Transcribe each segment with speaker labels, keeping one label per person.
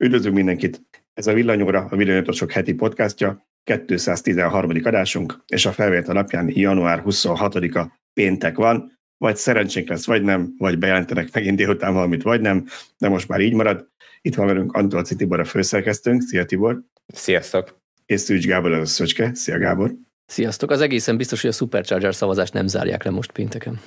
Speaker 1: Üdvözlünk mindenkit! Ez a Villanyóra, a Villanyotosok heti podcastja, 213. adásunk, és a felvétel napján január 26-a péntek van, vagy szerencsénk lesz, vagy nem, vagy bejelentenek megint délután valamit, vagy nem, de most már így marad. Itt van velünk Antolci Tibor, a főszerkesztőnk. Szia Tibor!
Speaker 2: Sziasztok!
Speaker 1: És Szűcs Gábor, a Szöcske. Szia Gábor!
Speaker 3: Sziasztok! Az egészen biztos, hogy a Supercharger szavazást nem zárják le most pénteken.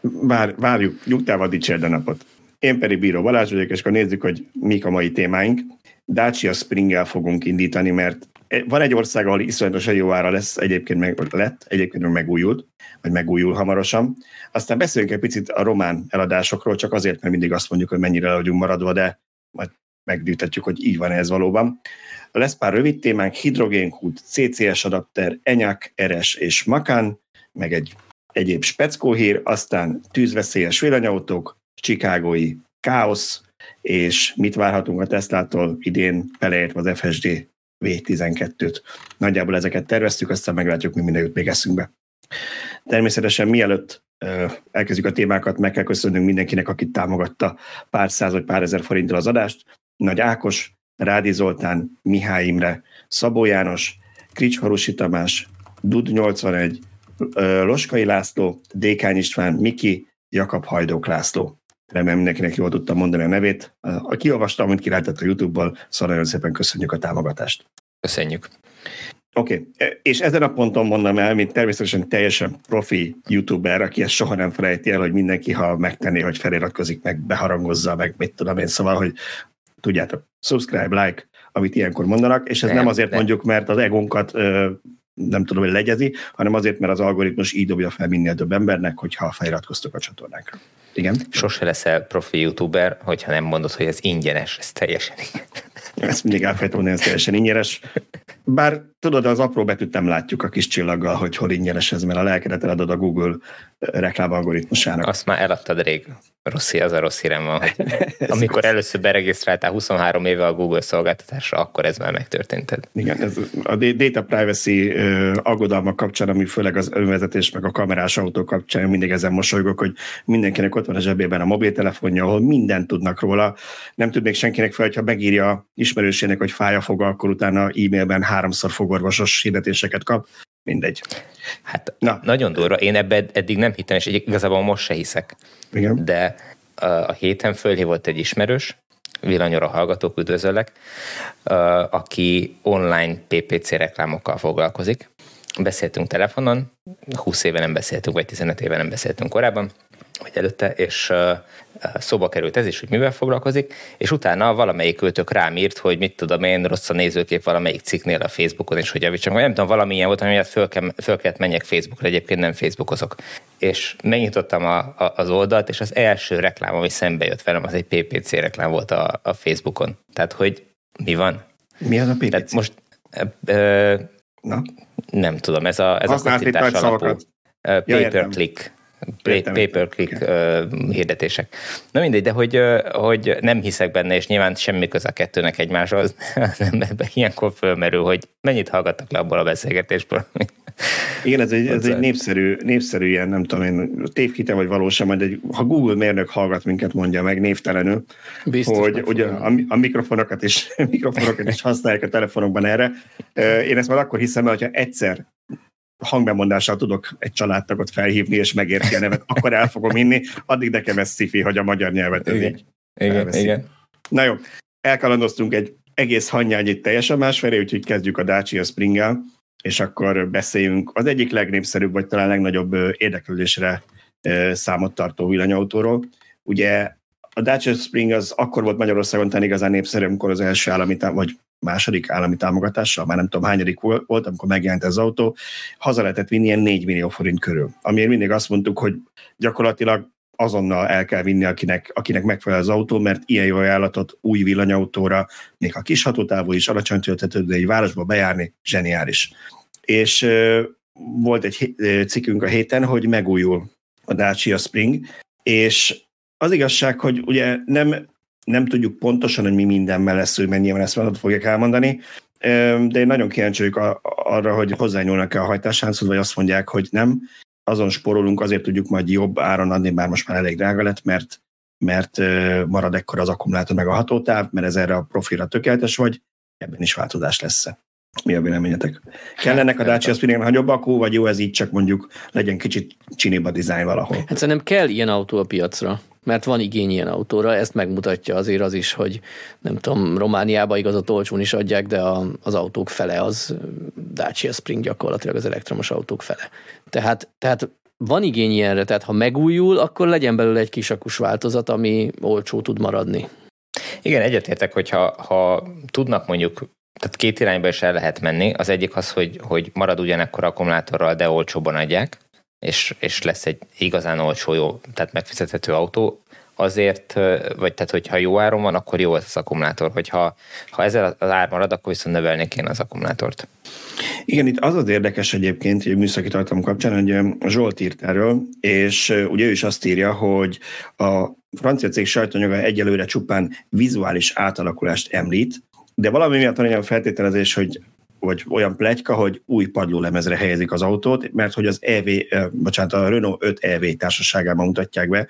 Speaker 1: Vár, várjuk, nyugtával dicsérd a napot. Én pedig Bíró Balázs vagyok, és akkor nézzük, hogy mik a mai témáink. Dacia Springgel fogunk indítani, mert van egy ország, ahol iszonyatosan jó ára lesz, egyébként meg lett, egyébként meg megújult, vagy megújul hamarosan. Aztán beszéljünk egy picit a román eladásokról, csak azért, mert mindig azt mondjuk, hogy mennyire vagyunk maradva, de majd megdűjtetjük, hogy így van ez valóban. Lesz pár rövid témánk, hidrogénkút, CCS adapter, Enyak, Eres és Makan, meg egy egyéb speckóhír, aztán tűzveszélyes villanyautók, Chicagói káosz, és mit várhatunk a Teslától idén, beleértve az FSD V12-t. Nagyjából ezeket terveztük, aztán meglátjuk, mi minden jut még eszünkbe. Természetesen mielőtt elkezdjük a témákat, meg kell köszönnünk mindenkinek, akit támogatta pár száz vagy pár ezer forinttal az adást. Nagy Ákos, Rádi Zoltán, Mihály Imre, Szabó János, Krics Harusi Tamás, Dud 81, Loskai László, Dékány István, Miki, Jakab Hajdók László. Remélem mindenkinek jól tudtam mondani a nevét. A kiolvasta, amit királytett a YouTube-ból, szóval nagyon szépen köszönjük a támogatást.
Speaker 2: Köszönjük.
Speaker 1: Oké, okay. és ezen a ponton mondom el, mint természetesen teljesen profi youtuber, aki ezt soha nem felejti el, hogy mindenki, ha megtenné, hogy feliratkozik, meg beharangozza, meg mit tudom én, szóval, hogy tudjátok, subscribe, like, amit ilyenkor mondanak, és ez nem, nem azért nem. mondjuk, mert az egónkat nem tudom, hogy legyezi, hanem azért, mert az algoritmus így dobja fel minél több embernek, hogyha feliratkoztok a csatornánkra. Igen?
Speaker 2: Sose leszel profi youtuber, hogyha nem mondod, hogy ez ingyenes, ez teljesen ingyenes.
Speaker 1: Ezt mindig elfejtem, hogy ez teljesen ingyenes. Bár tudod, az apró betűt nem látjuk a kis csillaggal, hogy hol ingyenes ez, mert a lelkedet eladod a Google reklám algoritmusának.
Speaker 2: Azt már eladtad rég. Rossz, az a rossz hírem van. Amikor először beregisztráltál 23 éve a Google szolgáltatásra, akkor ez már megtörtént.
Speaker 1: Igen, ez a data privacy aggodalmak kapcsán, ami főleg az önvezetés meg a kamerás autó kapcsán mindig ezen mosolygok, hogy mindenkinek ott van a zsebében a mobiltelefonja, ahol mindent tudnak róla. Nem tud még senkinek fel, hogyha megírja ismerősének, hogy fája fog, akkor utána e-mailben háromszor fogorvosos hirdetéseket kap. Mindegy.
Speaker 2: Hát Na. nagyon durva. Én ebbe eddig nem hittem, és igazából most se hiszek. Igen. De a héten fölhívott egy ismerős, villanyora hallgatók, üdvözöllek, aki online PPC reklámokkal foglalkozik. Beszéltünk telefonon, 20 éve nem beszéltünk, vagy 15 éve nem beszéltünk korábban, vagy előtte, és szóba került ez is, hogy mivel foglalkozik, és utána valamelyik költök rám írt, hogy mit tudom én, rossz a nézőkép valamelyik cikknél a Facebookon, és hogy javítsam, vagy nem tudom, valamilyen volt, amiért föl, kell, föl kellett menjek Facebookra, egyébként nem Facebookozok. És megnyitottam a, a, az oldalt, és az első reklám, ami szembe jött velem, az egy PPC reklám volt a, a Facebookon. Tehát, hogy mi van?
Speaker 1: Mi az a PPC?
Speaker 2: Tehát most ö, Na? nem tudom, ez a, ez a kattintás alapú. Pay-per-click pay-per-click hirdetések. Na mindegy, de hogy, hogy nem hiszek benne, és nyilván semmi köze a kettőnek egymáshoz, az emberben ilyenkor fölmerül, hogy mennyit hallgattak le abból a beszélgetésből.
Speaker 1: Igen, ez egy, ez egy népszerű, népszerű ilyen, nem tudom én, tévhite vagy valósan, majd egy, ha Google mérnök hallgat minket, mondja meg névtelenül, Biztos hogy ugye a, a, mikrofonokat is, mikrofonokat is használják a telefonokban erre. Én ezt már akkor hiszem, hogyha egyszer hangbemondással tudok egy családtagot felhívni, és megérti a nevet, akkor el fogom inni, addig nekem ez szifi, hogy a magyar nyelvet
Speaker 2: igen. így igen, igen.
Speaker 1: Na jó, elkalandoztunk egy egész hannyányit teljesen másfelé, úgyhogy kezdjük a Dacia spring és akkor beszéljünk az egyik legnépszerűbb, vagy talán legnagyobb érdeklődésre számot tartó villanyautóról. Ugye a Dacia Spring az akkor volt Magyarországon talán igazán népszerű, amikor az első állami, vagy második állami támogatással, már nem tudom hányadik volt, amikor megjelent ez az autó, haza lehetett vinni ilyen 4 millió forint körül. Amiért mindig azt mondtuk, hogy gyakorlatilag azonnal el kell vinni, akinek, akinek megfelel az autó, mert ilyen jó ajánlatot új villanyautóra, még a kis hatótávú is, alacsony töltető, de egy városba bejárni, zseniális. És ö, volt egy cikkünk a héten, hogy megújul a Dacia Spring, és az igazság, hogy ugye nem nem tudjuk pontosan, hogy mi mindenben lesz, hogy mennyiben ezt majd fogják elmondani, de én nagyon kíváncsi vagyok arra, hogy hozzányúlnak-e a hajtáslánchoz, vagy azt mondják, hogy nem. Azon sporolunk, azért tudjuk majd jobb áron adni, bár most már elég drága lett, mert mert marad ekkor az akkumulátor meg a hatótáv, mert ez erre a profilra tökéletes vagy, ebben is változás lesz. Mi a véleményetek? Kell ennek a Dacia Spring nagyobb akku, vagy jó ez így csak mondjuk legyen kicsit csinibb a dizájn valahol?
Speaker 3: Hát szerintem kell ilyen autó a piacra, mert van igény ilyen autóra, ezt megmutatja azért az is, hogy nem tudom, Romániába igazat olcsón is adják, de a, az autók fele az Dacia Spring gyakorlatilag az elektromos autók fele. Tehát, tehát van igény ilyenre, tehát ha megújul, akkor legyen belőle egy kisakus változat, ami olcsó tud maradni.
Speaker 2: Igen, egyetértek, hogyha ha tudnak mondjuk tehát két irányba is el lehet menni. Az egyik az, hogy, hogy marad ugyanekkor akkumulátorral, de olcsóban adják, és, és lesz egy igazán olcsó, jó, tehát megfizethető autó, azért, vagy tehát, hogyha jó áron van, akkor jó az, az akkumulátor. Hogyha ha ezzel az ár marad, akkor viszont növelni kéne az akkumulátort.
Speaker 1: Igen, itt az az érdekes egyébként, hogy műszaki tartalom kapcsán, hogy Zsolt írt erről, és ugye ő is azt írja, hogy a francia cég sajtóanyaga egyelőre csupán vizuális átalakulást említ, de valami miatt van olyan feltételezés, hogy vagy olyan plegyka, hogy új padlólemezre helyezik az autót, mert hogy az EV, bocsánat, a Renault 5 EV társaságában mutatják be,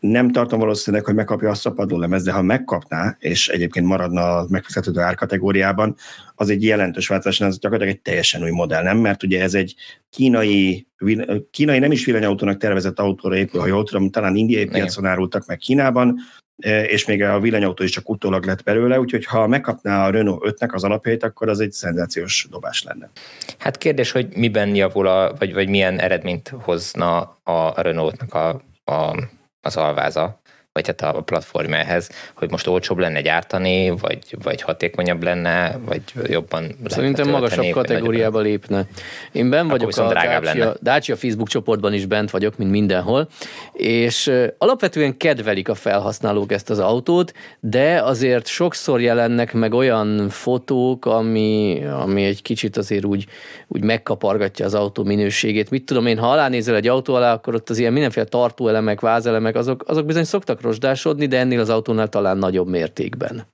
Speaker 1: nem tartom valószínűleg, hogy megkapja azt a padlólemez, de ha megkapná, és egyébként maradna a megfizethető árkategóriában, az egy jelentős változás, az gyakorlatilag egy teljesen új modell, nem? Mert ugye ez egy kínai, kínai nem is villanyautónak tervezett autóra épül, ha jól tudom, talán indiai piacon árultak meg Kínában, és még a villanyautó is csak utólag lett belőle, úgyhogy ha megkapná a Renault 5-nek az alapjait, akkor az egy szenzációs dobás lenne.
Speaker 2: Hát kérdés, hogy miben javul, a, vagy, vagy milyen eredményt hozna a Renault-nak a, a az alváza, vagy hát a platformjához, hogy most olcsóbb lenne gyártani, vagy, vagy hatékonyabb lenne, vagy jobban
Speaker 3: Szerintem magasabb kategóriába lépne. Én ben vagyok a Dacia, Dacia Facebook csoportban is bent vagyok, mint mindenhol, és alapvetően kedvelik a felhasználók ezt az autót, de azért sokszor jelennek meg olyan fotók, ami, ami egy kicsit azért úgy, úgy megkapargatja az autó minőségét. Mit tudom én, ha alánézel egy autó alá, akkor ott az ilyen mindenféle tartóelemek, vázelemek, azok, azok bizony szoktak rozsdásodni, de ennél az autónál talán nagyobb mértékben.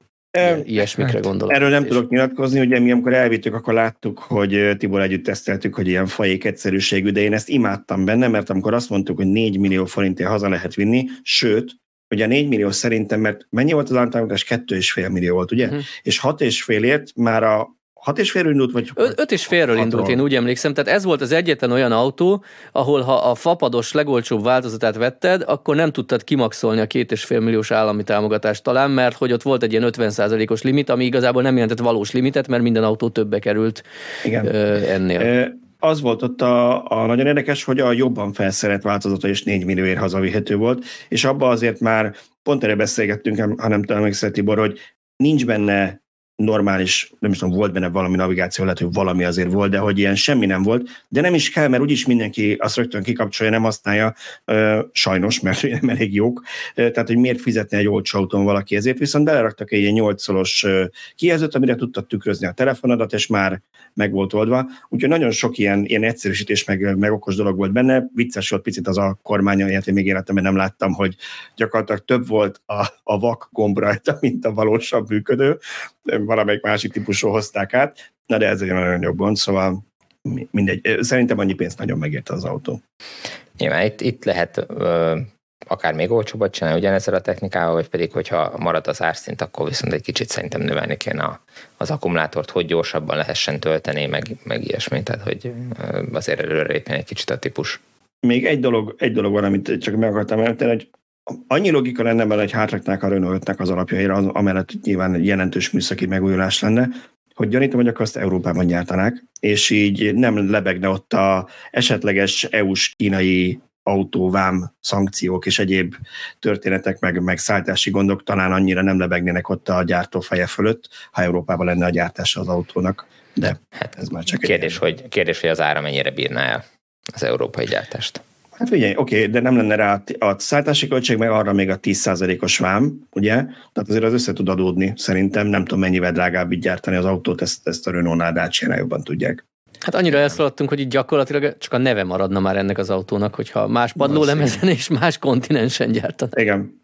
Speaker 3: Ilyesmikre hát, gondolok.
Speaker 1: Erről nem tudok nyilatkozni, ugye mi amikor elvittük, akkor láttuk, hogy Tibor együtt teszteltük, hogy ilyen fajék egyszerűségű, de én ezt imádtam benne, mert amikor azt mondtuk, hogy 4 millió forintért haza lehet vinni, sőt, ugye 4 millió szerintem, mert mennyi volt az általános? 2,5 millió volt, ugye? Uh-huh. És 6,5 ért már a Hat és félről indult, vagy?
Speaker 3: Ö, öt és félről indult, én úgy emlékszem. Tehát ez volt az egyetlen olyan autó, ahol ha a fapados legolcsóbb változatát vetted, akkor nem tudtad kimaxolni a két és fél milliós állami támogatást talán, mert hogy ott volt egy ilyen 50%-os limit, ami igazából nem jelentett valós limitet, mert minden autó többe került Igen. ennél. E-
Speaker 1: az volt ott a, a nagyon érdekes, hogy a jobban felszerelt változata is 4 millióért hazavihető volt, és abba azért már pont erre beszélgettünk, ha nem tudom, Tibor, hogy nincs benne normális, nem is tudom, volt benne valami navigáció, lehet, hogy valami azért volt, de hogy ilyen semmi nem volt, de nem is kell, mert úgyis mindenki azt rögtön kikapcsolja, nem használja, sajnos, mert nem elég jók, tehát hogy miért fizetne egy olcsó autón valaki ezért, viszont beleraktak egy ilyen 8 szolos kijelzőt, amire tudtad tükrözni a telefonodat, és már meg volt oldva, úgyhogy nagyon sok ilyen, ilyen egyszerűsítés, meg, meg okos dolog volt benne, vicces volt picit az a kormány, ilyet én még életemben nem láttam, hogy gyakorlatilag több volt a, a vak gomb rajta, mint a valósabb működő, valamelyik másik típusról hozták át, na de ez egy nagyon jobb gond, szóval mindegy. Szerintem annyi pénzt nagyon megérte az autó.
Speaker 2: Nyilván itt, itt lehet ö, akár még olcsóbbat csinálni ugyanezzel a technikával, vagy pedig, hogyha marad az árszint, akkor viszont egy kicsit szerintem növelni kéne a, az akkumulátort, hogy gyorsabban lehessen tölteni, meg, meg ilyesmi, tehát hogy azért előre egy kicsit a típus.
Speaker 1: Még egy dolog, egy dolog van, amit csak meg akartam említeni, hogy annyi logika lenne bele, hogy hátraknák a Renault 5 az alapjaira, az, amellett nyilván egy jelentős műszaki megújulás lenne, hogy gyanítom, hogy akkor azt Európában gyártanák, és így nem lebegne ott a esetleges EU-s kínai autóvám szankciók és egyéb történetek, meg, meg szállítási gondok talán annyira nem lebegnének ott a gyártó feje fölött, ha Európában lenne a gyártása az autónak. De hát ez már csak
Speaker 2: kérdés, egy hogy, kérdés, hogy az ára mennyire bírná el az európai gyártást.
Speaker 1: Hát figyelj, oké, okay, de nem lenne rá a szállítási költség, meg arra még a 10%-os vám, ugye? Tehát azért az össze tud adódni, szerintem. Nem tudom, mennyivel drágább így gyártani az autót, ezt, ezt a Renault-nál jobban tudják.
Speaker 3: Hát annyira elszaladtunk, hogy itt gyakorlatilag csak a neve maradna már ennek az autónak, hogyha más padlólemezen és más kontinensen gyártanak.
Speaker 1: Igen.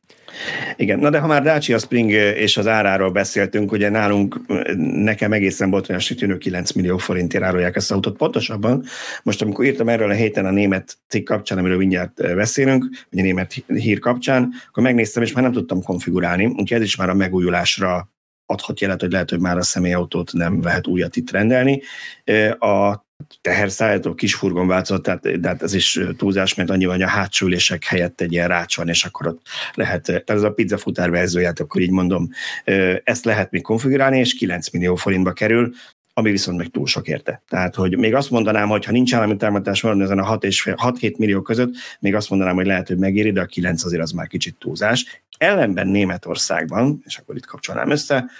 Speaker 1: Igen, na de ha már Dacia Spring és az áráról beszéltünk, ugye nálunk nekem egészen botrányos tűnő 9 millió forintért árulják ezt az autót. Pontosabban, most amikor írtam erről a héten a német cikk kapcsán, amiről mindjárt beszélünk, vagy a német hír kapcsán, akkor megnéztem, és már nem tudtam konfigurálni, úgyhogy ez is már a megújulásra adhat jelet, hogy lehet, hogy már a személyautót nem lehet újat itt rendelni. A teherszállító kis furgon változott, tehát, de hát ez is túlzás, mert annyi van, a hátsó ülések helyett egy ilyen rács van, és akkor ott lehet, tehát ez a pizza futár verzióját, akkor így mondom, ezt lehet még konfigurálni, és 9 millió forintba kerül, ami viszont meg túl sok érte. Tehát, hogy még azt mondanám, hogy ha nincs állami támogatás van ezen a 6-7 millió között, még azt mondanám, hogy lehet, hogy megéri, de a 9 azért az már kicsit túlzás. Ellenben Németországban, és akkor itt kapcsolnám össze,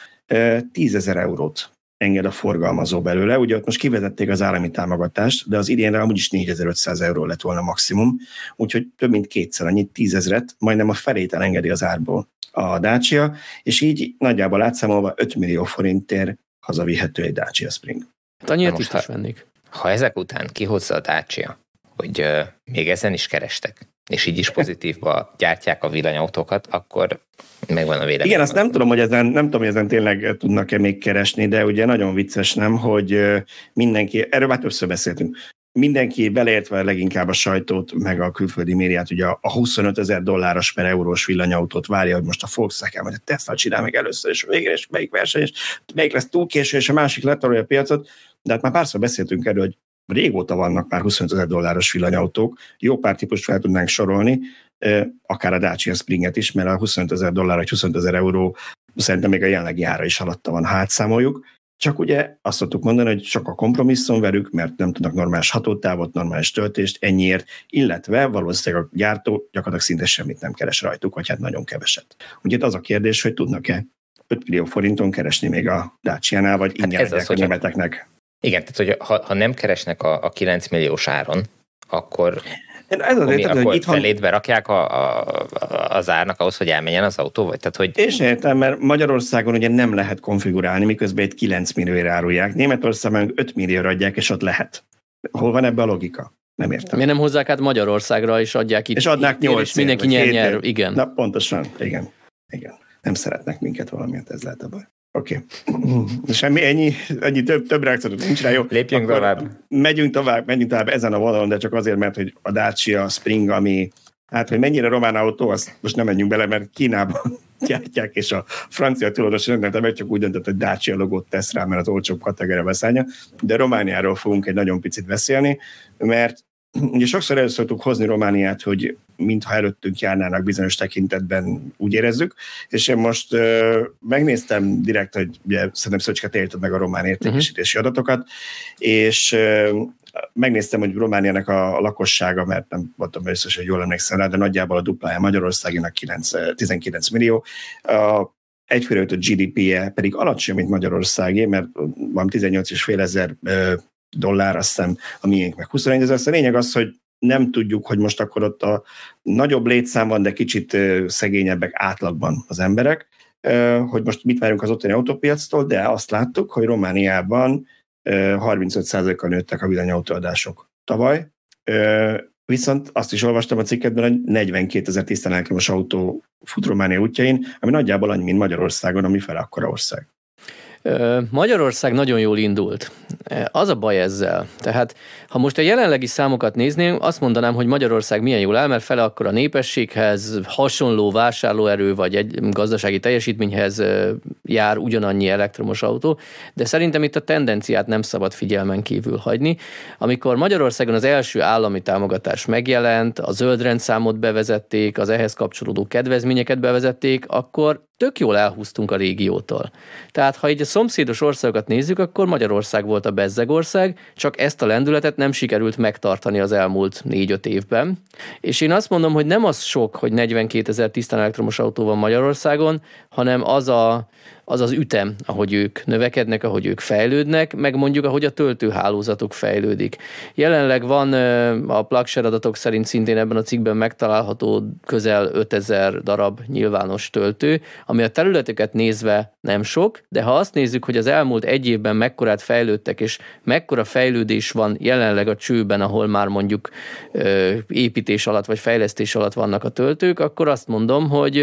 Speaker 1: 10 ezer eurót enged a forgalmazó belőle. Ugye ott most kivezették az állami támogatást, de az idénre amúgy is 4500 euró lett volna maximum, úgyhogy több mint kétszer annyit, tízezret, majdnem a felét elengedi az árból a Dacia, és így nagyjából átszámolva 5 millió forintért hazavihető egy Dacia Spring.
Speaker 3: Hát annyit is, vennék.
Speaker 2: Ha ezek után kihozza a Dacia, hogy uh, még ezen is kerestek, és így is pozitívba gyártják a villanyautókat, akkor megvan a vélemény.
Speaker 1: Igen, azt nem tudom, hogy ezen, nem tudom, hogy ezen tényleg tudnak-e még keresni, de ugye nagyon vicces, nem, hogy mindenki, erről már többször beszéltünk, mindenki beleértve leginkább a sajtót, meg a külföldi médiát, ugye a 25 ezer dolláros per eurós villanyautót várja, hogy most a Volkswagen vagy a Tesla csinál meg először, és végre, és melyik verseny, és melyik lesz túl késő, és a másik letarolja a piacot, de hát már párszor beszéltünk erről, hogy régóta vannak már 25 ezer dolláros villanyautók, jó pár típust fel tudnánk sorolni, akár a Dacia Springet is, mert a 25 ezer dollár vagy 25 ezer euró szerintem még a jelenlegi ára is alatta van, ha átszámoljuk. Csak ugye azt szoktuk mondani, hogy csak a kompromisszum velük, mert nem tudnak normális hatótávot, normális töltést, ennyiért, illetve valószínűleg a gyártó gyakorlatilag szinte semmit nem keres rajtuk, vagy hát nagyon keveset. Úgyhogy az a kérdés, hogy tudnak-e 5 millió forinton keresni még a Dacia-nál, vagy hát ingyen hát a németeknek.
Speaker 2: Igen, tehát hogy ha, ha nem keresnek a, a 9 milliós áron, akkor
Speaker 1: ez az
Speaker 2: érted, hogy itthon... felétbe rakják a, a, az árnak ahhoz, hogy elmenjen az autó? Vagy? Tehát, hogy...
Speaker 1: És értem, mert Magyarországon ugye nem lehet konfigurálni, miközben egy 9 millióra árulják. Németországban 5 millióra adják, és ott lehet. Hol van ebbe a logika? Nem értem.
Speaker 3: Miért nem hozzák át Magyarországra, és adják itt?
Speaker 1: És adnák 8
Speaker 3: És mindenki nyer, nyer, igen.
Speaker 1: Na, pontosan, igen. igen. Nem szeretnek minket valamiért, ez lehet a baj. Oké. Okay. Semmi, ennyi, ennyi több, több reakciót nincs rá, jó?
Speaker 2: Lépjünk Akkor tovább.
Speaker 1: Megyünk tovább, megyünk tovább ezen a vonalon, de csak azért, mert hogy a Dacia Spring, ami Hát, hogy mennyire román autó, azt most nem menjünk bele, mert Kínában gyártják, és a francia tulajdonos rendelte csak úgy döntött, hogy Dacia logót tesz rá, mert az olcsóbb kategória beszállja. De Romániáról fogunk egy nagyon picit beszélni, mert Ugye sokszor el szoktuk hozni Romániát, hogy mintha előttünk járnának bizonyos tekintetben, úgy érezzük, és én most uh, megnéztem direkt, hogy ugye, szerintem Szöcske te meg a román értékesítési uh-huh. adatokat, és uh, megnéztem, hogy Romániának a, a lakossága, mert nem voltam összes, hogy jól emlékszem rá, de nagyjából a duplája Magyarországinak 9, 19 millió. A egyfőre a GDP-je pedig alacsony, mint Magyarországé, mert van 18,5 ezer dollár, azt hiszem a miénk meg 21 ezer. A lényeg az, hogy nem tudjuk, hogy most akkor ott a nagyobb létszám van, de kicsit szegényebbek átlagban az emberek, hogy most mit várunk az ottani autópiactól, de azt láttuk, hogy Romániában 35%-kal nőttek a villanyautóadások tavaly, viszont azt is olvastam a cikketben, hogy 42 ezer tisztán autó fut Románia útjain, ami nagyjából annyi, mint Magyarországon, ami fel akkora ország.
Speaker 3: Magyarország nagyon jól indult. Az a baj ezzel. Tehát, ha most a jelenlegi számokat nézném, azt mondanám, hogy Magyarország milyen jól áll, mert fele akkor a népességhez hasonló vásárlóerő vagy egy gazdasági teljesítményhez jár ugyanannyi elektromos autó, de szerintem itt a tendenciát nem szabad figyelmen kívül hagyni. Amikor Magyarországon az első állami támogatás megjelent, a zöldrendszámot bevezették, az ehhez kapcsolódó kedvezményeket bevezették, akkor tök jól elhúztunk a régiótól. Tehát, ha így a szomszédos országokat nézzük, akkor Magyarország volt a bezzegország, csak ezt a lendületet nem sikerült megtartani az elmúlt négy-öt évben. És én azt mondom, hogy nem az sok, hogy 42 ezer tisztán elektromos autó van Magyarországon, hanem az a az az ütem, ahogy ők növekednek, ahogy ők fejlődnek, meg mondjuk ahogy a töltőhálózatok fejlődik. Jelenleg van a plugshare adatok szerint szintén ebben a cikkben megtalálható közel 5000 darab nyilvános töltő, ami a területeket nézve nem sok, de ha azt nézzük, hogy az elmúlt egy évben mekkorát fejlődtek, és mekkora fejlődés van jelenleg a csőben, ahol már mondjuk építés alatt vagy fejlesztés alatt vannak a töltők, akkor azt mondom, hogy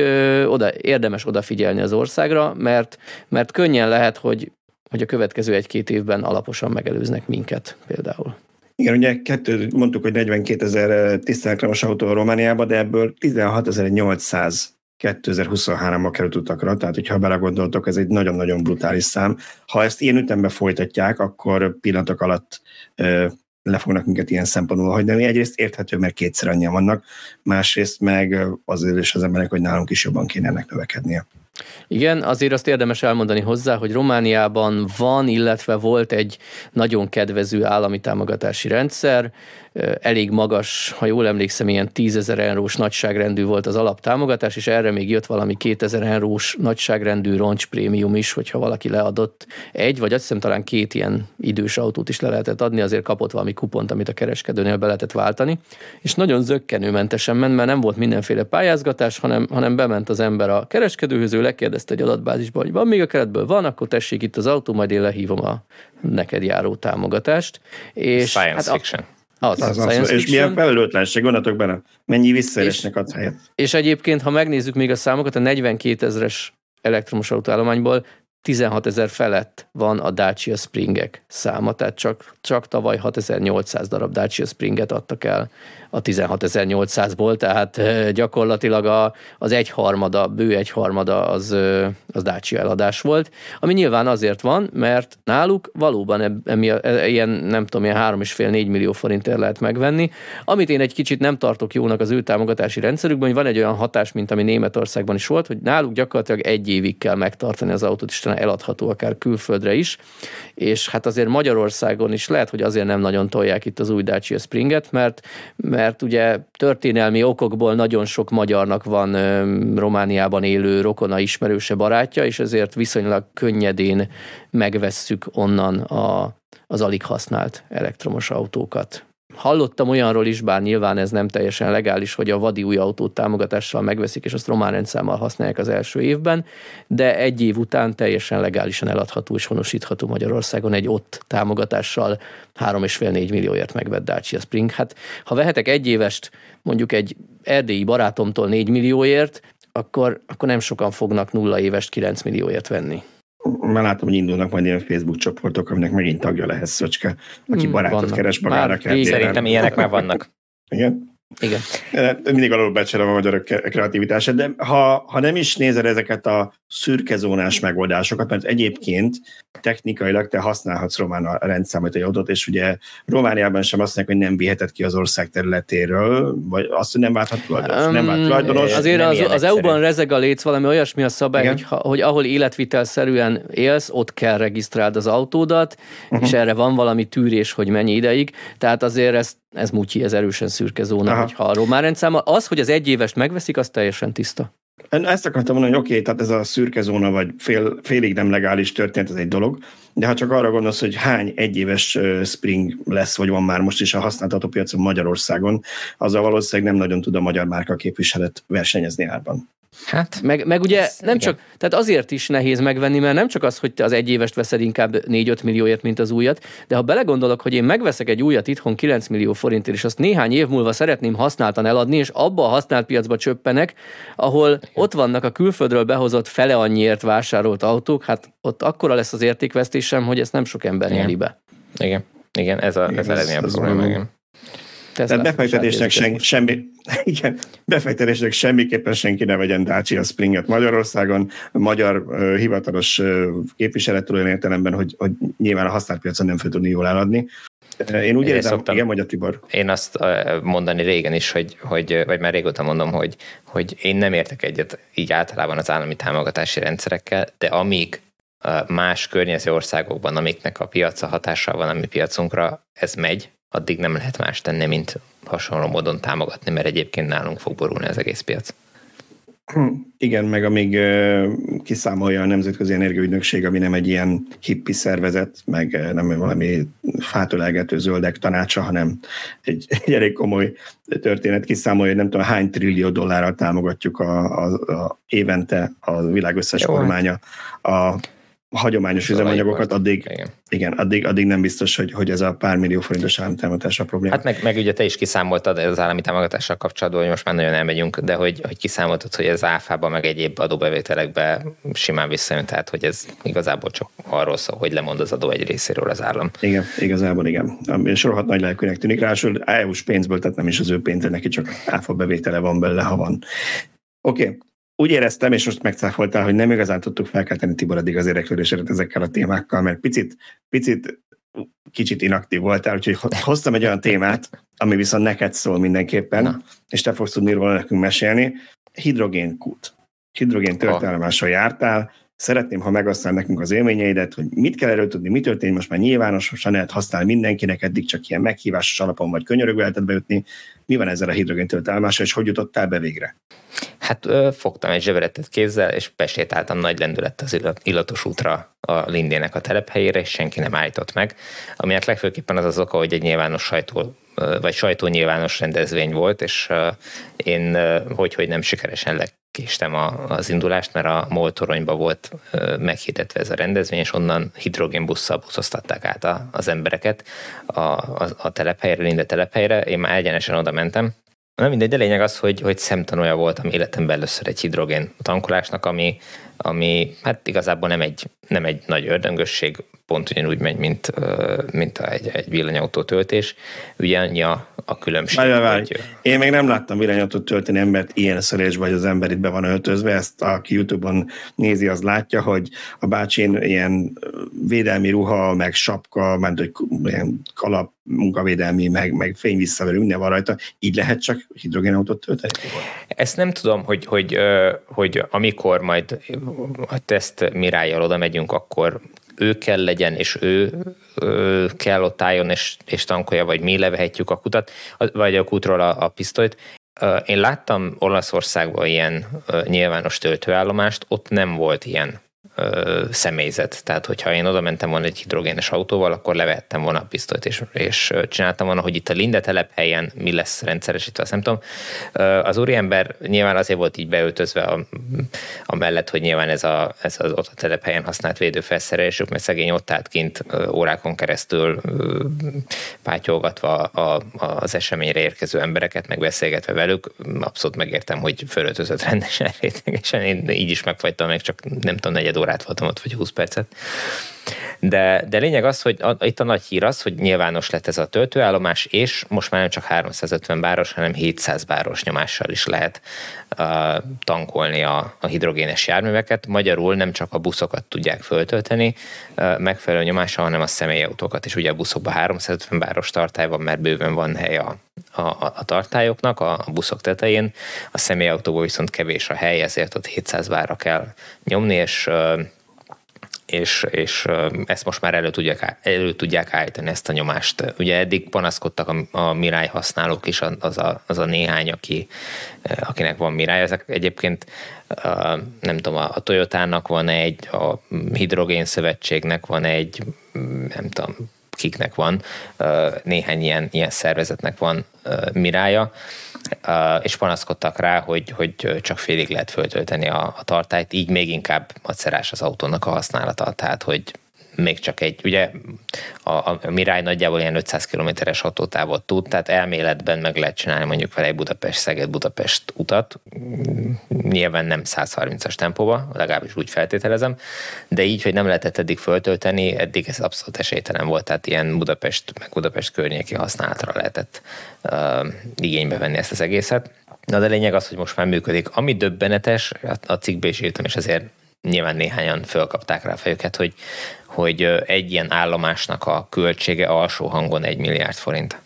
Speaker 3: oda, érdemes odafigyelni az országra, mert, mert könnyen lehet, hogy, hogy a következő egy-két évben alaposan megelőznek minket például.
Speaker 1: Igen, ugye kettő, mondtuk, hogy 42 ezer tisztelkramos autó a Romániában, de ebből 16.800 2023-ban került utakra, tehát hogyha belegondoltok, ez egy nagyon-nagyon brutális szám. Ha ezt ilyen ütemben folytatják, akkor pillanatok alatt ö, le fognak minket ilyen szempontból hagyni. Egyrészt érthető, mert kétszer annyian vannak, másrészt meg azért is az emberek, hogy nálunk is jobban kéne ennek növekednie.
Speaker 3: Igen, azért azt érdemes elmondani hozzá, hogy Romániában van, illetve volt egy nagyon kedvező állami támogatási rendszer, elég magas, ha jól emlékszem, ilyen 10 ezer eurós nagyságrendű volt az alaptámogatás, és erre még jött valami 2000 eurós nagyságrendű roncsprémium is, hogyha valaki leadott egy, vagy azt hiszem talán két ilyen idős autót is le lehetett adni, azért kapott valami kupont, amit a kereskedőnél be lehetett váltani, és nagyon zöggenőmentesen ment, mert nem volt mindenféle pályázgatás, hanem, hanem bement az ember a kereskedőhöz, ő lekérdezte egy adatbázisba, hogy van még a keretből, van, akkor tessék itt az autó, majd én lehívom a neked járó támogatást.
Speaker 2: És Science hát fiction. A,
Speaker 1: az, az, az, és milyen felelőtlenség, gondoltok bele, mennyi visszaélésnek ad helyet.
Speaker 3: És egyébként, ha megnézzük még a számokat, a 42 ezeres elektromos autóállományból 16 ezer felett van a Dacia Springek száma, tehát csak, csak tavaly 6800 darab Dacia Springet adtak el a 16.800-ból, tehát gyakorlatilag a, az egyharmada, bő egyharmada az, az Dacia eladás volt, ami nyilván azért van, mert náluk valóban emi, e, ilyen, nem tudom, ilyen 3,5-4 millió forintért lehet megvenni, amit én egy kicsit nem tartok jónak az ő támogatási rendszerükben, hogy van egy olyan hatás, mint ami Németországban is volt, hogy náluk gyakorlatilag egy évig kell megtartani az autót, és eladható akár külföldre is, és hát azért Magyarországon is lehet, hogy azért nem nagyon tolják itt az új Dacia Springet, mert, mert ugye történelmi okokból nagyon sok magyarnak van Romániában élő rokona ismerőse barátja, és ezért viszonylag könnyedén megvesszük onnan a, az alig használt elektromos autókat. Hallottam olyanról is, bár nyilván ez nem teljesen legális, hogy a vadi új autót támogatással megveszik, és azt román rendszámmal használják az első évben, de egy év után teljesen legálisan eladható és honosítható Magyarországon egy ott támogatással 3,5-4 millióért megvett Dacia Spring. Hát ha vehetek egy évest mondjuk egy erdélyi barátomtól 4 millióért, akkor, akkor nem sokan fognak nulla évest 9 millióért venni
Speaker 1: már látom, hogy indulnak majd ilyen Facebook csoportok, aminek megint tagja lehet Szöcske, aki hmm, barátot vannak. keres magára.
Speaker 2: Szerintem ilyenek már vannak.
Speaker 1: Igen?
Speaker 3: Igen.
Speaker 1: Mindig alul becsülöm a magyarok kreativitását, de ha, ha nem is nézed ezeket a szürkezónás megoldásokat, mert egyébként technikailag te használhatsz román a rendszámot egy adott, és ugye Romániában sem azt mondják, hogy nem viheted ki az ország területéről, vagy azt, hogy nem válthat tulajdonos. Um, nem vált tulajdonos.
Speaker 3: Azért az, az EU-ban rezeg a léc valami olyasmi a szabály, hogy, hogy ahol életvitelszerűen élsz, ott kell regisztráld az autódat, uh-huh. és erre van valami tűrés, hogy mennyi ideig. Tehát azért ez, ez mutyi, ez erősen szürke zóna, hogyha a román rendszámmal. Az, hogy az egy évest megveszik, az teljesen tiszta.
Speaker 1: Ezt akartam mondani, hogy oké, okay, tehát ez a szürke zóna, vagy fél, félig nem legális történet, ez egy dolog, de ha csak arra gondolsz, hogy hány egyéves Spring lesz, vagy van már most is a használható piacon Magyarországon, azzal valószínűleg nem nagyon tud a magyar márka képviselet versenyezni árban.
Speaker 3: Hát, meg, meg ugye ez, nem igen. csak, tehát azért is nehéz megvenni, mert nem csak az, hogy te az egy évest veszed inkább 4-5 millióért, mint az újat, de ha belegondolok, hogy én megveszek egy újat itthon 9 millió forintért, és azt néhány év múlva szeretném használtan eladni, és abba a használt piacba csöppenek, ahol ott vannak a külföldről behozott fele annyiért vásárolt autók, hát ott akkora lesz az értékvesztésem, hogy ezt nem sok ember nyeli be.
Speaker 2: Igen. Igen, ez a, ez, a legnagyobb probléma. Igen.
Speaker 1: Tehát befektetésnek sen, semmi, igen, befektetésnek semmiképpen senki ne vegyen Dacia Springet Magyarországon. A magyar uh, hivatalos uh, képviselet olyan értelemben, hogy, hogy nyilván a használt piacon nem fel tudni jól eladni. Én úgy érzem, szoktam, igen, a Tibor.
Speaker 2: Én azt mondani régen is, hogy, hogy, vagy már régóta mondom, hogy, hogy én nem értek egyet így általában az állami támogatási rendszerekkel, de amíg más környező országokban, amiknek a piaca hatással van a mi piacunkra, ez megy, addig nem lehet más tenni, mint hasonló módon támogatni, mert egyébként nálunk fog borulni az egész piac.
Speaker 1: Igen, meg amíg kiszámolja a Nemzetközi Energiaügynökség, ami nem egy ilyen hippi szervezet, meg nem valami fátölelgető zöldek tanácsa, hanem egy, egy elég komoly történet kiszámolja, hogy nem tudom hány trillió dollárral támogatjuk a, a, a évente a világ összes Jó, hát. kormánya a hagyományos üzemanyagokat, addig, igen. igen, addig, addig nem biztos, hogy, hogy ez a pár millió forintos állami támogatás a probléma.
Speaker 2: Hát meg, meg ugye te is kiszámoltad az állami támogatással kapcsolatban, hogy most már nagyon elmegyünk, de hogy, hogy kiszámoltad, hogy ez áfában, meg egyéb adóbevételekbe simán visszajön, tehát hogy ez igazából csak arról szól, hogy lemond az adó egy részéről az állam.
Speaker 1: Igen, igazából igen. És rohadt nagy lelkűnek tűnik, ráadásul EU-s pénzből, tehát nem is az ő pénze, neki csak áfa bevétele van belőle, ha van. Oké, okay úgy éreztem, és most megcáfoltál, hogy nem igazán tudtuk felkelteni Tibor addig az érdeklődésedet ezekkel a témákkal, mert picit, picit kicsit inaktív voltál, úgyhogy hoztam egy olyan témát, ami viszont neked szól mindenképpen, Na. és te fogsz tudni róla nekünk mesélni. Hidrogénkút. Hidrogén történelmással jártál, Szeretném, ha megosztál nekünk az élményeidet, hogy mit kell erről tudni, mi történik, most már nyilvánosan lehet használni mindenkinek, eddig csak ilyen meghívásos alapon vagy könyörögő lehetett beütni. Mi van ezzel a hidrogéntöltelmással, és hogy jutottál be végre?
Speaker 2: Hát ö, fogtam egy zseveretet kézzel, és besétáltam nagy lendület az illatos útra a Lindének a telephelyére, és senki nem állított meg. Aminek legfőképpen az az oka, hogy egy nyilvános sajtó vagy sajtónyilvános rendezvény volt, és én hogy, hogy nem sikeresen lekéstem az indulást, mert a MOL volt meghirdetve ez a rendezvény, és onnan hidrogénbusszal buszoztatták át az embereket a, a, a telephelyre, Linde telephelyre. Én már egyenesen oda mentem, Na mindegy, de lényeg az, hogy, hogy szemtanúja voltam életemben először egy hidrogén tankolásnak, ami, ami hát igazából nem egy, nem egy nagy ördöngösség, pont ugyanúgy megy, mint, mint egy, egy villanyautó töltés. Ugye annyi a, a különbség. Várj, várj. Hogy...
Speaker 1: Én még nem láttam villanyautót tölteni embert ilyen szerés, vagy az ember itt be van öltözve. Ezt aki YouTube-on nézi, az látja, hogy a bácsin ilyen védelmi ruha, meg sapka, ment, hogy ilyen kalap, munkavédelmi, meg, meg fényvisszaverő, minden van rajta. Így lehet csak hidrogénautót tölteni?
Speaker 2: Ezt nem tudom, hogy, hogy, hogy amikor majd a teszt mirájjal oda megyünk, akkor ő kell legyen, és ő, ő kell ott álljon, és, és tankolja, vagy mi levehetjük a kutat, vagy a kútról a, a pisztolyt. Én láttam Olaszországban ilyen nyilvános töltőállomást, ott nem volt ilyen ö, személyzet. Tehát, hogyha én oda mentem volna egy hidrogénes autóval, akkor levettem volna a pisztolyt, és, és csináltam volna, hogy itt a Linde telephelyen mi lesz rendszeresítve, azt nem tudom. Az úriember nyilván azért volt így beöltözve a, a mellett, hogy nyilván ez, a, ez az ott a telephelyen használt védőfelszerelésük, mert szegény ott állt kint órákon keresztül pátyolgatva a, a, az eseményre érkező embereket, meg beszélgetve velük. Abszolút megértem, hogy fölöltözött rendesen, rétegesen. Én így is megfagytam, meg csak nem tudom, negyed órát voltam ott, vagy 20 percet. De, de lényeg az, hogy a, itt a nagy hír az, hogy nyilvános lett ez a töltőállomás, és most már nem csak 350 báros, hanem 700 báros nyomással is lehet uh, tankolni a, a hidrogénes járműveket. Magyarul nem csak a buszokat tudják föltölteni uh, megfelelő nyomással, hanem a személyautókat is. Ugye a buszokban 350 báros tartály van, mert bőven van hely a, a, a tartályoknak a, a buszok tetején. A személyautóból viszont kevés a hely, ezért ott 700 bára kell nyomni, és és, és ezt most már elő tudják, elő tudják állítani ezt a nyomást. Ugye eddig panaszkodtak a, a Mirai használók is, az a, az a néhány, aki, akinek van Mirai. Ezek egyébként nem tudom, a Toyotának van egy, a Hidrogén Szövetségnek van egy, nem tudom, kiknek van, néhány ilyen, ilyen szervezetnek van mirája, és panaszkodtak rá, hogy, hogy csak félig lehet föltölteni a, a tartályt, így még inkább macerás az autónak a használata, tehát hogy még csak egy, ugye a, a Mirai nagyjából ilyen 500 kilométeres autótávot tud, tehát elméletben meg lehet csinálni mondjuk vele egy Budapest-Szeged-Budapest utat, nyilván nem 130-as tempóba, legalábbis úgy feltételezem, de így, hogy nem lehetett eddig föltölteni, eddig ez abszolút esélytelen volt, tehát ilyen Budapest, meg Budapest környéki használatra lehetett uh, igénybe venni ezt az egészet. Na de lényeg az, hogy most már működik. Ami döbbenetes, a cikkbe is írtam, és azért nyilván néhányan fölkapták rá fejüket, hogy, hogy egy ilyen állomásnak a költsége alsó hangon egy milliárd forint.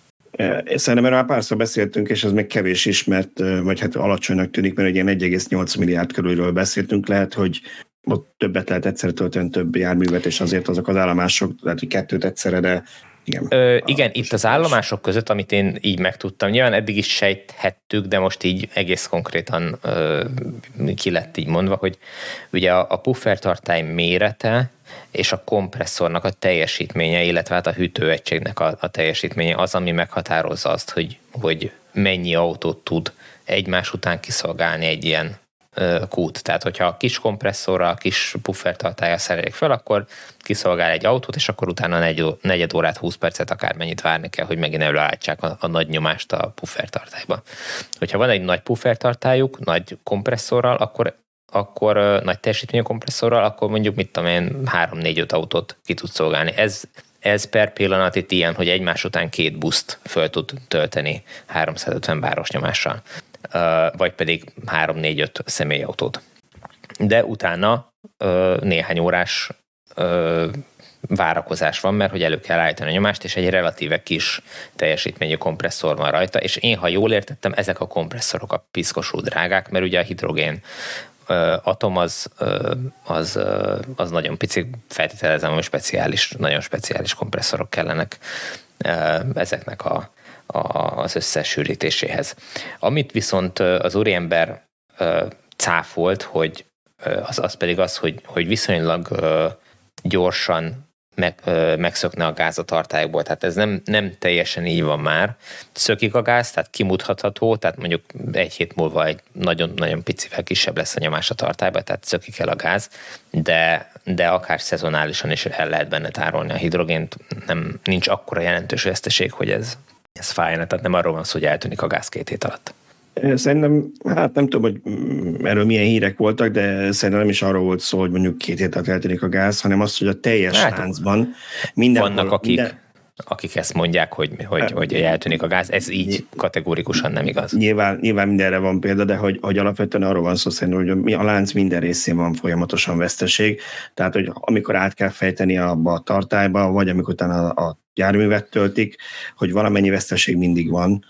Speaker 1: Szerintem erről már párszor beszéltünk, és ez még kevés is, mert, vagy hát alacsonynak tűnik, mert egy ilyen 1,8 milliárd körülről beszéltünk, lehet, hogy ott többet lehet egyszerre tölteni, több járművet, és azért azok az állomások, lehet, hogy kettőt egyszerre, de
Speaker 2: Igen, Ö, igen itt az állomások között, amit én így megtudtam, nyilván eddig is sejthettük, de most így egész konkrétan ö, ki lett így mondva, hogy ugye a, a puffertartály mérete és a kompresszornak a teljesítménye, illetve hát a hűtőegységnek a, a teljesítménye az, ami meghatározza azt, hogy, hogy mennyi autót tud egymás után kiszolgálni egy ilyen kút. Tehát, hogyha a kis kompresszorral, kis puffertartája szerelik fel, akkor kiszolgál egy autót, és akkor utána negy, negyed órát, 20 percet akármennyit várni kell, hogy megint előállítsák a, a nagy nyomást a puffertartályba. Hogyha van egy nagy puffertartályuk, nagy kompresszorral, akkor akkor nagy teljesítményű kompresszorral, akkor mondjuk mit tudom én, 3-4-5 autót ki tud szolgálni. Ez, ez per pillanat itt ilyen, hogy egymás után két buszt föl tud tölteni 350 báros nyomással vagy pedig 3-4-5 személyautót. De utána néhány órás várakozás van, mert hogy elő kell állítani a nyomást, és egy relatíve kis teljesítményű kompresszor van rajta, és én, ha jól értettem, ezek a kompresszorok a piszkosú drágák, mert ugye a hidrogén atom az, az, az nagyon pici, feltételezem, hogy speciális, nagyon speciális kompresszorok kellenek ezeknek a, az összesűrítéséhez. Amit viszont az úriember cáfolt, hogy az, az pedig az, hogy, hogy viszonylag gyorsan meg, megszökne a gáz a tartályokból. Tehát ez nem, nem teljesen így van már. Szökik a gáz, tehát kimutatható, tehát mondjuk egy hét múlva egy nagyon-nagyon picivel kisebb lesz a nyomás a tartályba, tehát szökik el a gáz, de, de akár szezonálisan is el lehet benne tárolni a hidrogént. Nem, nincs akkora jelentős veszteség, hogy ez ez fájna, tehát nem arról van szó, hogy eltűnik a gáz két hét alatt.
Speaker 1: Szerintem, hát nem tudom, hogy erről milyen hírek voltak, de szerintem nem is arról volt szó, hogy mondjuk két hét alatt eltűnik a gáz, hanem az, hogy a teljes hát, láncban
Speaker 2: minden. Vannak, akik, minden, akik ezt mondják, hogy, hogy, hogy eltűnik a gáz, ez így kategórikusan nem igaz.
Speaker 1: Nyilván, nyilván mindenre van példa, de hogy, hogy alapvetően arról van szó szerintem, hogy a lánc minden részén van folyamatosan veszteség, tehát hogy amikor át kell fejteni abba a tartályba, vagy amikor utána a, a járművet töltik, hogy valamennyi veszteség mindig van,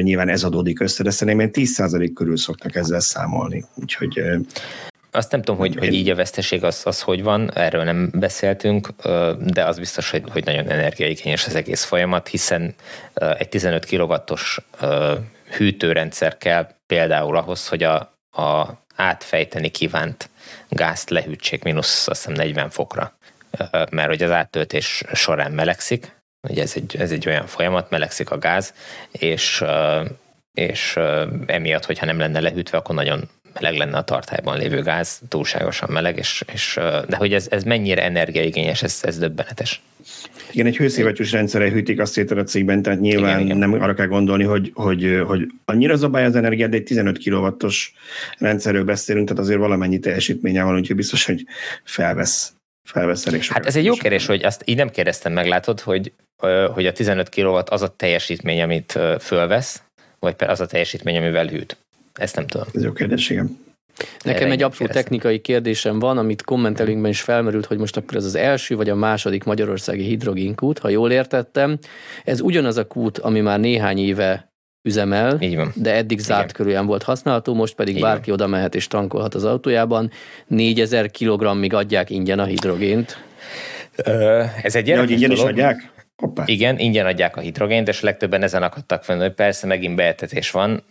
Speaker 1: nyilván ez adódik össze, de szerintem 10% körül szoktak ezzel számolni. Úgyhogy
Speaker 2: azt nem tudom, hogy, hogy így a veszteség az, az hogy van, erről nem beszéltünk, de az biztos, hogy, hogy nagyon energiaigényes az egész folyamat, hiszen egy 15 kW-os hűtőrendszer kell például ahhoz, hogy a, a átfejteni kívánt gázt lehűtsék mínusz azt hiszem 40 fokra, mert hogy az áttöltés során melegszik, ugye ez egy, ez egy olyan folyamat, melegszik a gáz, és, és emiatt, hogyha nem lenne lehűtve, akkor nagyon meleg lenne a tartályban lévő gáz, túlságosan meleg, és, és de hogy ez, ez mennyire energiaigényes, ez, ez döbbenetes.
Speaker 1: Igen, egy hőszivattyús rendszerre hűtik azt szét a cégben, tehát nyilván igen, igen. nem arra kell gondolni, hogy, hogy, hogy annyira zabálja az energiát, de egy 15 kW-os rendszerről beszélünk, tehát azért valamennyi teljesítménye van, úgyhogy biztos, hogy felvesz, felvesz elég
Speaker 2: Hát ez egy jó kérdés, hogy azt így nem kérdeztem meg, látod, hogy, hogy a 15 kW az a teljesítmény, amit fölvesz, vagy az a teljesítmény, amivel hűt. Ezt nem tudom.
Speaker 1: Ez jó kérdés, igen.
Speaker 3: Nekem egy apró technikai kérdésem van, amit kommentelünkben is felmerült, hogy most akkor ez az első vagy a második magyarországi hidrogénkút, ha jól értettem. Ez ugyanaz a kút, ami már néhány éve üzemel, Így van. de eddig zárt körülön volt használható, most pedig Így bárki van. oda mehet és tankolhat az autójában. 4000 kg-ig adják ingyen a hidrogént.
Speaker 2: Ö, ez egy
Speaker 1: ja, hogy ingyen is adják?
Speaker 2: Hoppá. Igen, ingyen adják a hidrogént, és legtöbben ezen akadtak fenn, hogy persze megint beeltetés van,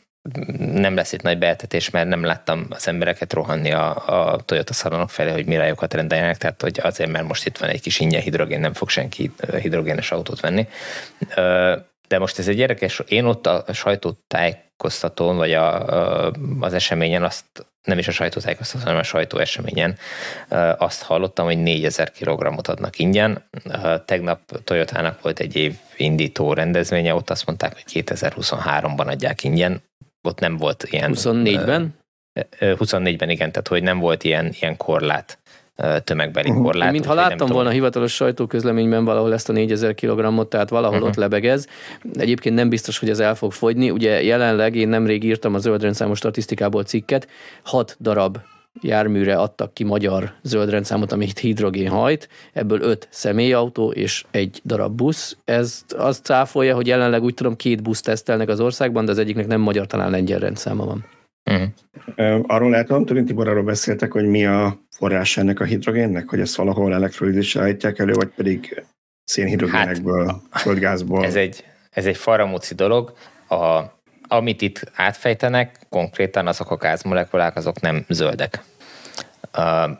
Speaker 2: nem lesz itt nagy beeltetés, mert nem láttam az embereket rohanni a, a Toyota szalonok felé, hogy mirájukat rendeljenek, tehát hogy azért, mert most itt van egy kis ingyen hidrogén, nem fog senki hidrogénes autót venni. De most ez egy érdekes, én ott a sajtótájékoztatón, vagy a, az eseményen azt, nem is a sajtótájékoztatón, hanem a sajtó eseményen azt hallottam, hogy 4000 kg adnak ingyen. Tegnap Toyotának volt egy év indító rendezvénye, ott azt mondták, hogy 2023-ban adják ingyen ott nem volt ilyen...
Speaker 3: 24-ben?
Speaker 2: 24-ben igen, tehát hogy nem volt ilyen, ilyen korlát tömegbeli korlát.
Speaker 3: Mintha láttam volna tudom. hivatalos sajtóközleményben valahol ezt a 4000 kg tehát valahol uh-huh. ott lebegez. Egyébként nem biztos, hogy ez el fog fogyni. Ugye jelenleg én nemrég írtam a zöldrendszámos statisztikából cikket, 6 darab járműre adtak ki magyar zöldrendszámot, amit hidrogén hajt, ebből öt személyautó és egy darab busz. Ez azt cáfolja, hogy jelenleg úgy tudom két busz tesztelnek az országban, de az egyiknek nem magyar, talán lengyel rendszáma van.
Speaker 1: Uh-huh. Arról lehet, Antonin Tibor, arról beszéltek, hogy mi a forrás ennek a hidrogénnek, hogy ezt valahol elektrolízisre állítják elő, vagy pedig szénhidrogénekből, hát, földgázból.
Speaker 2: Ez egy, ez egy faramúci dolog. A, amit itt átfejtenek, konkrétan azok a gázmolekulák, azok nem zöldek.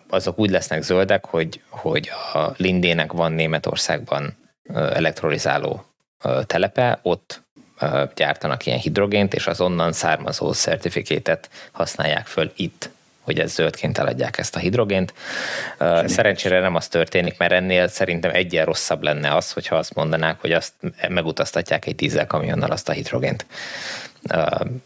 Speaker 2: Azok úgy lesznek zöldek, hogy, hogy a Lindének van Németországban elektrolizáló telepe, ott gyártanak ilyen hidrogént, és az onnan származó szertifikétet használják föl itt hogy ez zöldként eladják ezt a hidrogént. Semmi. Szerencsére nem az történik, mert ennél szerintem egyen rosszabb lenne az, hogyha azt mondanák, hogy azt megutaztatják egy dízelkamionnal azt a hidrogént.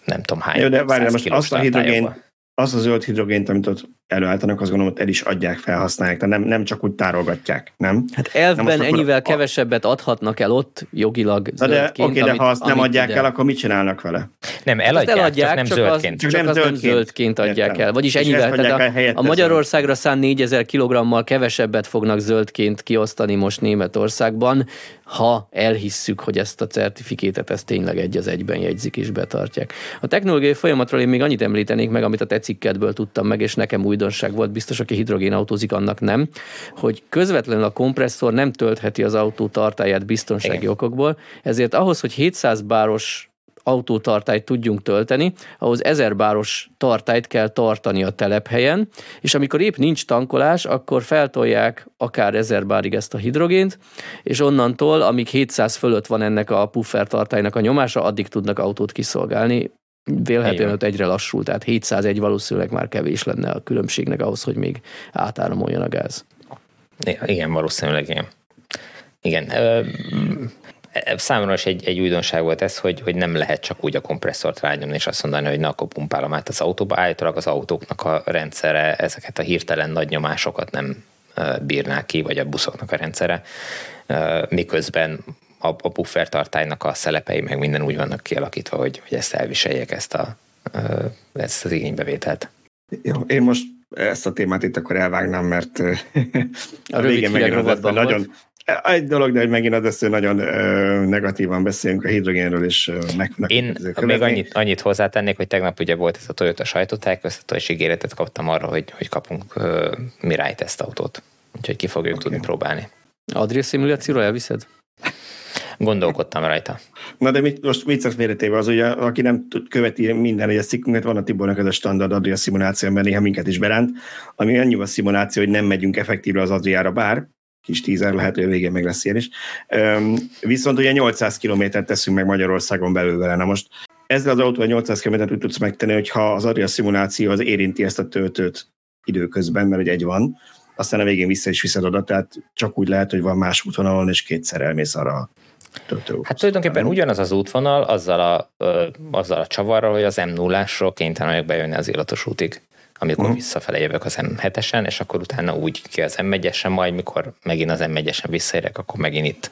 Speaker 2: Nem tudom hány.
Speaker 1: Jó, de várjál, most azt a hidrogént, az a zöld hidrogént, amit ott előállítanak, azt gondolom, hogy el is adják, felhasználják, tehát nem, nem csak úgy tárolgatják, nem?
Speaker 3: Hát elvben nem ennyivel a... kevesebbet adhatnak el ott jogilag
Speaker 1: Na de oké, okay, de ha azt nem adják ide... el, akkor mit csinálnak vele?
Speaker 2: Nem, eladják, eladják csak nem csak zöldként.
Speaker 3: Az, csak, nem, zöldként. nem zöldként adják Értem. el. Vagyis ennyivel, tehát a, a Magyarországra szán 4000 kilogrammal kevesebbet fognak zöldként kiosztani most Németországban, ha elhisszük, hogy ezt a certifikétet ezt tényleg egy az egyben jegyzik és betartják. A technológiai folyamatról én még annyit említenék meg, amit a te cikkedből tudtam meg, és nekem újdonság volt, biztos, aki hidrogénautózik, annak nem, hogy közvetlenül a kompresszor nem töltheti az autó tartáját biztonsági Igen. okokból, ezért ahhoz, hogy 700 báros autótartályt tudjunk tölteni, ahhoz 1000 báros tartályt kell tartani a telephelyen, és amikor épp nincs tankolás, akkor feltolják akár 1000 bárig ezt a hidrogént, és onnantól, amíg 700 fölött van ennek a puffer tartálynak a nyomása, addig tudnak autót kiszolgálni. Vélhetően ott egyre lassul, tehát 701 valószínűleg már kevés lenne a különbségnek ahhoz, hogy még átáramoljon a gáz.
Speaker 2: Igen, valószínűleg igen. Igen, Számomra is egy, egy újdonság volt ez, hogy, hogy nem lehet csak úgy a kompresszort rányomni, és azt mondani, hogy na, akkor pumpálom át az autóba. Állítólag az autóknak a rendszere ezeket a hirtelen nagy nyomásokat nem bírná ki, vagy a buszoknak a rendszere, miközben a, a puffertartálynak a szelepei meg minden úgy vannak kialakítva, hogy, hogy ezt elviseljék ezt, a, ezt az igénybevételt.
Speaker 1: Jó, én most ezt a témát itt akkor elvágnám, mert a, a végén megint az nagyon, egy dolog, de hogy megint az hogy nagyon negatívan beszélünk a hidrogénről, és meg
Speaker 2: Én még annyit, annyit hozzátennék, hogy tegnap ugye volt ez a Toyota sajtótájékoztató, és ígéretet kaptam arra, hogy, hogy kapunk uh, Mirai tesztautót. Úgyhogy ki fogjuk okay. tudni próbálni.
Speaker 3: Adria szimulációra elviszed?
Speaker 2: Gondolkodtam rajta.
Speaker 1: Na de mit, most vicces méretéve az, ugye, aki nem követi minden egyes cikkünket, van a Tibornak ez a standard Adria szimuláció, mert néha minket is beránt, ami annyi a szimuláció, hogy nem megyünk effektívre az Adriára, bár kis tízer lehet, hogy a végén meg lesz ilyen is. Üm, viszont ugye 800 kilométert teszünk meg Magyarországon belül vele. Na most ezzel az autóval 800 kilométert úgy tudsz megtenni, hogyha az Adria szimuláció az érinti ezt a töltőt időközben, mert egy van, aztán a végén vissza is viszed oda, tehát csak úgy lehet, hogy van más útvonalon, és kétszer elmész arra.
Speaker 2: Hát tulajdonképpen ugyanaz az útvonal, azzal a, ö, azzal a csavarral, hogy az M0-ásról kénytelen vagyok bejönni az illatos útig amikor uh-huh. visszafele jövök az M7-esen, és akkor utána úgy ki az M1-esen, majd mikor megint az M1-esen visszaérek, akkor megint itt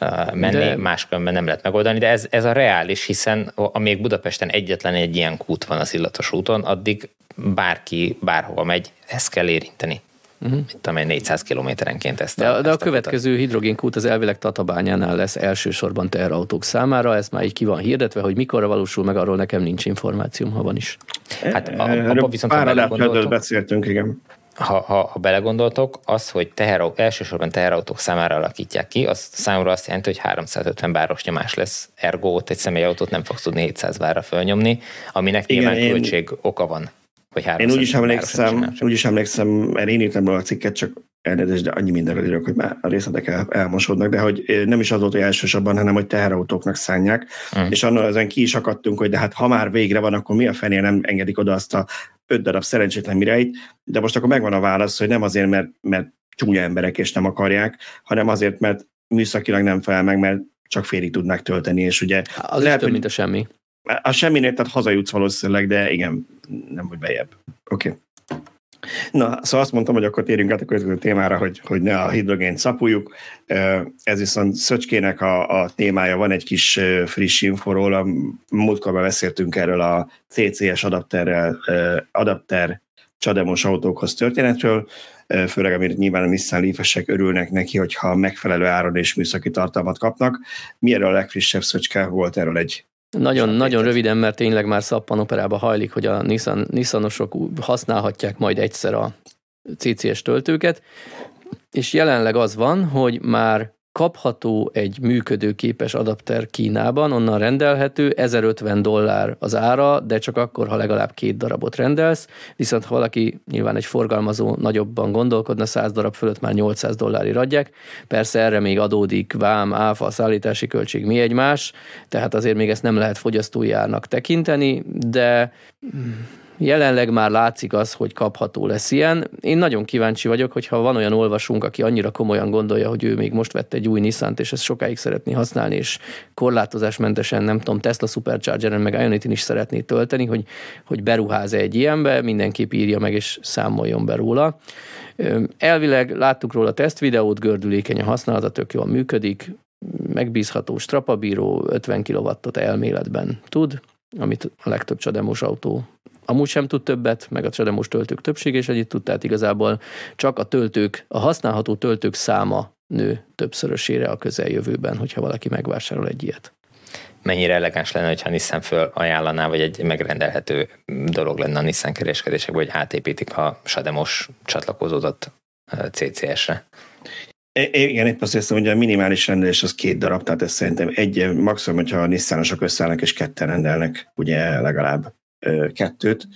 Speaker 2: uh, menni, de... máskülönben nem lehet megoldani, de ez, ez a reális, hiszen amíg Budapesten egyetlen egy ilyen kút van az illatos úton, addig bárki bárhova megy, ezt kell érinteni uh-huh. mint amely 400 kilométerenként ezt
Speaker 3: a, De, de a, a következő kutat. hidrogénkút az elvileg Tatabányánál lesz elsősorban teherautók számára, ez már így ki van hirdetve, hogy mikorra valósul meg, arról nekem nincs információm, ha van is.
Speaker 1: Hát a, a, viszont Pár belegondoltok, beszéltünk, igen.
Speaker 2: Ha, ha, ha belegondoltok, az, hogy teherautó, elsősorban teherautók számára alakítják ki, az számomra azt jelenti, hogy 350 báros nyomás lesz, ergo ott egy személyautót nem fogsz tudni 700 bárra fölnyomni, aminek Igen, nyilván én... költség oka van
Speaker 1: hogy Én úgy is emlékszem, úgy is emlékszem, mert én írtam a cikket, csak elnézést, de annyi mindenre írok, hogy már a részletek el, elmosódnak, de hogy nem is az volt, hogy elsősorban, hanem hogy teherautóknak szánják, mm. és annól ezen ki is akadtunk, hogy de hát ha már végre van, akkor mi a fenél nem engedik oda azt a öt darab szerencsétlen mireit, de most akkor megvan a válasz, hogy nem azért, mert, mert csúnya emberek és nem akarják, hanem azért, mert műszakilag nem felel meg, mert csak félig tudnak tölteni, és ugye...
Speaker 3: Az lehet, több, hogy, mint a semmi.
Speaker 1: A semminél, tehát hazajutsz valószínűleg, de igen, nem hogy bejebb. Oké. Okay. Na, szóval azt mondtam, hogy akkor térjünk át a következő témára, hogy, hogy ne a hidrogént szapuljuk. Ez viszont Szöcskének a, a témája, van egy kis friss inforról, a múltkorban beszéltünk erről a CCS adapterrel, adapter csademos autókhoz történetről, főleg amit nyilván a Nissan leaf örülnek neki, hogyha megfelelő áron és műszaki tartalmat kapnak. Mi erről a legfrissebb Szöcske volt erről egy
Speaker 3: nagyon, nagyon röviden, mert tényleg már szappanoperába hajlik, hogy a Nissan, Nissanosok használhatják majd egyszer a CCS töltőket, és jelenleg az van, hogy már kapható egy működőképes adapter Kínában, onnan rendelhető, 1050 dollár az ára, de csak akkor, ha legalább két darabot rendelsz, viszont ha valaki nyilván egy forgalmazó nagyobban gondolkodna, 100 darab fölött már 800 dollári adják, persze erre még adódik vám, áfa, szállítási költség, mi egymás, tehát azért még ezt nem lehet fogyasztói árnak tekinteni, de Jelenleg már látszik az, hogy kapható lesz ilyen. Én nagyon kíváncsi vagyok, hogyha van olyan olvasunk, aki annyira komolyan gondolja, hogy ő még most vett egy új nissan és ezt sokáig szeretné használni, és korlátozásmentesen, nem tudom, Tesla Supercharger-en, meg ionity is szeretné tölteni, hogy, hogy beruház egy ilyenbe, mindenképp írja meg, és számoljon be róla. Elvileg láttuk róla tesztvideót, gördülékeny a használata, tök jól működik, megbízható strapabíró, 50 kW-ot elméletben tud, amit a legtöbb csademos autó amúgy sem tud többet, meg a csademos töltők többsége is együtt tud, tehát igazából csak a töltők, a használható töltők száma nő többszörösére a közeljövőben, hogyha valaki megvásárol egy ilyet.
Speaker 2: Mennyire elegáns lenne, hogyha Nissan föl ajánlaná, vagy egy megrendelhető dolog lenne a Nissan kereskedésekben, hogy átépítik a sademos csatlakozódott CCS-re.
Speaker 1: Igen, épp azt hiszem, hogy a minimális rendelés az két darab, tehát ez szerintem egy, maximum, hogyha a Nissanosok összeállnak és ketten rendelnek, ugye legalább kettőt.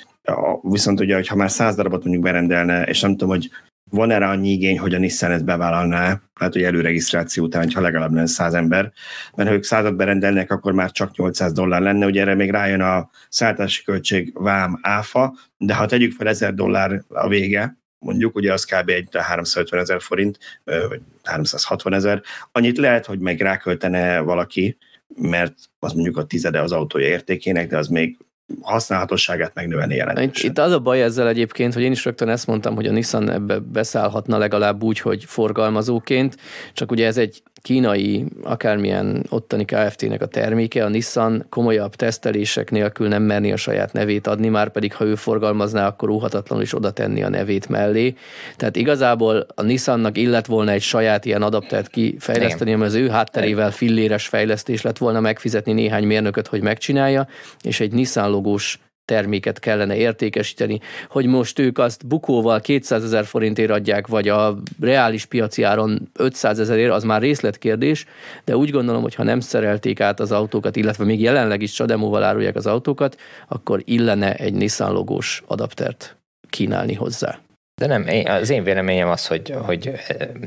Speaker 1: Viszont ugye, ha már száz darabot mondjuk berendelne, és nem tudom, hogy van erre annyi igény, hogy a Nissan ezt bevállalná, lehet, hogy előregisztráció után, ha legalább lenne száz ember, mert ha ők százat berendelnek, akkor már csak 800 dollár lenne, ugye erre még rájön a szállítási költség, vám, áfa, de ha tegyük fel 1000 dollár a vége, mondjuk, ugye az kb. egy 350 ezer forint, vagy 360 ezer, annyit lehet, hogy meg ráköltene valaki, mert az mondjuk a tizede az autója értékének, de az még használhatóságát megnövelni jelentősen.
Speaker 3: Itt, itt az a baj ezzel egyébként, hogy én is rögtön ezt mondtam, hogy a Nissan ebbe beszállhatna legalább úgy, hogy forgalmazóként, csak ugye ez egy kínai, akármilyen ottani KFT-nek a terméke, a Nissan komolyabb tesztelések nélkül nem merni a saját nevét adni, már pedig ha ő forgalmazná, akkor óhatatlanul is oda tenni a nevét mellé. Tehát igazából a Nissannak illet volna egy saját ilyen adaptert kifejleszteni, ami az ő hátterével filléres fejlesztés lett volna megfizetni néhány mérnököt, hogy megcsinálja, és egy Nissan logós terméket kellene értékesíteni, hogy most ők azt bukóval 200 ezer forintért adják, vagy a reális piaci áron 500 ezerért, az már részletkérdés, de úgy gondolom, hogy ha nem szerelték át az autókat, illetve még jelenleg is csademóval árulják az autókat, akkor illene egy Nissan logós adaptert kínálni hozzá.
Speaker 2: De nem, az én véleményem az, hogy, hogy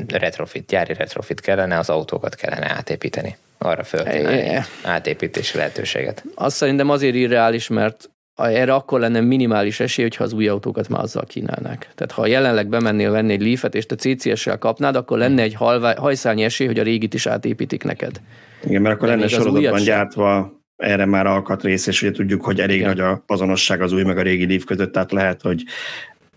Speaker 2: retrofit, gyári retrofit kellene, az autókat kellene átépíteni. Arra föl átépítési lehetőséget.
Speaker 3: Azt szerintem azért irreális, mert erre akkor lenne minimális esély, hogyha az új autókat már azzal kínálnák. Tehát ha jelenleg bemennél venni egy Leafet, és te CCS-sel kapnád, akkor lenne egy hajszálnyi esély, hogy a régit is átépítik neked.
Speaker 1: Igen, mert akkor De lenne sorozatban gyártva erre már alkatrész, és ugye tudjuk, hogy elég Igen. nagy a azonosság az új meg a régi Leaf között, tehát lehet, hogy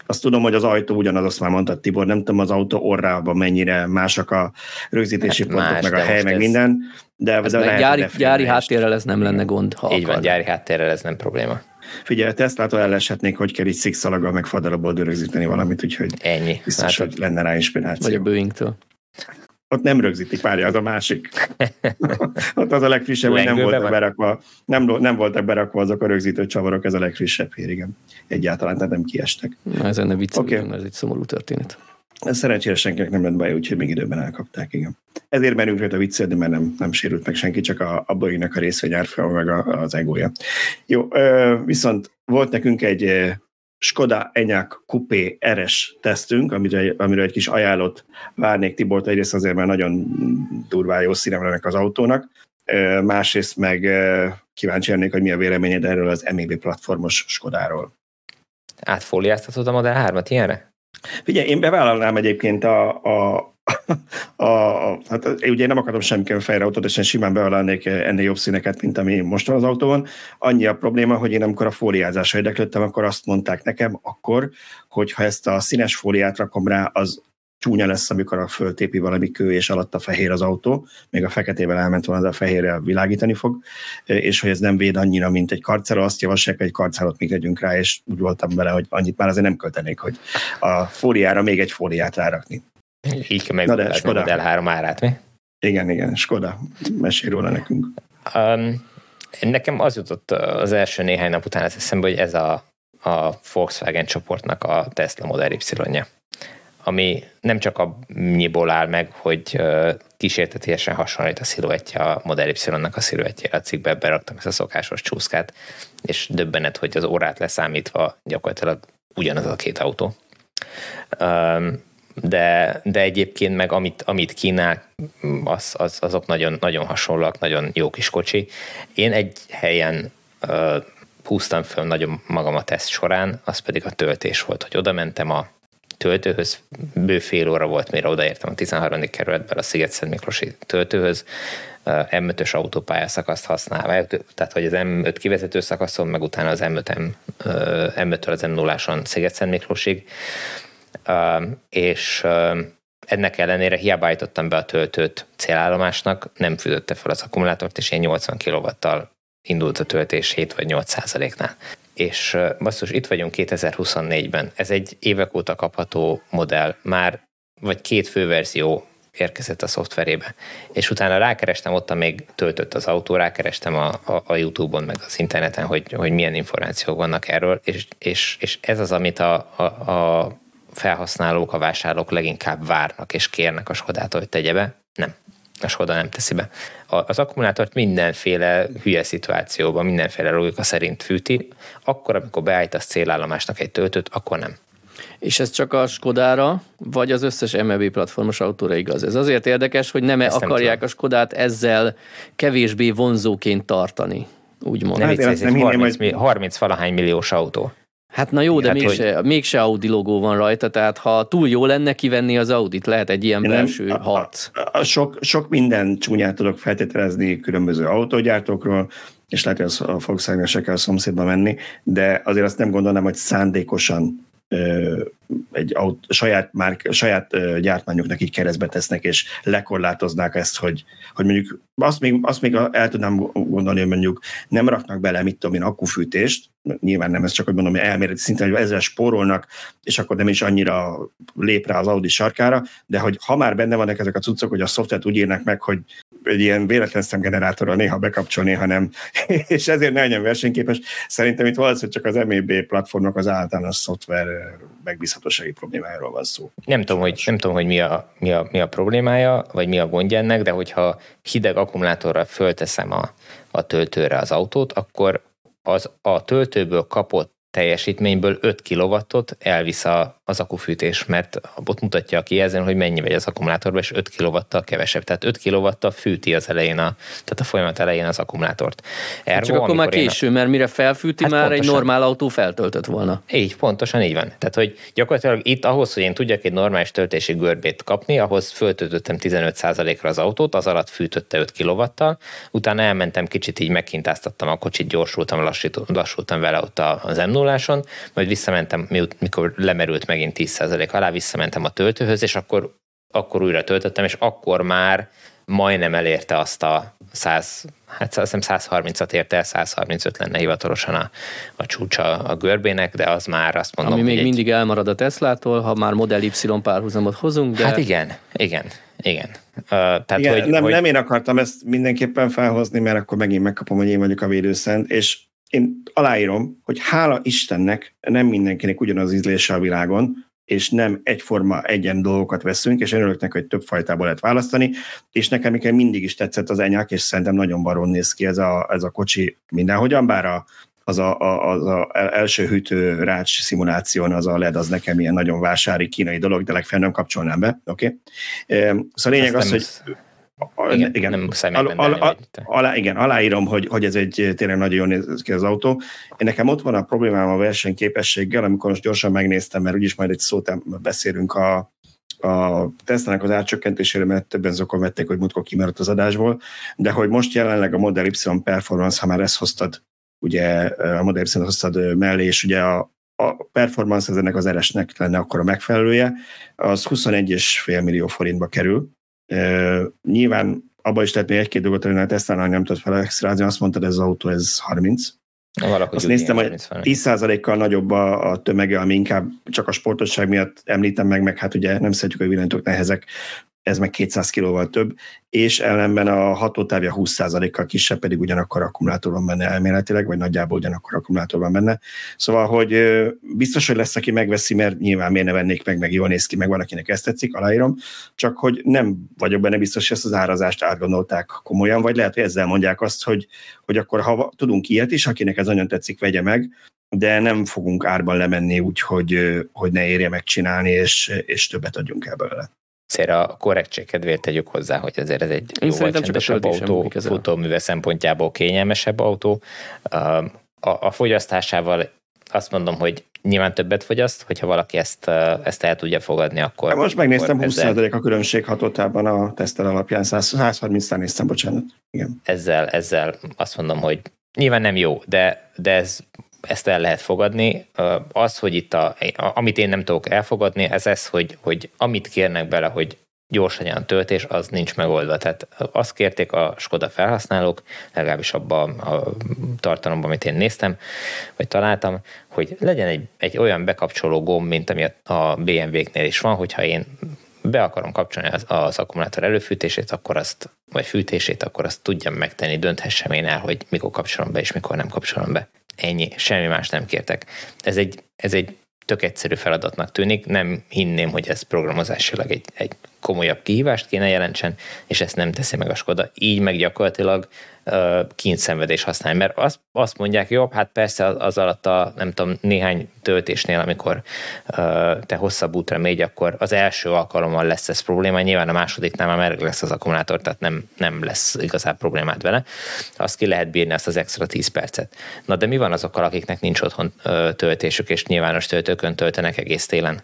Speaker 1: azt tudom, hogy az ajtó ugyanaz, azt már mondta Tibor, nem tudom az autó orrában mennyire másak a rögzítési hát pontok, más, meg a hely, meg ez... minden. De, ez
Speaker 3: de lehet, gyári, gyári háttérrel ez nem lenne gond.
Speaker 2: Ha Így akar. van, gyári háttérrel ez nem probléma.
Speaker 1: Figyelj, Teslától elleshetnék, hogy kell így szikszalaggal meg fadarabból rögzíteni valamit, úgyhogy
Speaker 2: Ennyi.
Speaker 1: biztos, hát, hogy lenne rá inspiráció.
Speaker 3: Vagy a Boeing-től.
Speaker 1: Ott nem rögzítik, várja, az a másik. Ott az a legfrissebb, hogy nem voltak, berakva, nem, nem voltak berakva azok a rögzítő csavarok, ez a legfrissebb hír, igen. Egyáltalán, tehát nem kiestek.
Speaker 3: Na, ez enne vicc, okay. ez egy szomorú történet.
Speaker 1: Ez szerencsére senkinek nem lett baj, úgyhogy még időben elkapták, igen. Ezért merünk rajta viccelni, mert nem, nem sérült meg senki, csak a, a Boeingnek a részvényárfolyama, meg a, az egója. Jó, viszont volt nekünk egy Skoda Enyaq Coupé RS tesztünk, amire, amire egy kis ajánlott várnék Tibort, egyrészt azért, mert nagyon durvá jó színem ennek az autónak, másrészt meg kíváncsi lennék, hogy mi a véleményed erről az MEB platformos Skodáról.
Speaker 2: Átfóliáztatod a Model 3-at ilyenre?
Speaker 1: Figyelj, én bevállalnám egyébként a, a, a, a, hát ugye nem akarom semmiképpen fejreautót, és én simán bevállalnék ennél jobb színeket, mint ami most van az autóban. Annyi a probléma, hogy én amikor a fóliázásra érdeklődtem, akkor azt mondták nekem akkor, hogy ha ezt a színes fóliát rakom rá, az csúnya lesz, amikor a föltépi valami kő, és alatt a fehér az autó, még a feketével elment volna, de a fehérrel világítani fog, és hogy ez nem véd annyira, mint egy karcera, azt javaslják, hogy egy karcerot még legyünk rá, és úgy voltam vele, hogy annyit már azért nem költenék, hogy a fóliára még egy fóliát rárakni.
Speaker 2: Így kell meg a Model 3 árát, mi?
Speaker 1: Igen, igen, Skoda. Mesélj róla nekünk.
Speaker 2: Um, nekem az jutott az első néhány nap után eszembe, hogy ez a, a Volkswagen csoportnak a Tesla Model y -ja ami nem csak annyiból áll meg, hogy kísértetésen hasonlít a sziluettje a Model Y-nak a sziluettjére. A cikkbe beraktam ezt a szokásos csúszkát, és döbbenet, hogy az órát leszámítva gyakorlatilag ugyanaz a két autó. De, de egyébként meg amit, amit kínál, az, az, azok nagyon, nagyon hasonlóak, nagyon jó kis kocsi. Én egy helyen uh, húztam föl nagyon magam a teszt során, az pedig a töltés volt, hogy oda mentem a töltőhöz, bő fél óra volt, mire odaértem a 13. kerületben a sziget Miklósi töltőhöz, M5-ös autópályaszakaszt használva, tehát hogy az M5 kivezető szakaszon, meg utána az M5, M5-től az M0-áson sziget Miklósig, és ennek ellenére hiába állítottam be a töltőt célállomásnak, nem fűtötte fel az akkumulátort, és én 80 kW-tal indult a töltés 7 vagy 8 százaléknál és basszus, itt vagyunk 2024-ben. Ez egy évek óta kapható modell, már vagy két főverzió érkezett a szoftverébe. És utána rákerestem, ott még töltött az autó, rákerestem a, a, a YouTube-on, meg az interneten, hogy, hogy milyen információk vannak erről, és, és, és ez az, amit a, a, a felhasználók, a vásárlók leginkább várnak és kérnek a Skodától, hogy tegye be. Nem a Skoda nem teszi be. Az akkumulátort mindenféle hülye szituációban, mindenféle logika szerint fűti, akkor, amikor beállítasz célállomásnak egy töltőt, akkor nem.
Speaker 3: És ez csak a Skodára, vagy az összes MEB platformos autóra igaz? Ez azért érdekes, hogy nem Ezt akarják nem a Skodát ezzel kevésbé vonzóként tartani, úgymond.
Speaker 2: Nem, hát ez egy 30, 30 valahány milliós autó.
Speaker 3: Hát na jó, de hát, mégse, hogy... mégse Audi logó van rajta, tehát ha túl jó lenne kivenni az Audit, lehet egy ilyen belső a, harc.
Speaker 1: A, a, sok, sok minden csúnyát tudok feltételezni különböző autógyártókról, és lehet, hogy a Volkswagen se kell szomszédba menni, de azért azt nem gondolnám, hogy szándékosan egy aut, saját, már, saját gyártmányoknak így keresztbe tesznek, és lekorlátoznák ezt, hogy, hogy mondjuk azt még, azt még el tudnám gondolni, hogy mondjuk nem raknak bele, mit tudom én, akkufűtést, nyilván nem, ez csak, hogy mondom, hogy elméleti szinten, hogy ezzel spórolnak, és akkor nem is annyira lép rá az Audi sarkára, de hogy ha már benne vannak ezek a cuccok, hogy a szoftvert úgy írnak meg, hogy egy ilyen véletlen szemgenerátorral néha bekapcsolni, hanem, és ezért ne legyen versenyképes. Szerintem itt valószínűleg csak az MEB platformnak az általános szoftver megbízhatósági problémájáról van szó.
Speaker 2: Nem tudom, hogy, nem tudom, hogy mi, a, mi, a, mi a problémája, vagy mi a gondja ennek, de hogyha hideg akkumulátorral fölteszem a, a töltőre az autót, akkor az a töltőből kapott teljesítményből 5 kW-ot elvisz az akufűtés, mert ott mutatja a kijelzőn, hogy mennyi megy az akkumulátorba, és 5 kW-tal kevesebb. Tehát 5 kW-tal fűti az elején, a, tehát a folyamat elején az akkumulátort.
Speaker 3: Ergo, Csak akkor már késő, a... mert mire felfűti, hát már pontosan. egy normál autó feltöltött volna.
Speaker 2: Így, pontosan így van. Tehát, hogy gyakorlatilag itt ahhoz, hogy én tudjak egy normális töltési görbét kapni, ahhoz föltöltöttem 15%-ra az autót, az alatt fűtötte 5 kW-tal, utána elmentem kicsit így megkintáztattam a kocsit, gyorsultam, lassultam vele ott az m induláson, majd visszamentem, mikor lemerült megint 10% alá, visszamentem a töltőhöz, és akkor, akkor újra töltöttem, és akkor már majdnem elérte azt a 100, hát azt hiszem 130-at érte el, 135 lenne hivatalosan a, a csúcsa a görbének, de az már azt mondom,
Speaker 3: Ami még egy... mindig elmarad a Teslától, ha már Model Y párhuzamot hozunk, de...
Speaker 2: Hát igen, igen, igen. Uh,
Speaker 1: tehát, igen hogy, nem, hogy... nem én akartam ezt mindenképpen felhozni, mert akkor megint megkapom, hogy én vagyok a védőszent, és én aláírom, hogy hála Istennek nem mindenkinek ugyanaz ízlése a világon, és nem egyforma egyen dolgokat veszünk, és örülök neki, hogy több fajtából lehet választani, és nekem, nekem mindig is tetszett az enyák, és szerintem nagyon baron néz ki ez a, ez a kocsi mindenhogyan, bár a, az a, a, az a első hűtő rács szimuláción az a LED, az nekem ilyen nagyon vásári kínai dolog, de legfeljebb nem kapcsolnám be, oké? Okay? Szóval lényeg az, hogy
Speaker 2: igen, igen. Nem muszáj al, al,
Speaker 1: al, alá, igen, aláírom, hogy, hogy ez egy tényleg nagyon jól néz ki az autó. Én nekem ott van a problémám a versenyképességgel, amikor most gyorsan megnéztem, mert úgyis majd egy szót beszélünk a, a Tesla-nak az árcsökkentésére, mert többen zokon vették, hogy mutkó kimaradt az adásból, de hogy most jelenleg a Model Y Performance, ha már ezt hoztad, ugye a Model Y hoztad mellé, és ugye a, a performance az ennek az RS-nek lenne akkor a megfelelője, az 21,5 millió forintba kerül, nyilván abban is lehet még egy-két dolgot, hogy a Tesla nem tudott fel extrázni, azt mondtad, ez az autó, ez 30. Valahogy azt néztem, hogy 10%-kal nagyobb a, a tömege, ami inkább csak a sportosság miatt említem meg, meg hát ugye nem szeretjük, hogy villanytok nehezek, ez meg 200 kilóval több, és ellenben a hatótávja 20%-kal kisebb, pedig ugyanakkor akkumulátor van benne elméletileg, vagy nagyjából ugyanakkor akkumulátor van benne. Szóval, hogy biztos, hogy lesz, aki megveszi, mert nyilván miért ne vennék meg, meg jól néz ki, meg van, akinek ezt tetszik, aláírom, csak hogy nem vagyok benne biztos, hogy ezt az árazást átgondolták komolyan, vagy lehet, hogy ezzel mondják azt, hogy, hogy akkor ha tudunk ilyet is, akinek ez nagyon tetszik, vegye meg, de nem fogunk árban lemenni úgy, hogy, hogy ne érje megcsinálni, és, és többet adjunk el belőle.
Speaker 2: Azért a korrektség kedvéért tegyük hozzá, hogy azért ez egy Én jóval csendesebb autó, futóműve szempontjából kényelmesebb autó. A, a fogyasztásával azt mondom, hogy nyilván többet fogyaszt, hogyha valaki ezt, ezt el tudja fogadni, akkor...
Speaker 1: Hát most megnéztem, 20 ezzel, a különbség hatotában a tesztel alapján, 130-tán néztem, bocsánat. Igen.
Speaker 2: Ezzel, ezzel azt mondom, hogy nyilván nem jó, de, de ez ezt el lehet fogadni. Az, hogy itt, a, amit én nem tudok elfogadni, ez ez, hogy, hogy amit kérnek bele, hogy gyors legyen töltés, az nincs megoldva. Tehát azt kérték a Skoda felhasználók, legalábbis abban a tartalomban, amit én néztem, vagy találtam, hogy legyen egy, egy olyan bekapcsoló gomb, mint ami a BMW-knél is van, hogyha én be akarom kapcsolni az, az akkumulátor előfűtését, akkor azt, vagy fűtését, akkor azt tudjam megtenni, dönthessem én el, hogy mikor kapcsolom be, és mikor nem kapcsolom be. Ennyi, semmi más nem kértek. Ez egy, ez egy tök egyszerű feladatnak tűnik, nem hinném, hogy ez programozásilag egy, egy komolyabb kihívást kéne jelentsen, és ezt nem teszi meg a Skoda. Így meg gyakorlatilag szenvedés használni, mert azt, azt mondják, jobb, hát persze az, az alatt a nem tudom, néhány töltésnél, amikor te hosszabb útra megy, akkor az első alkalommal lesz ez probléma, nyilván a másodiknál már meg lesz az akkumulátor, tehát nem, nem lesz igazán problémát vele. Azt ki lehet bírni azt az extra 10 percet. Na de mi van azokkal, akiknek nincs otthon töltésük, és nyilvános töltőkön töltenek egész télen?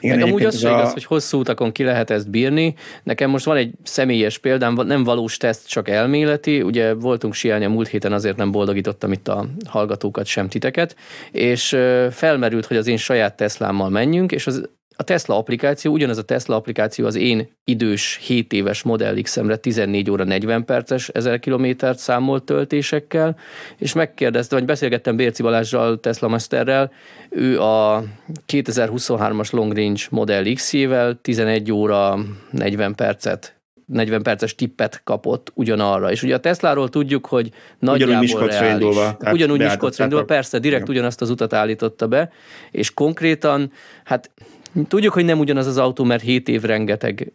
Speaker 3: Igen, Meg amúgy az se a... igaz, hogy hosszú utakon ki lehet ezt bírni. Nekem most van egy személyes példám, nem valós teszt, csak elméleti. Ugye voltunk siálni a múlt héten, azért nem boldogítottam itt a hallgatókat, sem titeket, és felmerült, hogy az én saját Teslámmal menjünk, és az a Tesla applikáció, ugyanez a Tesla applikáció az én idős 7 éves Model X-emre 14 óra 40 perces 1000 kilométert számolt töltésekkel, és megkérdezte, vagy beszélgettem Bérci Balázsral, Tesla Masterrel, ő a 2023-as Long Range Model X-jével 11 óra 40 percet 40 perces tippet kapott ugyanarra. És ugye a Tesláról tudjuk, hogy nagyjából ugyanúgy Miskolcra indulva. Ugyanúgy Miskolcra indulva, persze, direkt ugyanazt az utat állította be, és konkrétan, hát Tudjuk, hogy nem ugyanaz az autó, mert 7 év rengeteg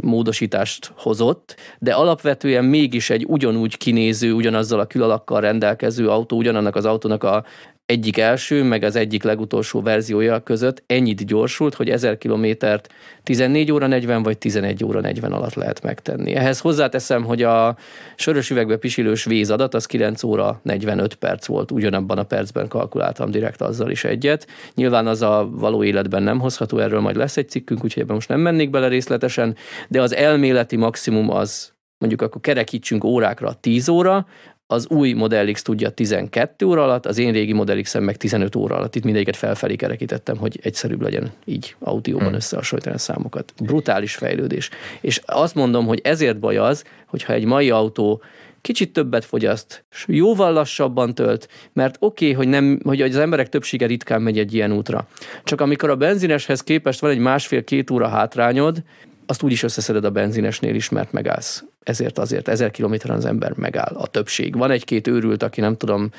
Speaker 3: módosítást hozott, de alapvetően mégis egy ugyanúgy kinéző, ugyanazzal a külalakkal rendelkező autó, ugyanannak az autónak a egyik első, meg az egyik legutolsó verziója között ennyit gyorsult, hogy 1000 kilométert 14 óra 40 vagy 11 óra 40 alatt lehet megtenni. Ehhez hozzáteszem, hogy a sörös üvegbe pisilős vízadat az 9 óra 45 perc volt, ugyanabban a percben kalkuláltam direkt azzal is egyet. Nyilván az a való életben nem hozható, erről majd lesz egy cikkünk, úgyhogy ebben most nem mennék bele részletesen, de az elméleti maximum az mondjuk akkor kerekítsünk órákra 10 óra, az új Model X tudja 12 óra alatt, az én régi Model x meg 15 óra alatt. Itt mindegyiket felfelé kerekítettem, hogy egyszerűbb legyen így audióban hmm. összehasonlítani a számokat. Brutális fejlődés. És azt mondom, hogy ezért baj az, hogyha egy mai autó kicsit többet fogyaszt, jóval lassabban tölt, mert oké, okay, hogy, nem, hogy az emberek többsége ritkán megy egy ilyen útra. Csak amikor a benzineshez képest van egy másfél-két óra hátrányod, azt úgy is összeszeded a benzinesnél is, mert megállsz. Ezért azért ezer kilométeren az ember megáll, a többség. Van egy-két őrült, aki nem tudom,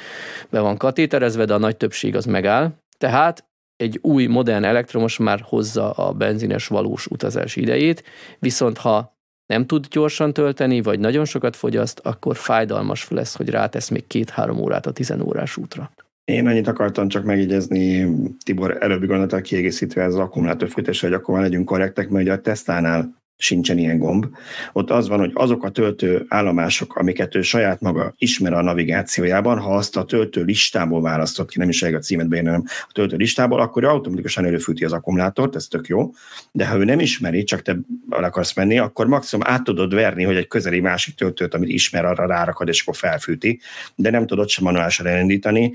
Speaker 3: be van katéterezve, de a nagy többség az megáll. Tehát egy új, modern elektromos már hozza a benzines valós utazás idejét, viszont ha nem tud gyorsan tölteni, vagy nagyon sokat fogyaszt, akkor fájdalmas lesz, hogy rátesz még két-három órát a 10 órás útra.
Speaker 1: Én annyit akartam csak megjegyezni Tibor előbbi gondolattal kiegészítve ez az akkumulátorfűtésre, hogy akkor legyünk korrektek, mert ugye a tesztánál sincsen ilyen gomb. Ott az van, hogy azok a töltő állomások, amiket ő saját maga ismer a navigációjában, ha azt a töltő listából választott ki, nem is a címet beírni, hanem a töltő listából, akkor ő automatikusan előfűti az akkumulátort, ez tök jó, de ha ő nem ismeri, csak te el akarsz menni, akkor maximum át tudod verni, hogy egy közeli másik töltőt, amit ismer, arra rárakad, és akkor felfűti, de nem tudod sem manuálisan elindítani,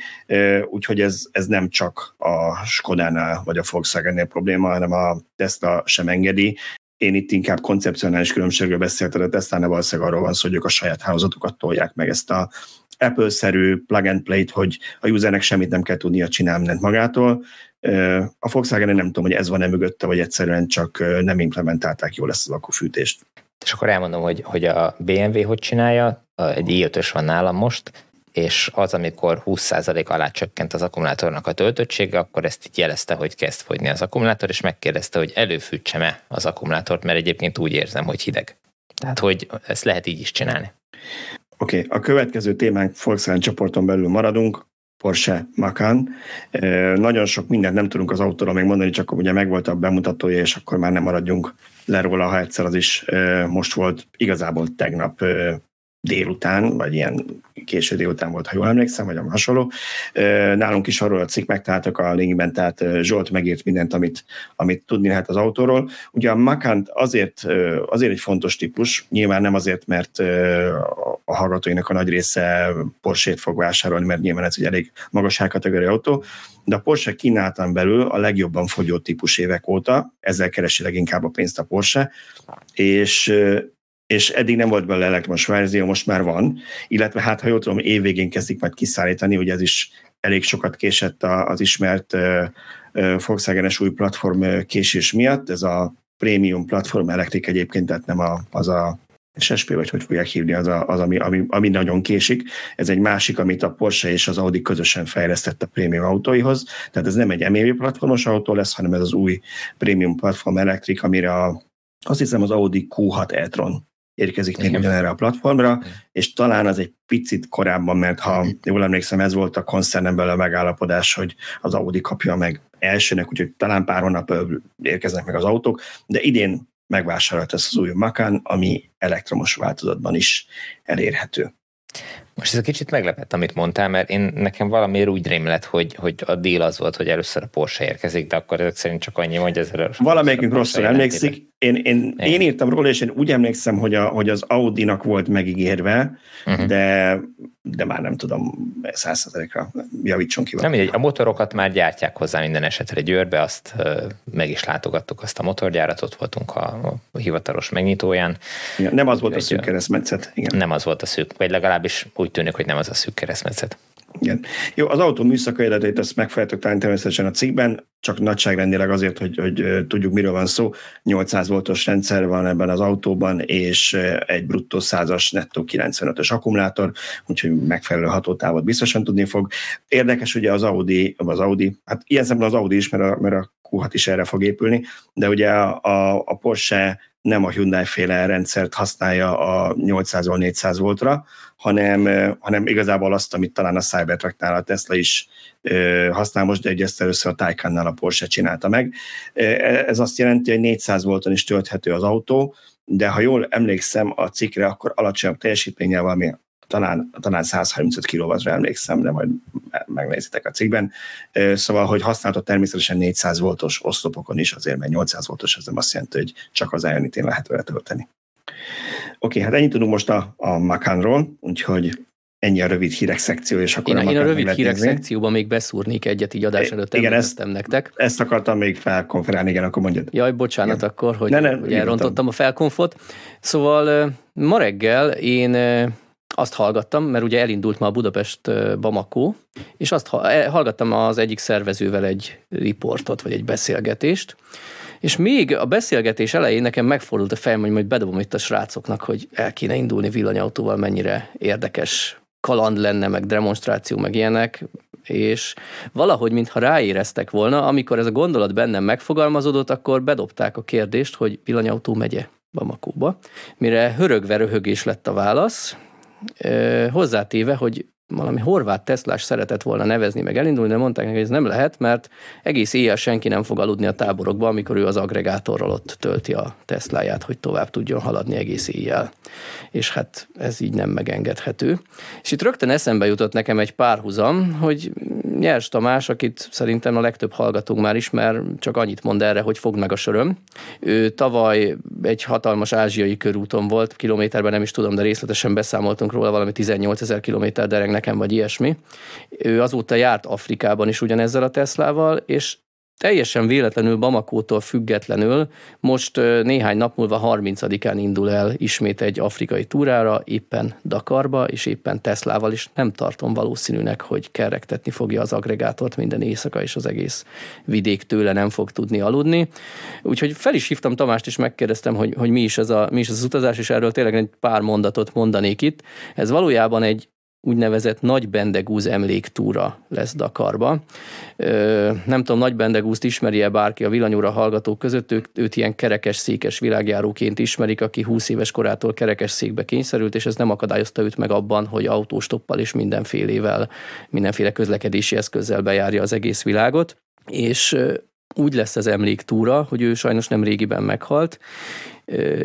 Speaker 1: úgyhogy ez, ez nem csak a Skodánál vagy a Volkswagen-nél probléma, hanem a Tesla sem engedi, én itt inkább koncepcionális különbségről beszéltem, de Tesla valószínűleg arról van szó, hogy ők a saját hálózatukat tolják meg ezt a Apple-szerű plug and play-t, hogy a usernek semmit nem kell tudnia csinálni mindent magától. A Volkswagen nem tudom, hogy ez van-e mögötte, vagy egyszerűen csak nem implementálták jól ezt az akkufűtést.
Speaker 2: És akkor elmondom, hogy, hogy a BMW hogy csinálja, egy i5-ös van nálam most, és az, amikor 20% alá csökkent az akkumulátornak a töltöttsége, akkor ezt így jelezte, hogy kezd fogyni az akkumulátor, és megkérdezte, hogy előfűtsem-e az akkumulátort, mert egyébként úgy érzem, hogy hideg. Tehát, hogy ezt lehet így is csinálni.
Speaker 1: Oké, okay, a következő témánk Volkswagen csoporton belül maradunk, Porsche Macan. Nagyon sok mindent nem tudunk az autóról még mondani, csak ugye megvolt a bemutatója, és akkor már nem maradjunk le róla, ha egyszer az is most volt igazából tegnap délután, vagy ilyen késő délután volt, ha jól emlékszem, vagy a hasonló. Nálunk is arról a cikk megtaláltak a linkben, tehát Zsolt megírt mindent, amit, amit tudni lehet az autóról. Ugye a Macan azért, azért egy fontos típus, nyilván nem azért, mert a hallgatóinak a nagy része Porsche-t fog vásárolni, mert nyilván ez egy elég magas kategóriai autó, de a Porsche kínáltan belül a legjobban fogyó típus évek óta, ezzel keresi leginkább a pénzt a Porsche, és és eddig nem volt belőle elektromos verzió, most már van, illetve hát, ha jól tudom, évvégén kezdik majd kiszállítani, ugye ez is elég sokat késett az ismert Volkswagen-es új platform késés miatt, ez a prémium platform elektrik egyébként, tehát nem a, az a SSP, vagy hogy fogják hívni, az, a, az ami, ami, ami nagyon késik. Ez egy másik, amit a Porsche és az Audi közösen fejlesztett a prémium autóihoz. Tehát ez nem egy MEV platformos autó lesz, hanem ez az új prémium platform elektrik, amire a, azt hiszem az Audi Q6 e-tron érkezik még ugyanerre a platformra, Igen. és talán az egy picit korábban, mert ha jól emlékszem, ez volt a koncernen belül a megállapodás, hogy az Audi kapja meg elsőnek, úgyhogy talán pár hónap érkeznek meg az autók, de idén megvásárolt ezt az új Macan, ami elektromos változatban is elérhető.
Speaker 2: Most ez a kicsit meglepett, amit mondtál, mert én nekem valamiért úgy rémlett, hogy, hogy a deal az volt, hogy először a Porsche érkezik, de akkor ezek szerint csak annyi, hogy ez
Speaker 1: Valamelyikünk rosszul emlékszik. Én, én, én, írtam róla, és én úgy emlékszem, hogy, a, hogy az Audi-nak volt megígérve, uh-huh. de de már nem tudom, százszerzelékra javítson ki.
Speaker 2: Nem, mindegy, a motorokat már gyártják hozzá minden esetre Győrbe, azt meg is látogattuk azt a motorgyárat, ott voltunk a, a hivatalos megnyitóján.
Speaker 1: Igen, nem az volt egy, a szűk keresztmetszet. Igen.
Speaker 2: Nem az volt a szűk, vagy legalábbis úgy tűnik, hogy nem az a szűk keresztmetszet.
Speaker 1: Igen. Jó, az autó műszaki eredetét ezt meg fogjátok természetesen a cikkben, csak nagyságrendileg azért, hogy, hogy tudjuk, miről van szó. 800 voltos rendszer van ebben az autóban, és egy bruttó 100-as, nettó 95-ös akkumulátor, úgyhogy megfelelő hatótávot biztosan tudni fog. Érdekes ugye az Audi, az Audi, hát ilyen szemben az Audi is, mert a, mert a Q6 is erre fog épülni, de ugye a, a, Porsche nem a Hyundai féle rendszert használja a 800-ról 400 voltra, hanem, hanem igazából azt, amit talán a Cybertrucknál a Tesla is használ most, de ezt először a Taycannál a Porsche csinálta meg. Ez azt jelenti, hogy 400 volton is tölthető az autó, de ha jól emlékszem a cikkre, akkor alacsonyabb teljesítménnyel valami talán, talán 135 kW-ra emlékszem, de majd megnézitek a cikkben. Szóval, hogy használta természetesen 400 voltos oszlopokon is, azért, mert 800 voltos az nem azt jelenti, hogy csak az Ionity-n lehet vele tölteni. Oké, hát ennyit tudunk most a, a Macanról, úgyhogy ennyi a rövid hírek szekció, és akkor
Speaker 3: én, a, én a rövid hírek nézni. szekcióban még beszúrnék egyet, így adás előtt igen, ezt, nektek.
Speaker 1: Ezt akartam még felkonferálni, igen, akkor mondjad.
Speaker 3: Jaj, bocsánat igen. akkor, hogy, ne, ne, hogy elrontottam a felkonfot. Szóval ma reggel én azt hallgattam, mert ugye elindult ma a Budapest Bamako, és azt e, hallgattam az egyik szervezővel egy riportot, vagy egy beszélgetést, és még a beszélgetés elején nekem megfordult a fejem, hogy majd bedobom itt a srácoknak, hogy el kéne indulni villanyautóval, mennyire érdekes kaland lenne, meg demonstráció, meg ilyenek, és valahogy, mintha ráéreztek volna, amikor ez a gondolat bennem megfogalmazódott, akkor bedobták a kérdést, hogy villanyautó megye Bamakóba, mire hörögve röhögés lett a válasz, hozzátéve, hogy valami horvát Teslás szeretett volna nevezni, meg elindulni, de mondták neki, hogy ez nem lehet, mert egész éjjel senki nem fog aludni a táborokba, amikor ő az agregátorral ott tölti a Tesláját, hogy tovább tudjon haladni egész éjjel. És hát ez így nem megengedhető. És itt rögtön eszembe jutott nekem egy párhuzam, hogy Nyers Tamás, akit szerintem a legtöbb hallgatónk már ismer, csak annyit mond erre, hogy fog meg a söröm. Ő tavaly egy hatalmas ázsiai körúton volt, kilométerben nem is tudom, de részletesen beszámoltunk róla, valami 18 ezer kilométer dereg nekem, vagy ilyesmi. Ő azóta járt Afrikában is ugyanezzel a Teslával, és teljesen véletlenül Bamakótól függetlenül most néhány nap múlva 30-án indul el ismét egy afrikai túrára, éppen Dakarba, és éppen Teslával is nem tartom valószínűnek, hogy kerektetni fogja az agregátort minden éjszaka, és az egész vidék tőle nem fog tudni aludni. Úgyhogy fel is hívtam Tamást, és megkérdeztem, hogy, hogy mi, is ez a, mi is ez az utazás, és erről tényleg egy pár mondatot mondanék itt. Ez valójában egy úgynevezett Nagy Bendegúz emléktúra lesz Dakarba. Nem tudom, Nagy Bendegúzt ismeri-e bárki a villanyóra hallgatók között, ők, őt ilyen kerekes székes világjáróként ismerik, aki 20 éves korától kerekes székbe kényszerült, és ez nem akadályozta őt meg abban, hogy autóstoppal és mindenfélével, mindenféle közlekedési eszközzel bejárja az egész világot. És úgy lesz az emléktúra, hogy ő sajnos nem régiben meghalt,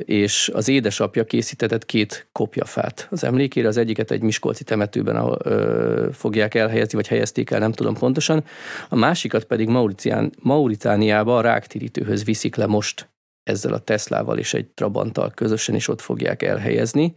Speaker 3: és az édesapja készítetett két kopjafát. Az emlékére, az egyiket egy Miskolci temetőben ahol, fogják elhelyezni, vagy helyezték el, nem tudom pontosan, a másikat pedig Mauritániába a ráktirítőhöz viszik le most ezzel a Teslával és egy Trabanttal közösen is ott fogják elhelyezni.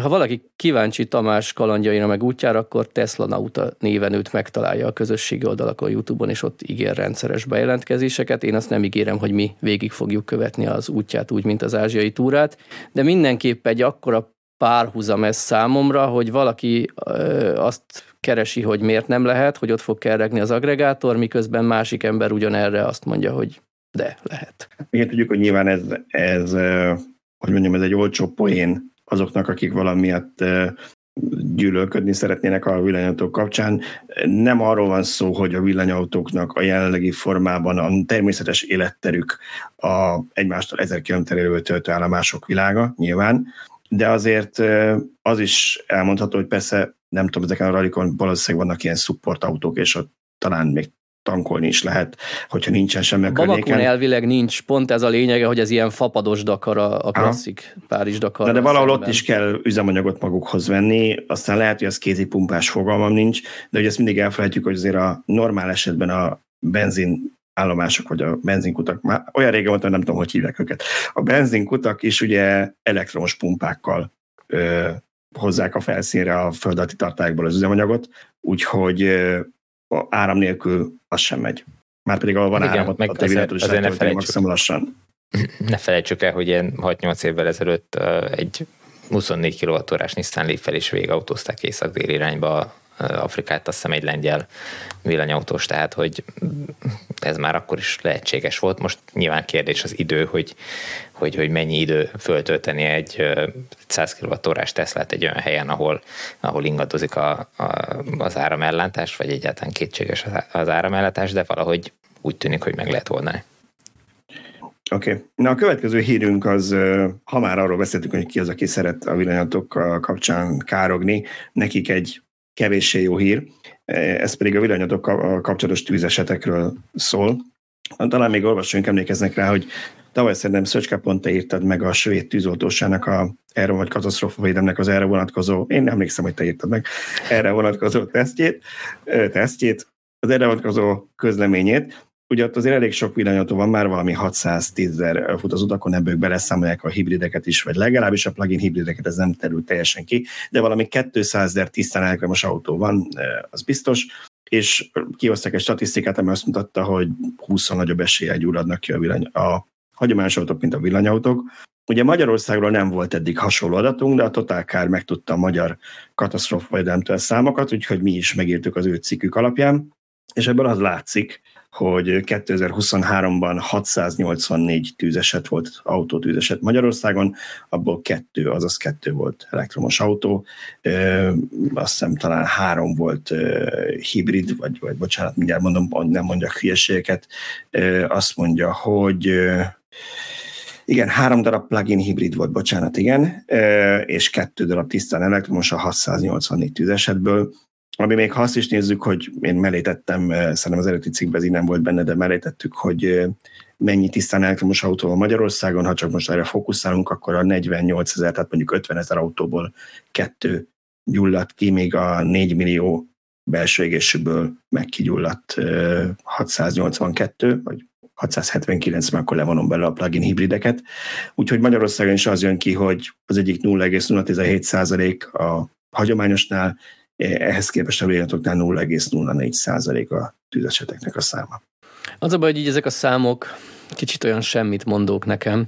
Speaker 3: Ha valaki kíváncsi Tamás kalandjaira meg útjára, akkor Tesla Nauta néven őt megtalálja a közösségi oldalakon, YouTube-on, és ott ígér rendszeres bejelentkezéseket. Én azt nem ígérem, hogy mi végig fogjuk követni az útját úgy, mint az ázsiai túrát, de mindenképp egy akkora párhuzam ez számomra, hogy valaki azt keresi, hogy miért nem lehet, hogy ott fog keregni az agregátor, miközben másik ember ugyanerre azt mondja, hogy de lehet.
Speaker 1: Igen, tudjuk, hogy nyilván ez, ez hogy mondjam, ez egy olcsó poén azoknak, akik valamiatt gyűlölködni szeretnének a villanyautók kapcsán. Nem arról van szó, hogy a villanyautóknak a jelenlegi formában a természetes életterük a egymástól ezer kilométerről töltő állomások világa, nyilván, de azért az is elmondható, hogy persze nem tudom, ezeken a ralikon valószínűleg vannak ilyen supportautók, és ott talán még tankolni is lehet, hogyha nincsen semmi a
Speaker 3: környéken. elvileg nincs, pont ez a lényege, hogy ez ilyen fapados Dakar, a, a klasszik Aha. Párizs Dakar.
Speaker 1: De, de valahol szemben. ott is kell üzemanyagot magukhoz venni, aztán lehet, hogy az kézi pumpás fogalmam nincs, de hogy ezt mindig elfelejtjük, hogy azért a normál esetben a benzin állomások, vagy a benzinkutak, már olyan régen mondtam, nem tudom, hogy hívják őket. A benzinkutak is ugye elektromos pumpákkal ö, hozzák a felszínre a földalatti tartályokból az üzemanyagot, úgyhogy áram nélkül az sem megy. Már pedig ahol van Igen, áram, meg a azért, azért ne felejtsük, lassan.
Speaker 2: Ne felejtsük el, hogy ilyen 6-8 évvel ezelőtt egy 24 kWh Nissan Leaf-fel is végautózták észak-dél irányba Afrikát, azt hiszem egy lengyel villanyautós, tehát hogy ez már akkor is lehetséges volt. Most nyilván kérdés az idő, hogy, hogy, hogy mennyi idő föltölteni egy 100 kWh Teslát egy olyan helyen, ahol, ahol ingadozik a, a, az áramellátás, vagy egyáltalán kétséges az áramellátás, de valahogy úgy tűnik, hogy meg lehet oldani.
Speaker 1: Oké. Okay. Na a következő hírünk az, ha már arról beszéltünk, hogy ki az, aki szeret a villanyatokkal kapcsán károgni, nekik egy kevéssé jó hír, ez pedig a villanyatok kapcsolatos tűzesetekről szól. Talán még olvasóink emlékeznek rá, hogy tavaly szerintem Szöcske pont írtad meg a svéd tűzoltósának a erre vagy katasztrófavédemnek az erre vonatkozó, én emlékszem, hogy te írtad meg, erre vonatkozó tesztjét, tesztjét, az erre vonatkozó közleményét, Ugye ott azért elég sok villanyautó van, már valami 610 ezer fut az utakon, ebből beleszámolják a hibrideket is, vagy legalábbis a plug-in hibrideket, ez nem terül teljesen ki, de valami 200 ezer tisztán elektromos autó van, az biztos, és kihoztak egy statisztikát, ami azt mutatta, hogy 20 nagyobb eséllyel gyulladnak ki a, villany, a hagyományos autók, mint a villanyautók. Ugye Magyarországról nem volt eddig hasonló adatunk, de a Total Car megtudta a magyar katasztrófa számokat, úgyhogy mi is megírtuk az ő cikkük alapján, és ebből az látszik, hogy 2023-ban 684 tűzeset volt, autótűzeset Magyarországon, abból kettő, azaz kettő volt elektromos autó, azt hiszem talán három volt hibrid, vagy, vagy bocsánat, mindjárt mondom, nem mondjak hülyeségeket, azt mondja, hogy igen, három darab plug-in hibrid volt, bocsánat, igen, és kettő darab tisztán elektromos a 684 tűzesetből, ami még ha azt is nézzük, hogy én mellé tettem, eh, szerintem az eredeti cikkben ez így nem volt benne, de mellé tettük, hogy eh, mennyi tisztán elektromos autó van Magyarországon, ha csak most erre fókuszálunk, akkor a 48 ezer, tehát mondjuk 50 ezer autóból kettő gyulladt ki, még a 4 millió belső égésűből megkigyulladt 682, eh, vagy 679, mert akkor levonom bele a plugin hibrideket. Úgyhogy Magyarországon is az jön ki, hogy az egyik 0,017 a hagyományosnál, ehhez képest a véletoknál 0,04% a tűzeseteknek a száma.
Speaker 3: Az a baj, hogy így ezek a számok kicsit olyan semmit mondók nekem,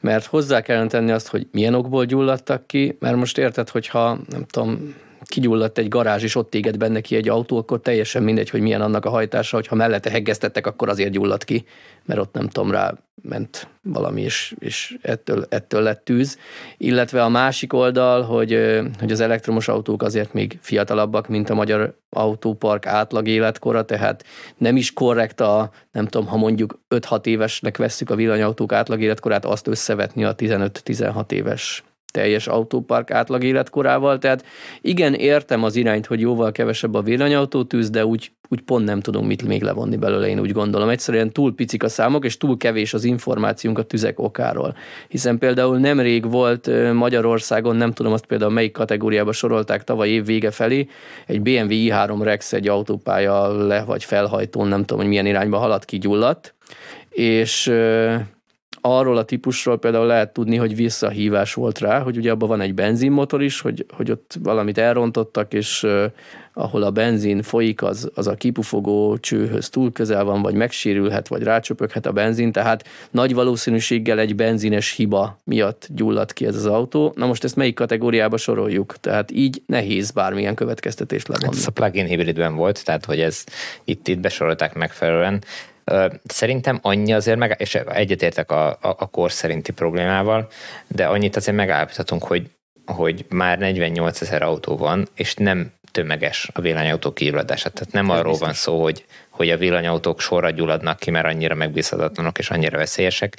Speaker 3: mert hozzá kellene tenni azt, hogy milyen okból gyulladtak ki, mert most érted, hogyha nem tudom, kigyulladt egy garázs, és ott égett benne ki egy autó, akkor teljesen mindegy, hogy milyen annak a hajtása, hogyha mellette heggeztettek, akkor azért gyulladt ki, mert ott nem tudom, rá ment valami, és, és ettől, ettől lett tűz. Illetve a másik oldal, hogy, hogy az elektromos autók azért még fiatalabbak, mint a magyar autópark átlag életkora, tehát nem is korrekt a, nem tudom, ha mondjuk 5-6 évesnek vesszük a villanyautók átlag életkorát, azt összevetni a 15-16 éves teljes autópark átlag életkorával, tehát igen, értem az irányt, hogy jóval kevesebb a villanyautótűz, de úgy, úgy pont nem tudom mit még levonni belőle, én úgy gondolom. Egyszerűen túl picik a számok, és túl kevés az információnk a tüzek okáról. Hiszen például nemrég volt Magyarországon, nem tudom azt például melyik kategóriába sorolták tavaly év vége felé, egy BMW i3 Rex egy autópálya le vagy felhajtón, nem tudom, hogy milyen irányba haladt, kigyulladt, és arról a típusról például lehet tudni, hogy visszahívás volt rá, hogy ugye abban van egy benzinmotor is, hogy, hogy ott valamit elrontottak, és uh, ahol a benzin folyik, az, az a kipufogó csőhöz túl közel van, vagy megsérülhet, vagy rácsöpöghet a benzin, tehát nagy valószínűséggel egy benzines hiba miatt gyulladt ki ez az autó. Na most ezt melyik kategóriába soroljuk? Tehát így nehéz bármilyen következtetést levonni.
Speaker 2: Ez a plug-in hibridben volt, tehát hogy ez itt, itt besorolták megfelelően. Szerintem annyi azért, meg, és egyetértek a, a, a kor szerinti problémával, de annyit azért megállapíthatunk, hogy, hogy már 48 ezer autó van, és nem tömeges a villanyautók kigyulladása. Tehát nem Ez arról biztos. van szó, hogy, hogy a villanyautók sorra gyulladnak ki, mert annyira megbízhatatlanok és annyira veszélyesek.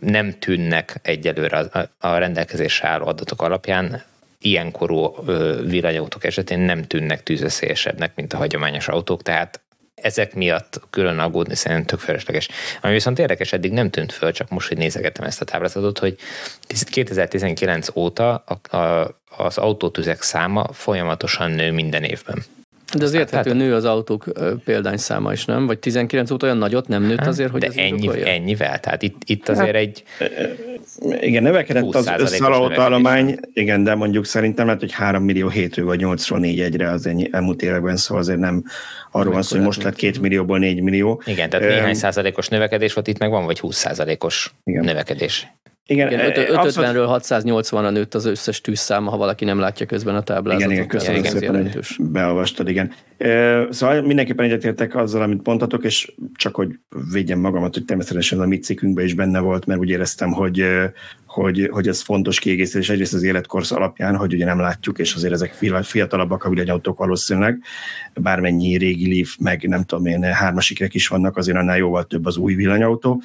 Speaker 2: Nem tűnnek egyelőre a, a rendelkezésre álló adatok alapján ilyenkorú villanyautók esetén nem tűnnek tűzveszélyesebbnek, mint a hagyományos autók, tehát ezek miatt külön aggódni szerintem tök felesleges. Ami viszont érdekes, eddig nem tűnt föl, csak most, hogy nézegettem ezt a táblázatot, hogy 2019 óta az autótüzek száma folyamatosan nő minden évben.
Speaker 3: De az érthető hát, nő az autók példányszáma is, nem? Vagy 19 óta olyan nagyot nem nőtt azért, hogy
Speaker 2: De
Speaker 3: ez
Speaker 2: ennyi, ennyivel, tehát itt, itt azért hát, egy
Speaker 1: igen, növekedett az összealautóállomány, igen, de mondjuk szerintem lehet, hogy 3 millió 7 vagy 8-ról 4 egyre az ennyi, elmúlt években, szóval azért nem arról van szó, hogy most lett 2 millióból 4 millió.
Speaker 2: Igen, tehát néhány százalékos növekedés volt, itt meg van, vagy 20 százalékos növekedés.
Speaker 3: Igen, igen 550-ről 680-ra nőtt az összes tűzszáma, ha valaki nem látja közben a táblázatot.
Speaker 1: Igen, igen, köszönöm igen, szépen, hogy beolvastad, igen. Szóval mindenképpen egyetértek azzal, amit mondhatok, és csak hogy védjem magamat, hogy természetesen a mi cikkünkben is benne volt, mert úgy éreztem, hogy, hogy, hogy ez fontos kiegészítés egyrészt az életkorsz alapján, hogy ugye nem látjuk, és azért ezek fiatalabbak a villanyautók valószínűleg, bármennyi régi Leaf, meg nem tudom én, hármasikrek is vannak, azért annál jóval több az új villanyautó,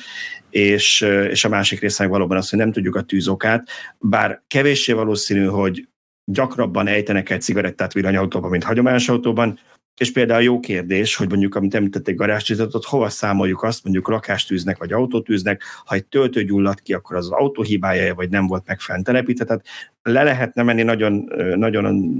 Speaker 1: és, és a másik résznek valóban az, hogy nem tudjuk a tűzokát, bár kevéssé valószínű, hogy gyakrabban ejtenek egy cigarettát villanyautóban, mint hagyományos autóban, és például jó kérdés, hogy mondjuk, amit említették garázstűzetet, hova számoljuk azt, mondjuk lakástűznek vagy autótűznek, ha egy töltő gyulladt ki, akkor az az autó hibája, vagy nem volt megfelelően telepített. Tehát le lehetne menni nagyon, nagyon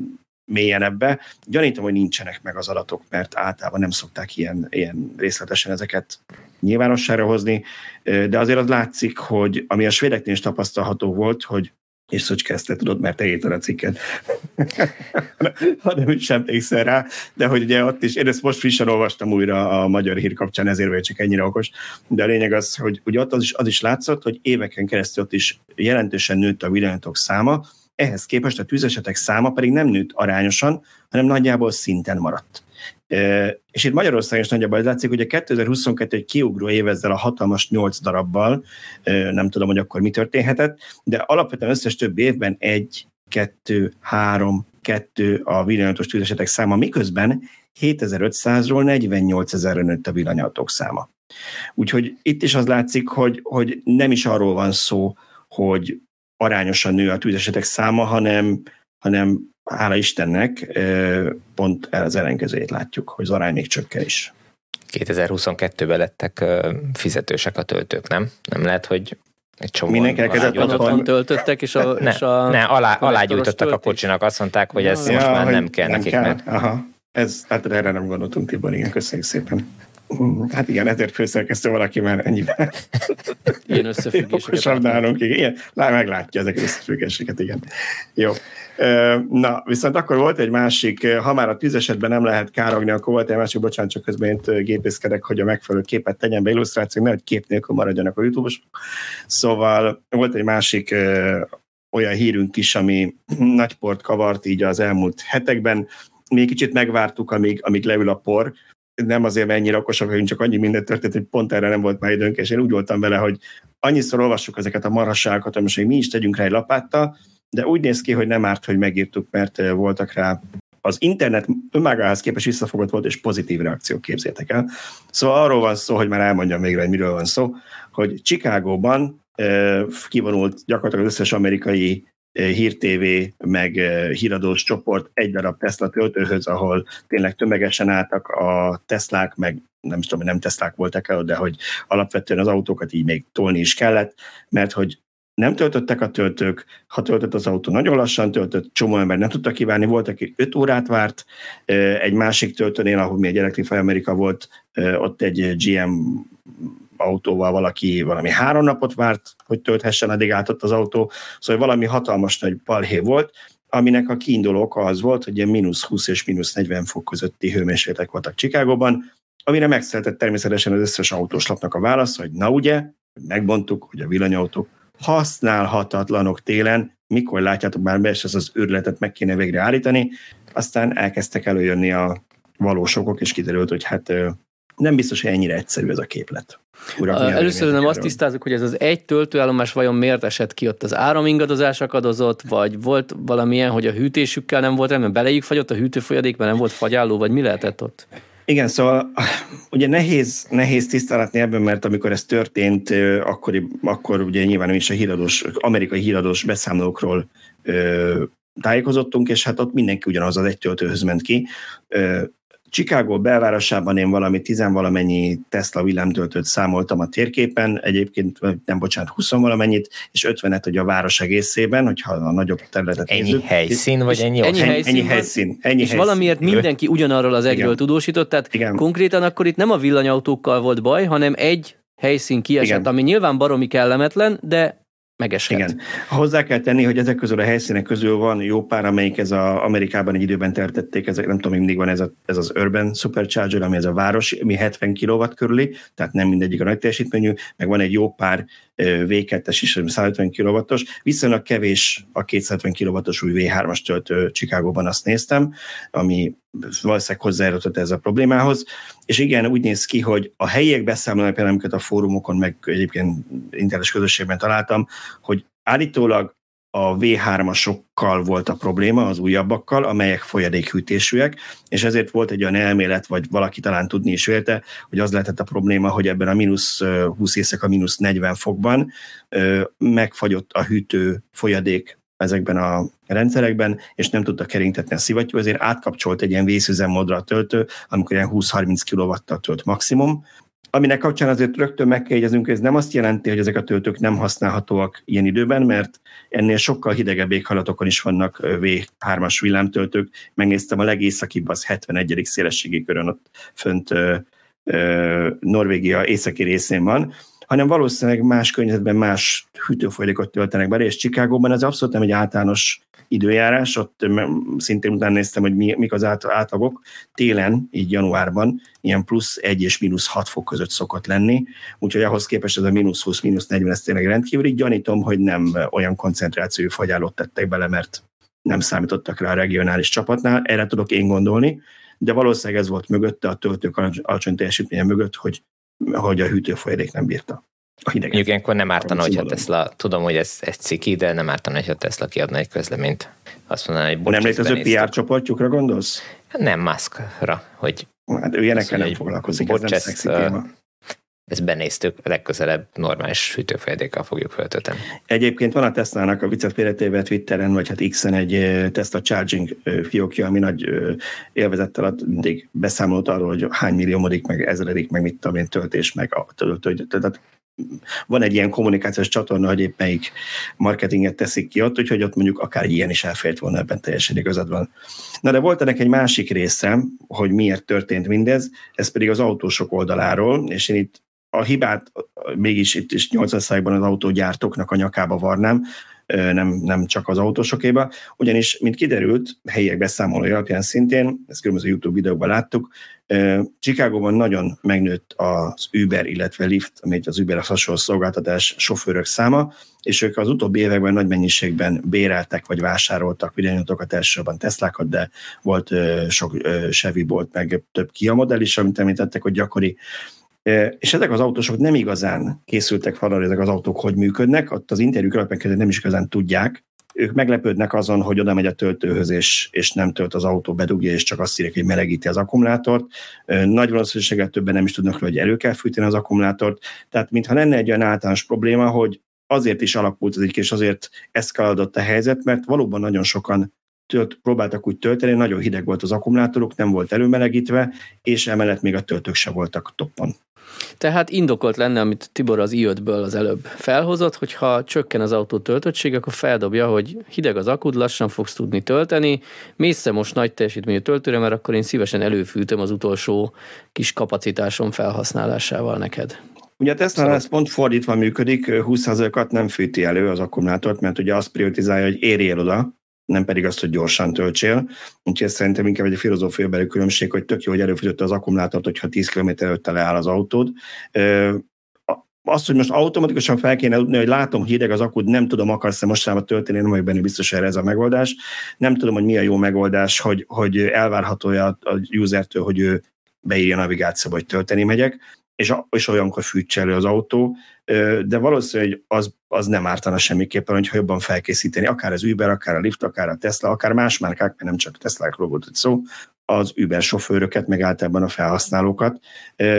Speaker 1: mélyen ebbe. Gyanítom, hogy nincsenek meg az adatok, mert általában nem szokták ilyen, ilyen részletesen ezeket nyilvánosságra hozni, de azért az látszik, hogy ami a svédeknél is tapasztalható volt, hogy és Szöcske tudod, mert te a cikket, hanem sem emlékszel rá, de hogy ugye ott is, én ezt most frissen olvastam újra a magyar hír kapcsán, ezért vagy csak ennyire okos, de a lényeg az, hogy ugye ott az is, az is látszott, hogy éveken keresztül ott is jelentősen nőtt a villanyatok száma, ehhez képest a tűzesetek száma pedig nem nőtt arányosan, hanem nagyjából szinten maradt. És itt Magyarországon is nagyjából látszik, hogy a 2022 egy kiugró év ezzel a hatalmas 8 darabbal, nem tudom, hogy akkor mi történhetett, de alapvetően összes több évben egy, kettő, három, kettő a villanyatos tűzesetek száma, miközben 7500-ról 48 ezerre nőtt a villanyautók száma. Úgyhogy itt is az látszik, hogy, hogy nem is arról van szó, hogy arányosan nő a tűzesetek száma, hanem, hanem hála Istennek pont az ellenkezőjét látjuk, hogy az arány még csökken is.
Speaker 2: 2022-ben lettek fizetősek a töltők, nem? Nem lehet, hogy egy csomó
Speaker 3: Mindenki elkezdett töltöttek, és a...
Speaker 2: Ne,
Speaker 3: és a
Speaker 2: ne alá, alágyújtottak a kocsinak, azt mondták, hogy ez ja, most már nem kell nekik.
Speaker 1: Kell. Mert... Aha. Ez, hát erre nem gondoltunk, Tibor, igen, köszönjük szépen. Hát igen, ezért főszerkesztő valaki már ennyiben.
Speaker 3: Ilyen összefüggéseket.
Speaker 1: nálunk, igen. Lá, meglátja ezeket összefüggéseket, igen. Jó. Na, viszont akkor volt egy másik, ha már a tűzesetben nem lehet károgni, akkor volt egy másik, bocsánat, csak közben én gépészkedek, hogy a megfelelő képet tegyen be illusztráció, nehogy kép nélkül maradjanak a YouTube-osok. Szóval volt egy másik olyan hírünk is, ami nagy port kavart így az elmúlt hetekben. Mi kicsit megvártuk, amíg, amíg leül a por, nem azért, mert ennyire okosak vagyunk, csak annyi mindent történt, hogy pont erre nem volt már időnk, és én úgy voltam vele, hogy annyiszor olvassuk ezeket a marhasságokat, hogy most mi is tegyünk rá egy lapáttal, de úgy néz ki, hogy nem árt, hogy megírtuk, mert voltak rá az internet önmagához képest visszafogott volt, és pozitív reakciók képzétek el. Szóval arról van szó, hogy már elmondjam még hogy miről van szó, hogy Chicagóban kivonult gyakorlatilag az összes amerikai hírtévé, meg híradós csoport egy darab Tesla töltőhöz, ahol tényleg tömegesen álltak a Teslák, meg nem tudom, hogy nem Teslák voltak el, de hogy alapvetően az autókat így még tolni is kellett, mert hogy nem töltöttek a töltők, ha töltött az autó, nagyon lassan töltött, csomó ember nem tudta kivárni, volt, aki 5 órát várt, egy másik töltőnél, ahol mi egy Electrify Amerika volt, ott egy GM autóval valaki valami három napot várt, hogy tölthessen, addig álltott az autó, szóval valami hatalmas nagy balhé volt, aminek a kiinduló oka az volt, hogy ilyen mínusz 20 és mínusz 40 fok közötti hőmérsékletek voltak Csikágóban, amire megszületett természetesen az összes autós lapnak a válasz, hogy na ugye, megmondtuk, hogy a villanyautók használhatatlanok télen, mikor látjátok már be, és ez az őrületet meg kéne végre állítani, aztán elkezdtek előjönni a valósokok, és kiderült, hogy hát nem biztos, hogy ennyire egyszerű ez a képlet.
Speaker 3: Urak, Először nem azt tisztázunk, hogy ez az egy töltőállomás vajon miért esett ki ott az áramingadozás akadozott, vagy volt valamilyen, hogy a hűtésükkel nem volt rendben, belejük fagyott a hűtőfolyadék, mert nem volt fagyálló, vagy mi lehetett ott?
Speaker 1: Igen, szóval ugye nehéz, nehéz tisztálatni ebben, mert amikor ez történt, akkor, akkor ugye nyilván is a híradós, amerikai híradós beszámolókról ö, tájékozottunk, és hát ott mindenki ugyanaz az egy töltőhöz ment ki. Ö, Chicago belvárosában én valami tizenvalamennyi Tesla villámtöltőt számoltam a térképen, egyébként nem bocsánat, 20 valamennyit, és 50-et hogy a város egészében, hogyha a nagyobb területet
Speaker 2: Ennyi nézzük. helyszín, vagy ennyi,
Speaker 3: ennyi helyszín? Ennyi helyszín. Ennyi és helyszín. valamiért mindenki ugyanarról az egyről Igen. tudósított, tehát Igen. konkrétan akkor itt nem a villanyautókkal volt baj, hanem egy helyszín kiesett, Igen. ami nyilván baromi kellemetlen, de megeshet. Igen.
Speaker 1: Hozzá kell tenni, hogy ezek közül a helyszínek közül van jó pár, amelyik ez a Amerikában egy időben tertették, ezek, nem tudom, mindig van ez, a, ez az Urban Supercharger, ami ez a város, ami 70 kW körüli, tehát nem mindegyik a nagy teljesítményű, meg van egy jó pár V2-es is, 150 kW-os, viszonylag kevés a 270 kW-os új V3-as töltő Csikágóban azt néztem, ami valószínűleg hozzájárultott ez a problémához, és igen, úgy néz ki, hogy a helyiek beszámolók, amiket a fórumokon, meg egyébként internetes közösségben találtam, hogy állítólag a V3-asokkal volt a probléma, az újabbakkal, amelyek folyadékhűtésűek, és ezért volt egy olyan elmélet, vagy valaki talán tudni is vélte, hogy az lehetett a probléma, hogy ebben a mínusz 20 éjszaka mínusz 40 fokban megfagyott a hűtő folyadék ezekben a rendszerekben, és nem tudta keringtetni a szivattyú, ezért átkapcsolt egy ilyen vészüzemmódra a töltő, amikor ilyen 20-30 kW tölt maximum, aminek kapcsán azért rögtön meg kell hogy ez nem azt jelenti, hogy ezek a töltők nem használhatóak ilyen időben, mert ennél sokkal hidegebb éghalatokon is vannak V3-as villámtöltők. Megnéztem a legészakibb, az 71. szélességi körön ott fönt Norvégia északi részén van, hanem valószínűleg más környezetben más hűtőfolyadékot töltenek bele, és Csikágóban ez abszolút nem egy általános időjárás, ott szintén utána néztem, hogy mi, mik az átlagok. Télen, így januárban, ilyen plusz 1 és mínusz 6 fok között szokott lenni, úgyhogy ahhoz képest ez a mínusz 20, mínusz 40, ez tényleg rendkívüli. Gyanítom, hogy nem olyan koncentrációjú fagyálót tettek bele, mert nem számítottak rá a regionális csapatnál, erre tudok én gondolni, de valószínűleg ez volt mögötte, a töltők alacsony teljesítménye mögött, hogy hogy a hűtőfolyadék nem bírta
Speaker 2: a hideget. Mondjuk ilyenkor nem ártana, hogyha Tesla, tudom, hogy ez, ez ciki, de nem ártana, hogyha Tesla kiadna egy közleményt. Azt mondaná, hogy
Speaker 1: Nem létező PR csoportjukra gondolsz?
Speaker 2: Nem Muskra, hogy...
Speaker 1: Hát ő ilyenekkel nem foglalkozik, ez nem szexi téma
Speaker 2: ezt benéztük, legközelebb normális hűtőfolyadékkal fogjuk föltölteni.
Speaker 1: Egyébként van a Tesla-nak a viccet félretéve Twitteren, vagy hát X-en egy Tesla Charging fiókja, ami nagy élvezettel ad, mindig beszámolt arról, hogy hány milliómodik, meg ezredik, meg mit tudom én, töltés, meg a töltő, tehát van egy ilyen kommunikációs csatorna, hogy épp melyik marketinget teszik ki ott, úgyhogy ott mondjuk akár ilyen is elfért volna, ebben teljesen igazad van. Na de volt ennek egy másik része, hogy miért történt mindez, ez pedig az autósok oldaláról, és én itt a hibát mégis itt is 80%-ban az autógyártóknak a nyakába varnám, nem, nem csak az autósokéba, ugyanis, mint kiderült, helyiek beszámolója alapján szintén, ezt különböző YouTube videókban láttuk, Chicagóban nagyon megnőtt az Uber, illetve Lyft, amit az Uber a hasonló szolgáltatás sofőrök száma, és ők az utóbbi években nagy mennyiségben béreltek vagy vásároltak villanyautókat, elsősorban Teslákat, de volt sok Chevy volt, meg több Kia modell is, amit említettek, hogy gyakori és ezek az autósok nem igazán készültek fel hogy ezek az autók hogy működnek, ott az interjúk alapján nem is igazán tudják, ők meglepődnek azon, hogy oda megy a töltőhöz, és, és nem tölt az autó, bedugja, és csak azt írják, hogy melegíti az akkumulátort. Nagy valószínűséggel többen nem is tudnak, hogy elő kell fűteni az akkumulátort. Tehát, mintha lenne egy olyan általános probléma, hogy azért is alakult az és azért eszkalálódott a helyzet, mert valóban nagyon sokan tölt, próbáltak úgy tölteni, nagyon hideg volt az akkumulátoruk, nem volt előmelegítve, és emellett még a töltők se voltak toppon.
Speaker 3: Tehát indokolt lenne, amit Tibor az i ből az előbb felhozott, hogyha csökken az autó töltöttség, akkor feldobja, hogy hideg az akud, lassan fogsz tudni tölteni, mész most nagy teljesítményű töltőre, mert akkor én szívesen előfűtöm az utolsó kis kapacitásom felhasználásával neked.
Speaker 1: Ugye a Tesla szóval... ez pont fordítva működik, 20%-at nem fűti elő az akkumulátort, mert ugye azt prioritizálja, hogy érjél oda, nem pedig azt, hogy gyorsan töltsél. Úgyhogy ez szerintem inkább egy filozófiai belül különbség, hogy tök jó, hogy előfizető az akkumulátort, hogyha 10 km előtte leáll az autód. Azt, hogy most automatikusan fel kéne tudni, hogy látom, hogy hideg az akkud, nem tudom, akarsz-e mostanában tölteni, nem vagyok benne biztos erre ez a megoldás. Nem tudom, hogy mi a jó megoldás, hogy, hogy elvárható a usertől, hogy ő beírja a navigációba, hogy tölteni megyek, és, és olyankor fűtse elő az autó, de valószínűleg az, az nem ártana semmiképpen, hogyha jobban felkészíteni, akár az Uber, akár a Lyft, akár a Tesla, akár más márkák, mert nem csak Tesla-ról volt szó, az Uber sofőröket, meg általában a felhasználókat.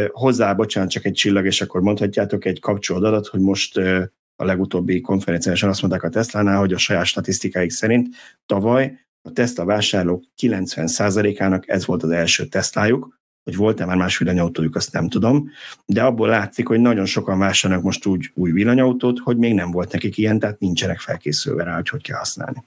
Speaker 1: Hozzá, bocsánat, csak egy csillag, és akkor mondhatjátok egy kapcsolódó adat, hogy most a legutóbbi konferenciáson azt mondták a Tesla-nál, hogy a saját statisztikáik szerint tavaly a Tesla vásárlók 90%-ának ez volt az első Teslájuk, hogy volt-e már más villanyautójuk, azt nem tudom, de abból látszik, hogy nagyon sokan vásárolnak most úgy új villanyautót, hogy még nem volt nekik ilyen, tehát nincsenek felkészülve rá, hogy hogy kell használni.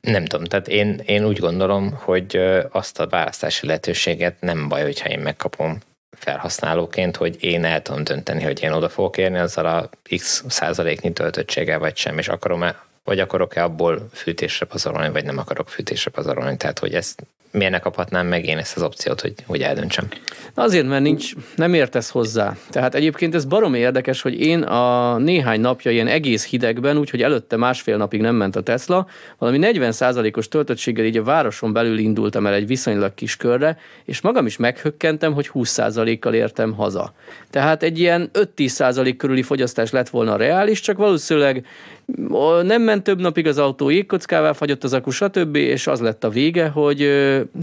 Speaker 2: Nem tudom, tehát én, én úgy gondolom, hogy azt a választási lehetőséget nem baj, hogyha én megkapom felhasználóként, hogy én el tudom dönteni, hogy én oda fogok érni azzal a x százaléknyi töltöttséggel, vagy sem, és akarom-e, vagy akarok-e abból fűtésre pazarolni, vagy nem akarok fűtésre pazarolni. Tehát, hogy ezt miért ne kaphatnám meg én ezt az opciót, hogy, hogy eldöntsem?
Speaker 3: Azért, mert nincs, nem értesz hozzá. Tehát egyébként ez barom érdekes, hogy én a néhány napja ilyen egész hidegben, úgyhogy előtte másfél napig nem ment a Tesla, valami 40%-os töltöttséggel így a városon belül indultam el egy viszonylag kis körre, és magam is meghökkentem, hogy 20%-kal értem haza. Tehát egy ilyen 5-10% körüli fogyasztás lett volna reális, csak valószínűleg nem ment több napig az autó, jégkockával fagyott az akku, stb., és az lett a vége, hogy,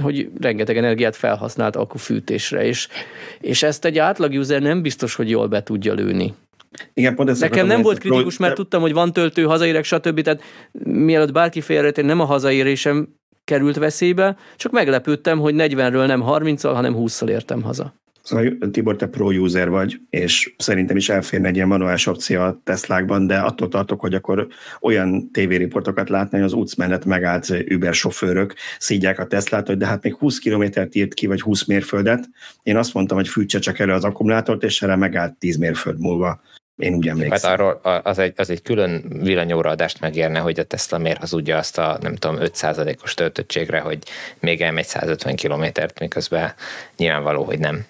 Speaker 3: hogy rengeteg energiát felhasznált akkufűtésre, és, és ezt egy átlag user nem biztos, hogy jól be tudja lőni. Igen, pont ez Nekem nem volt kritikus, mert tudtam, hogy van töltő, hazaérek, stb. Tehát mielőtt bárki félrejött, nem a hazaérésem került veszélybe, csak meglepődtem, hogy 40-ről nem 30-al, hanem 20-szal értem haza.
Speaker 1: Szóval Tibor, te pro user vagy, és szerintem is elférne egy ilyen manuális opció a Teslákban, de attól tartok, hogy akkor olyan tévériportokat látni, hogy az utc mellett megállt Uber sofőrök szígyák a Teslát, hogy de hát még 20 kilométert írt ki, vagy 20 mérföldet. Én azt mondtam, hogy fűtse csak elő az akkumulátort, és erre megállt 10 mérföld múlva. Én úgy emlékszem.
Speaker 2: Hát arról az egy, az egy külön villanyóraadást megérne, hogy a Tesla miért hazudja azt a nem tudom 5%-os töltöttségre, hogy még elmegy 150 kilométert, miközben nyilvánvaló, hogy nem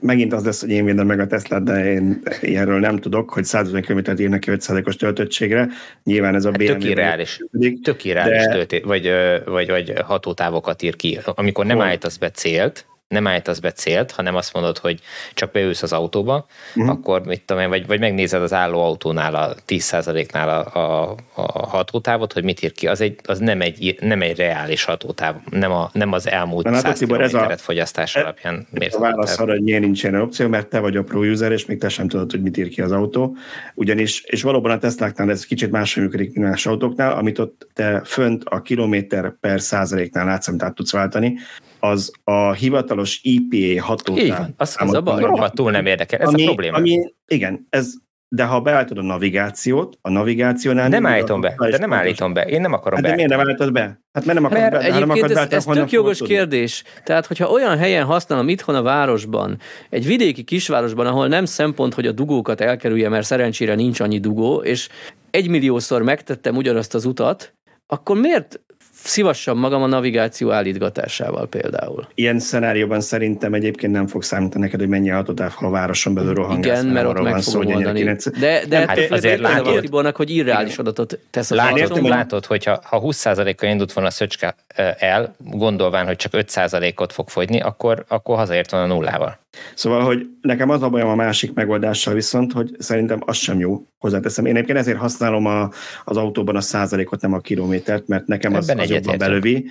Speaker 1: megint az lesz, hogy én védem meg a Tesla, de én ilyenről nem tudok, hogy 150 km írnak ki 5%-os töltöttségre. Nyilván ez a BMW.
Speaker 2: Hát tök irreális, tök irreális de... tölté, vagy, vagy, vagy hatótávokat ír ki. Amikor nem állítasz be célt, nem állítasz be célt, hanem azt mondod, hogy csak beülsz az autóba, uh-huh. akkor mit tudom én, vagy, vagy megnézed az álló autónál a 10%-nál a, a, a hatótávot, hogy mit ír ki, az, egy, az nem, egy, nem egy reális hatótáv, nem, a, nem az elmúlt Na, 100 Tibor, ez a, fogyasztás ez alapján
Speaker 1: miért A válasz arra, hogy miért nincs ilyen opció, mert te vagy a pro user, és még te sem tudod, hogy mit ír ki az autó. Ugyanis, és valóban a Tesláknál ez kicsit máshogy működik, mint más autóknál, amit ott te fönt a kilométer per százaléknál látsz, amit át tudsz váltani, az a hivatalos IPA hatótár. Igen,
Speaker 2: az, az a baj, rohadtul nem érdekel, ez ami, a probléma. Ami,
Speaker 1: igen, ez de ha beállítod a navigációt, a navigációnál...
Speaker 2: Nem állítom be, de nem állítom be, én nem akarom hát
Speaker 1: de miért nem állítod be? Hát mert nem akarod
Speaker 3: mert be, egyébként nem ez, ez tök jogos kérdés. Tehát, hogyha olyan helyen használom itthon a városban, egy vidéki kisvárosban, ahol nem szempont, hogy a dugókat elkerülje, mert szerencsére nincs annyi dugó, és egymilliószor megtettem ugyanazt az utat, akkor miért szívassam magam a navigáció állítgatásával például.
Speaker 1: Ilyen szenárióban szerintem egyébként nem fog számítani neked, hogy mennyi autótáv, ha a városon belül rohangálsz.
Speaker 3: Igen, mert ott meg fogom oldani. De, de hát azért látod, Tibornak, hogy irreális adatot tesz
Speaker 2: a látod, látod, hogyha ha 20%-kal indult volna a szöcske el, gondolván, hogy csak 5%-ot fog fogyni, akkor, akkor hazaért van a nullával.
Speaker 1: Szóval, hogy nekem az a bajom a másik megoldással viszont, hogy szerintem az sem jó, hozzáteszem. Én egyébként ezért használom a, az autóban a százalékot, nem a kilométert, mert nekem az, az jobban belövi.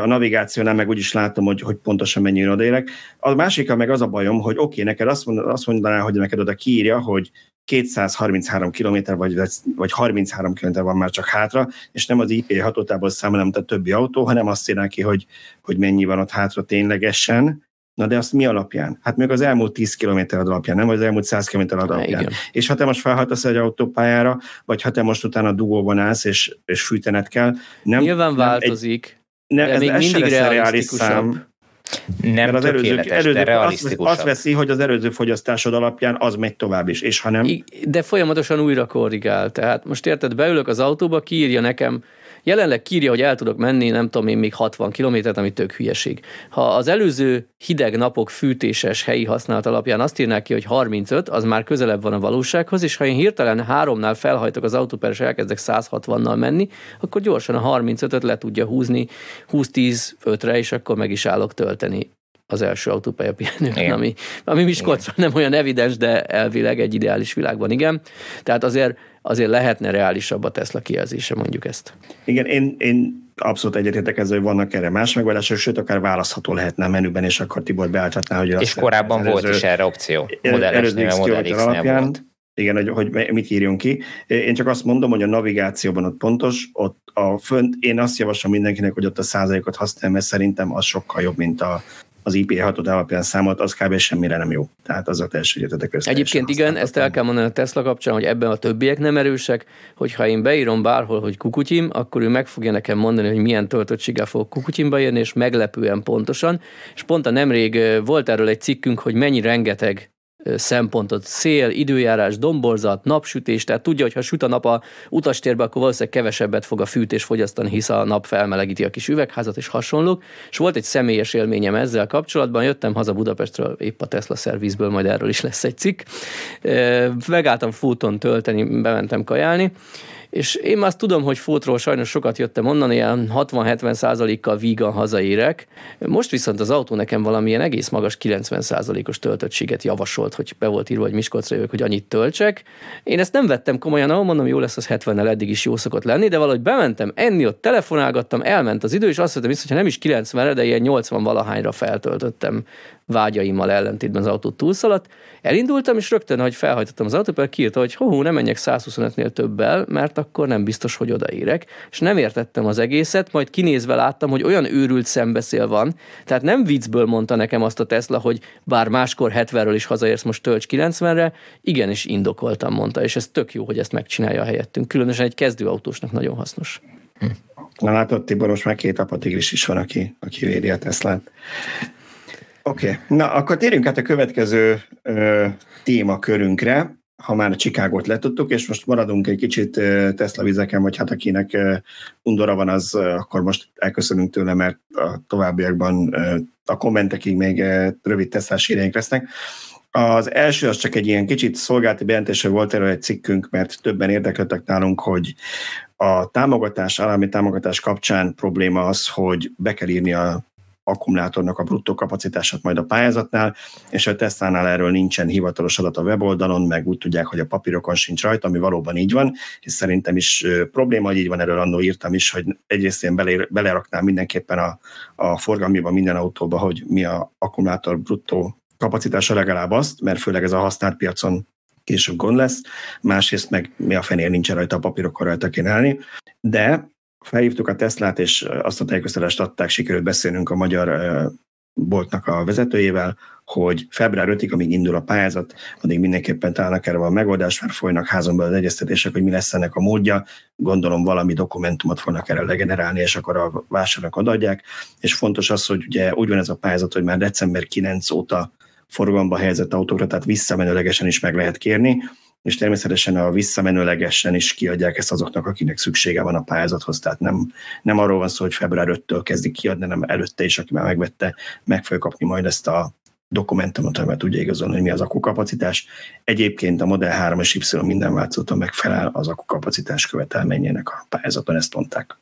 Speaker 1: A navigációnál meg úgyis látom, hogy, hogy pontosan mennyi odérek. A másik meg az a bajom, hogy oké, okay, neked azt, mond, azt mondaná, hogy neked oda kiírja, hogy 233 km vagy, vagy 33 km van már csak hátra, és nem az IP hatótából számol, mint a többi autó, hanem azt írná ki, hogy, hogy mennyi van ott hátra ténylegesen, Na de azt mi alapján? Hát még az elmúlt 10 km alapján, nem? Vagy az elmúlt 100 km alapján. Igen. És ha te most felhajtasz egy autópályára, vagy ha te most utána dugóban állsz, és, és fűtened kell, nem...
Speaker 3: Nyilván nem változik, egy, ne, de ez, még ez mindig realisztikusabb.
Speaker 2: Nem Mert az előző, előző, de realisztikusabb.
Speaker 1: Azt, azt veszi, hogy az előző fogyasztásod alapján az megy tovább is, és ha nem...
Speaker 3: De folyamatosan újra korrigál. Tehát most érted, beülök az autóba, kiírja nekem Jelenleg kírja, hogy el tudok menni, nem tudom én, még 60 kilométert, ami tök hülyeség. Ha az előző hideg napok fűtéses helyi használat alapján azt írnák ki, hogy 35, az már közelebb van a valósághoz, és ha én hirtelen háromnál felhajtok az autóper, és elkezdek 160-nal menni, akkor gyorsan a 35-öt le tudja húzni 20-10-5-re, és akkor meg is állok tölteni az első autópálya pihenőn, ami, ami Miskolcra nem olyan evidens, de elvileg egy ideális világban igen. Tehát azért azért lehetne reálisabb a Tesla kijelzése, mondjuk ezt.
Speaker 1: Igen, én, én abszolút egyetértek ezzel, hogy vannak erre más megoldások, sőt, akár választható lehetne a menüben, és akkor Tibor beálltatná, hogy...
Speaker 2: És korábban előző, volt is erre opció. Model S-nél, Model x volt.
Speaker 1: Igen, hogy, hogy mit írjon ki. Én csak azt mondom, hogy a navigációban ott pontos, ott a fönt, én azt javaslom mindenkinek, hogy ott a százalékot használja, mert szerintem az sokkal jobb, mint a, az IP 6 alapján számolt, az kb. semmire nem jó. Tehát az a teljes egyetetek
Speaker 3: Egyébként igen, ezt el kell mondani a Tesla kapcsán, hogy ebben a többiek nem erősek, hogyha én beírom bárhol, hogy kukutyim, akkor ő meg fogja nekem mondani, hogy milyen töltöttséggel fog kukutyimba írni, és meglepően pontosan. És pont a nemrég volt erről egy cikkünk, hogy mennyi rengeteg szempontot, szél, időjárás, domborzat, napsütés, tehát tudja, hogy ha süt a nap a utastérbe, akkor valószínűleg kevesebbet fog a fűtés fogyasztani, hisz a nap felmelegíti a kis üvegházat és hasonlók. És volt egy személyes élményem ezzel kapcsolatban, jöttem haza Budapestről, épp a Tesla szervizből, majd erről is lesz egy cikk. Megálltam fúton tölteni, bementem kajálni, és én azt tudom, hogy fótról sajnos sokat jöttem onnan, ilyen 60-70 százalékkal vígan hazaérek. Most viszont az autó nekem valamilyen egész magas 90 százalékos töltöttséget javasolt, hogy be volt írva, hogy Miskolcra jövök, hogy annyit töltsek. Én ezt nem vettem komolyan, ahol mondom, jó lesz az 70-nel eddig is jó szokott lenni, de valahogy bementem enni, ott telefonálgattam, elment az idő, és azt mondtam, hogy nem is 90-re, de ilyen 80 valahányra feltöltöttem vágyaimmal ellentétben az autó túlszaladt. Elindultam, és rögtön, hogy felhajtottam az autót, kiírta, hogy hó, nem menjek 125-nél többel, mert akkor nem biztos, hogy odaérek. És nem értettem az egészet, majd kinézve láttam, hogy olyan őrült szembeszél van. Tehát nem viccből mondta nekem azt a Tesla, hogy bár máskor 70-ről is hazaérsz, most tölts 90-re, igenis indokoltam, mondta, és ez tök jó, hogy ezt megcsinálja helyettünk. Különösen egy kezdőautósnak nagyon hasznos.
Speaker 1: Na látod, Tibor, most már két apatigris is van, aki, aki védi a Teslát. Oké, okay. na akkor térjünk át a következő ö, témakörünkre, ha már a Csikágot letudtuk, és most maradunk egy kicsit Tesla vizeken, vagy hát akinek undora van, az akkor most elköszönünk tőle, mert a továbbiakban a kommentekig még rövid Tesla híreink lesznek. Az első az csak egy ilyen kicsit szolgálati bejelentése volt erről egy cikkünk, mert többen érdeklődtek nálunk, hogy a támogatás, állami támogatás kapcsán probléma az, hogy be kell írni a akkumulátornak a bruttó kapacitását majd a pályázatnál, és a Tesla-nál erről nincsen hivatalos adat a weboldalon, meg úgy tudják, hogy a papírokon sincs rajta, ami valóban így van, és szerintem is probléma, hogy így van, erről annó írtam is, hogy egyrészt én bele, beleraknám mindenképpen a, a forgalmiba minden autóba, hogy mi a akkumulátor bruttó kapacitása legalább azt, mert főleg ez a használt piacon később gond lesz, másrészt meg mi a fenér nincs rajta a papírokon rajta kéne állni, de felhívtuk a Teslát, és azt a tájékoztatást adták, sikerült beszélnünk a magyar boltnak a vezetőjével, hogy február 5-ig, amíg indul a pályázat, addig mindenképpen találnak erre a megoldás, mert folynak házon belül az egyeztetések, hogy mi lesz ennek a módja. Gondolom valami dokumentumot fognak erre legenerálni, és akkor a vásárnak adják. És fontos az, hogy ugye úgy van ez a pályázat, hogy már december 9 óta forgalomba helyezett autókra, tehát visszamenőlegesen is meg lehet kérni, és természetesen a visszamenőlegesen is kiadják ezt azoknak, akinek szüksége van a pályázathoz, tehát nem, nem arról van szó, hogy február 5-től kezdik kiadni, hanem előtte is, aki már megvette, meg fogja kapni majd ezt a dokumentumot, amivel tudja igazolni, hogy mi az akkukapacitás. Egyébként a Model 3 és Y minden változaton megfelel az akkukapacitás követelményének a pályázaton, ezt mondták.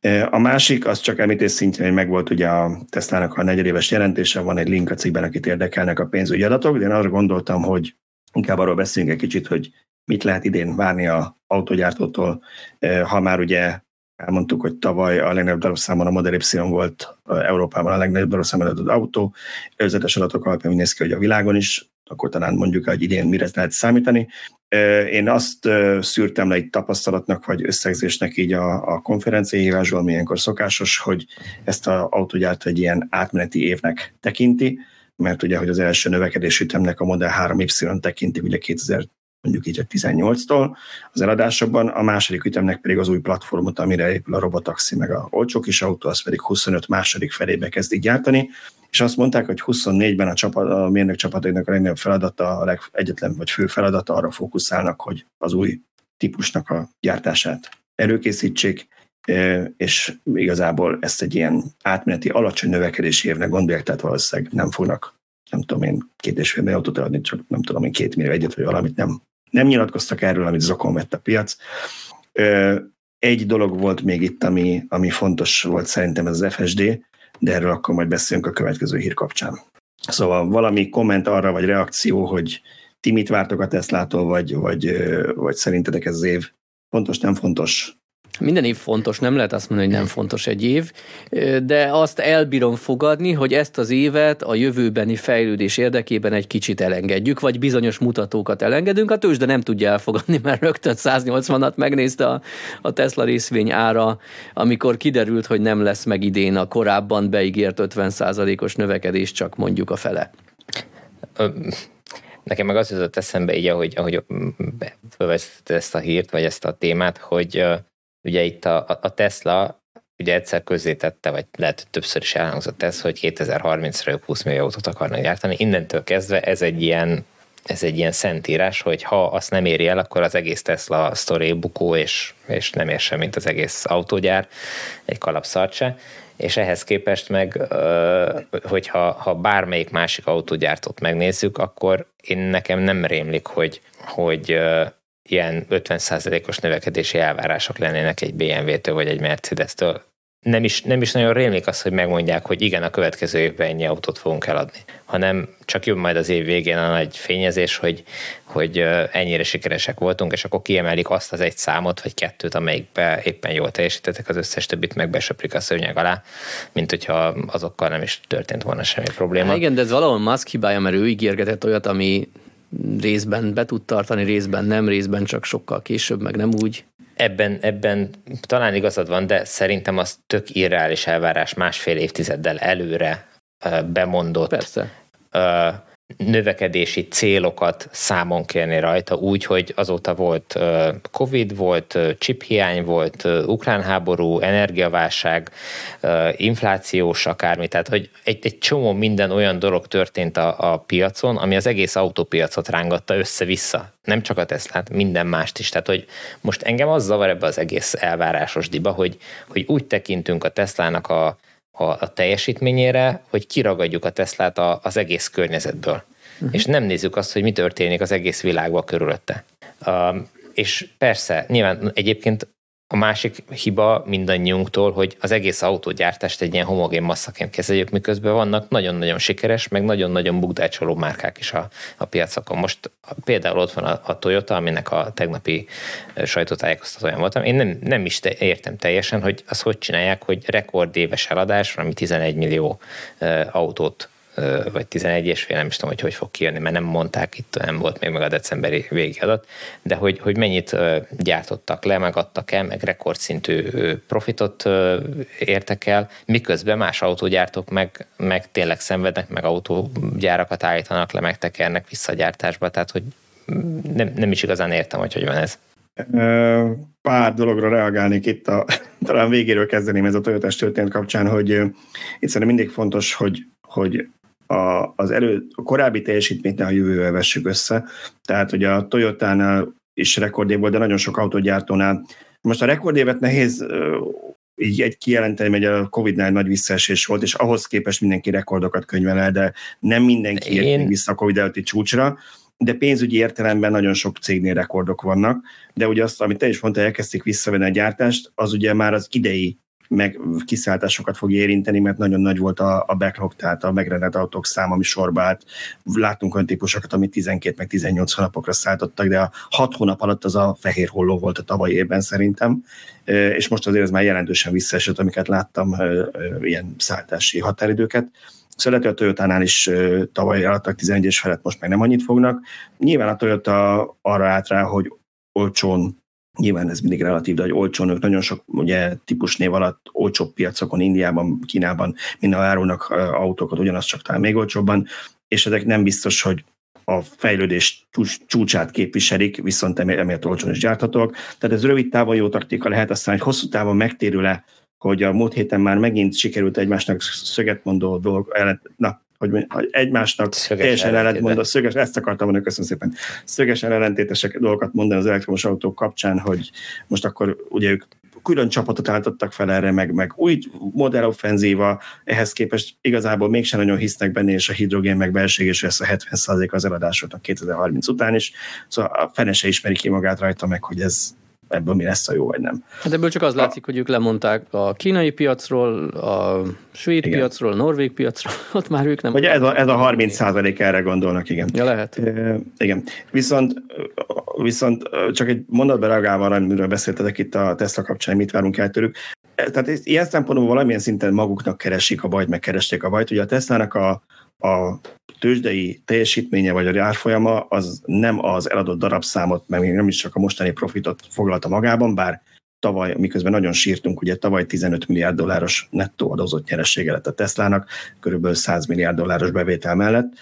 Speaker 1: E, a másik, az csak említés szintjén, hogy megvolt ugye a Tesla-nak a negyedéves jelentése, van egy link a cikkben, akit érdekelnek a pénzügyi adatok, de én arra gondoltam, hogy inkább arról beszéljünk egy kicsit, hogy mit lehet idén várni a autogyártótól, e, ha már ugye elmondtuk, hogy tavaly a legnagyobb darabszámon a Model Y volt Európában a legnagyobb darabszámon adott autó, előzetes adatok alapján néz ki, hogy a világon is, akkor talán mondjuk, hogy idén mire lehet számítani. Én azt szűrtem le egy tapasztalatnak, vagy összegzésnek így a, a konferenciahívásból, ami ilyenkor szokásos, hogy ezt az autógyárt egy ilyen átmeneti évnek tekinti, mert ugye, hogy az első növekedési ütemnek a Model 3Y tekinti, ugye 2000 mondjuk így a 18-tól az eladásokban, a második ütemnek pedig az új platformot, amire épül a robotaxi, meg a olcsó kis autó, az pedig 25 második felébe kezdik gyártani, és azt mondták, hogy 24-ben a, csapat, a mérnök csapatainak a legnagyobb feladata, a leg, egyetlen vagy fő feladata arra fókuszálnak, hogy az új típusnak a gyártását előkészítsék, és igazából ezt egy ilyen átmeneti alacsony növekedési évnek gondolják, tehát valószínűleg nem fognak nem tudom én, két és fél millió autót eladni, csak nem tudom én, két millió egyet, vagy valamit nem, nem nyilatkoztak erről, amit zokon vett a piac. Egy dolog volt még itt, ami, ami fontos volt szerintem, ez az FSD, de erről akkor majd beszélünk a következő hír kapcsán. Szóval valami komment arra, vagy reakció, hogy ti mit vártok a Teslától, vagy, vagy, vagy szerintetek ez az év fontos, nem fontos,
Speaker 3: minden év fontos, nem lehet azt mondani, hogy nem fontos egy év, de azt elbírom fogadni, hogy ezt az évet a jövőbeni fejlődés érdekében egy kicsit elengedjük, vagy bizonyos mutatókat elengedünk. A tőzsde nem tudja elfogadni, mert rögtön 180-at megnézte a, a Tesla részvény ára, amikor kiderült, hogy nem lesz meg idén a korábban beígért 50%-os növekedés, csak mondjuk a fele.
Speaker 2: Nekem meg az jutott eszembe így, ahogy, ahogy felvesztette ezt a hírt, vagy ezt a témát, hogy Ugye itt a, a Tesla ugye egyszer közzétette, vagy lehet, hogy többször is elhangzott ez, hogy 2030-ra ők 20 millió autót akarnak gyártani. Innentől kezdve ez egy ilyen ez egy ilyen szentírás, hogy ha azt nem éri el, akkor az egész Tesla sztori bukó, és, és nem ér sem, mint az egész autógyár, egy kalapszart se. És ehhez képest meg, hogyha ha bármelyik másik autógyártót megnézzük, akkor én nekem nem rémlik, hogy, hogy ilyen 50%-os növekedési elvárások lennének egy BMW-től vagy egy Mercedes-től. Nem is, nem is nagyon rémlik az, hogy megmondják, hogy igen, a következő évben ennyi autót fogunk eladni, hanem csak jön majd az év végén a nagy fényezés, hogy, hogy ennyire sikeresek voltunk, és akkor kiemelik azt az egy számot, vagy kettőt, amelyikbe éppen jól teljesítettek, az összes többit meg besöprik a szőnyeg alá, mint hogyha azokkal nem is történt volna semmi probléma.
Speaker 3: Hát igen, de ez valahol Musk hibája, mert ő ígérgetett olyat, ami részben be tud tartani, részben nem, részben csak sokkal később, meg nem úgy.
Speaker 2: Ebben, ebben talán igazad van, de szerintem az tök irreális elvárás másfél évtizeddel előre bemondott
Speaker 3: Persze
Speaker 2: növekedési célokat számon kérni rajta, úgy, hogy azóta volt Covid, volt chiphiány, volt ukrán háború, energiaválság, inflációs akármi, tehát hogy egy, egy csomó minden olyan dolog történt a, a piacon, ami az egész autópiacot rángatta össze-vissza. Nem csak a Teslát, minden mást is. Tehát, hogy most engem az zavar ebbe az egész elvárásos diba, hogy, hogy úgy tekintünk a Teslának a a, a teljesítményére, hogy kiragadjuk a Teslát a, az egész környezetből. Uh-huh. És nem nézzük azt, hogy mi történik az egész világban körülötte. Uh, és persze, nyilván egyébként a másik hiba mindannyiunktól, hogy az egész autógyártást egy ilyen homogén masszaként kezeljük, miközben vannak nagyon-nagyon sikeres, meg nagyon-nagyon bukdácsoló márkák is a, a piacokon. Most például ott van a, a Toyota, aminek a tegnapi sajtótájékoztatóján voltam. Én nem, nem is te, értem teljesen, hogy azt hogy csinálják, hogy rekordéves eladás, valami 11 millió autót vagy 11 és fél, nem is tudom, hogy hogy fog kijönni, mert nem mondták itt, nem volt még meg a decemberi végi adat, de hogy, hogy mennyit gyártottak le, megadtak el, meg rekordszintű profitot értek el, miközben más autógyártók meg, meg tényleg szenvednek, meg autógyárakat állítanak le, megtekernek visszagyártásba, tehát hogy nem, nem is igazán értem, hogy hogy van ez.
Speaker 1: Pár dologra reagálnék itt, a, talán végéről kezdeném ez a Toyota történet kapcsán, hogy itt szerintem mindig fontos, hogy, hogy a, az elő, a korábbi teljesítményt a jövővel vessük össze. Tehát, hogy a Toyota-nál is rekordév volt, de nagyon sok autógyártónál. Most a rekordévet nehéz így egy kijelenteni, hogy a Covid-nál nagy visszaesés volt, és ahhoz képest mindenki rekordokat könyvel el, de nem mindenki Én... ért vissza a Covid előtti csúcsra de pénzügyi értelemben nagyon sok cégnél rekordok vannak, de ugye azt, amit te is mondtál, elkezdték visszavenni a gyártást, az ugye már az idei meg kiszállításokat fog érinteni, mert nagyon nagy volt a, a backlog, tehát a megrendelt autók száma, ami sorba állt. Láttunk olyan típusokat, amit 12 meg 18 hónapokra szállítottak, de a 6 hónap alatt az a fehér holló volt a tavalyi évben szerintem, és most azért ez már jelentősen visszaesett, amiket láttam, ilyen szállítási határidőket. Szóval lehet, a Toyota-nál is tavaly alattak 11 és felett, most meg nem annyit fognak. Nyilván a Toyota arra állt rá, hogy olcsón Nyilván ez mindig relatív, de hogy olcsón, ők nagyon sok ugye, típusnév alatt olcsóbb piacokon, Indiában, Kínában minden árulnak autókat, ugyanaz csak talán még olcsóbban, és ezek nem biztos, hogy a fejlődés csúcsát képviselik, viszont emiatt olcsón is gyárthatók. Tehát ez rövid távon jó taktika lehet, aztán egy hosszú távon megtérül-e hogy a múlt héten már megint sikerült egymásnak szöget mondó dolog, na, hogy, hogy egymásnak szöges teljesen ellentmondó, szöges, ezt akartam mondani, köszönöm szépen, szögesen ellentétesek dolgokat mondani az elektromos autók kapcsán, hogy most akkor ugye ők külön csapatot állítottak fel erre, meg, meg új modelloffenzíva, ehhez képest igazából mégsem nagyon hisznek benne, és a hidrogén meg belséges lesz a 70% az eladásoknak 2030 után is, szóval a fene se ismeri ki magát rajta meg, hogy ez, ebből mi lesz a jó, vagy nem.
Speaker 3: Hát ebből csak az a... látszik, hogy ők lemondták a kínai piacról, a svéd igen. piacról, a norvég piacról, ott már ők nem...
Speaker 1: Vagy ez a, ez a 30 százalék erre gondolnak, igen.
Speaker 3: Ja, lehet.
Speaker 1: E, igen. Viszont, viszont csak egy mondatba reagálva amiről beszéltetek itt a Tesla kapcsán, mit várunk el tőlük. Tehát ilyen szempontból valamilyen szinten maguknak keresik a bajt, meg keresték a bajt. Ugye a Tesla-nak a, a tőzsdei teljesítménye vagy a árfolyama az nem az eladott darabszámot, meg még nem is csak a mostani profitot foglalta magában, bár tavaly, miközben nagyon sírtunk, ugye tavaly 15 milliárd dolláros nettó adózott nyeressége lett a Teslának, körülbelül 100 milliárd dolláros bevétel mellett,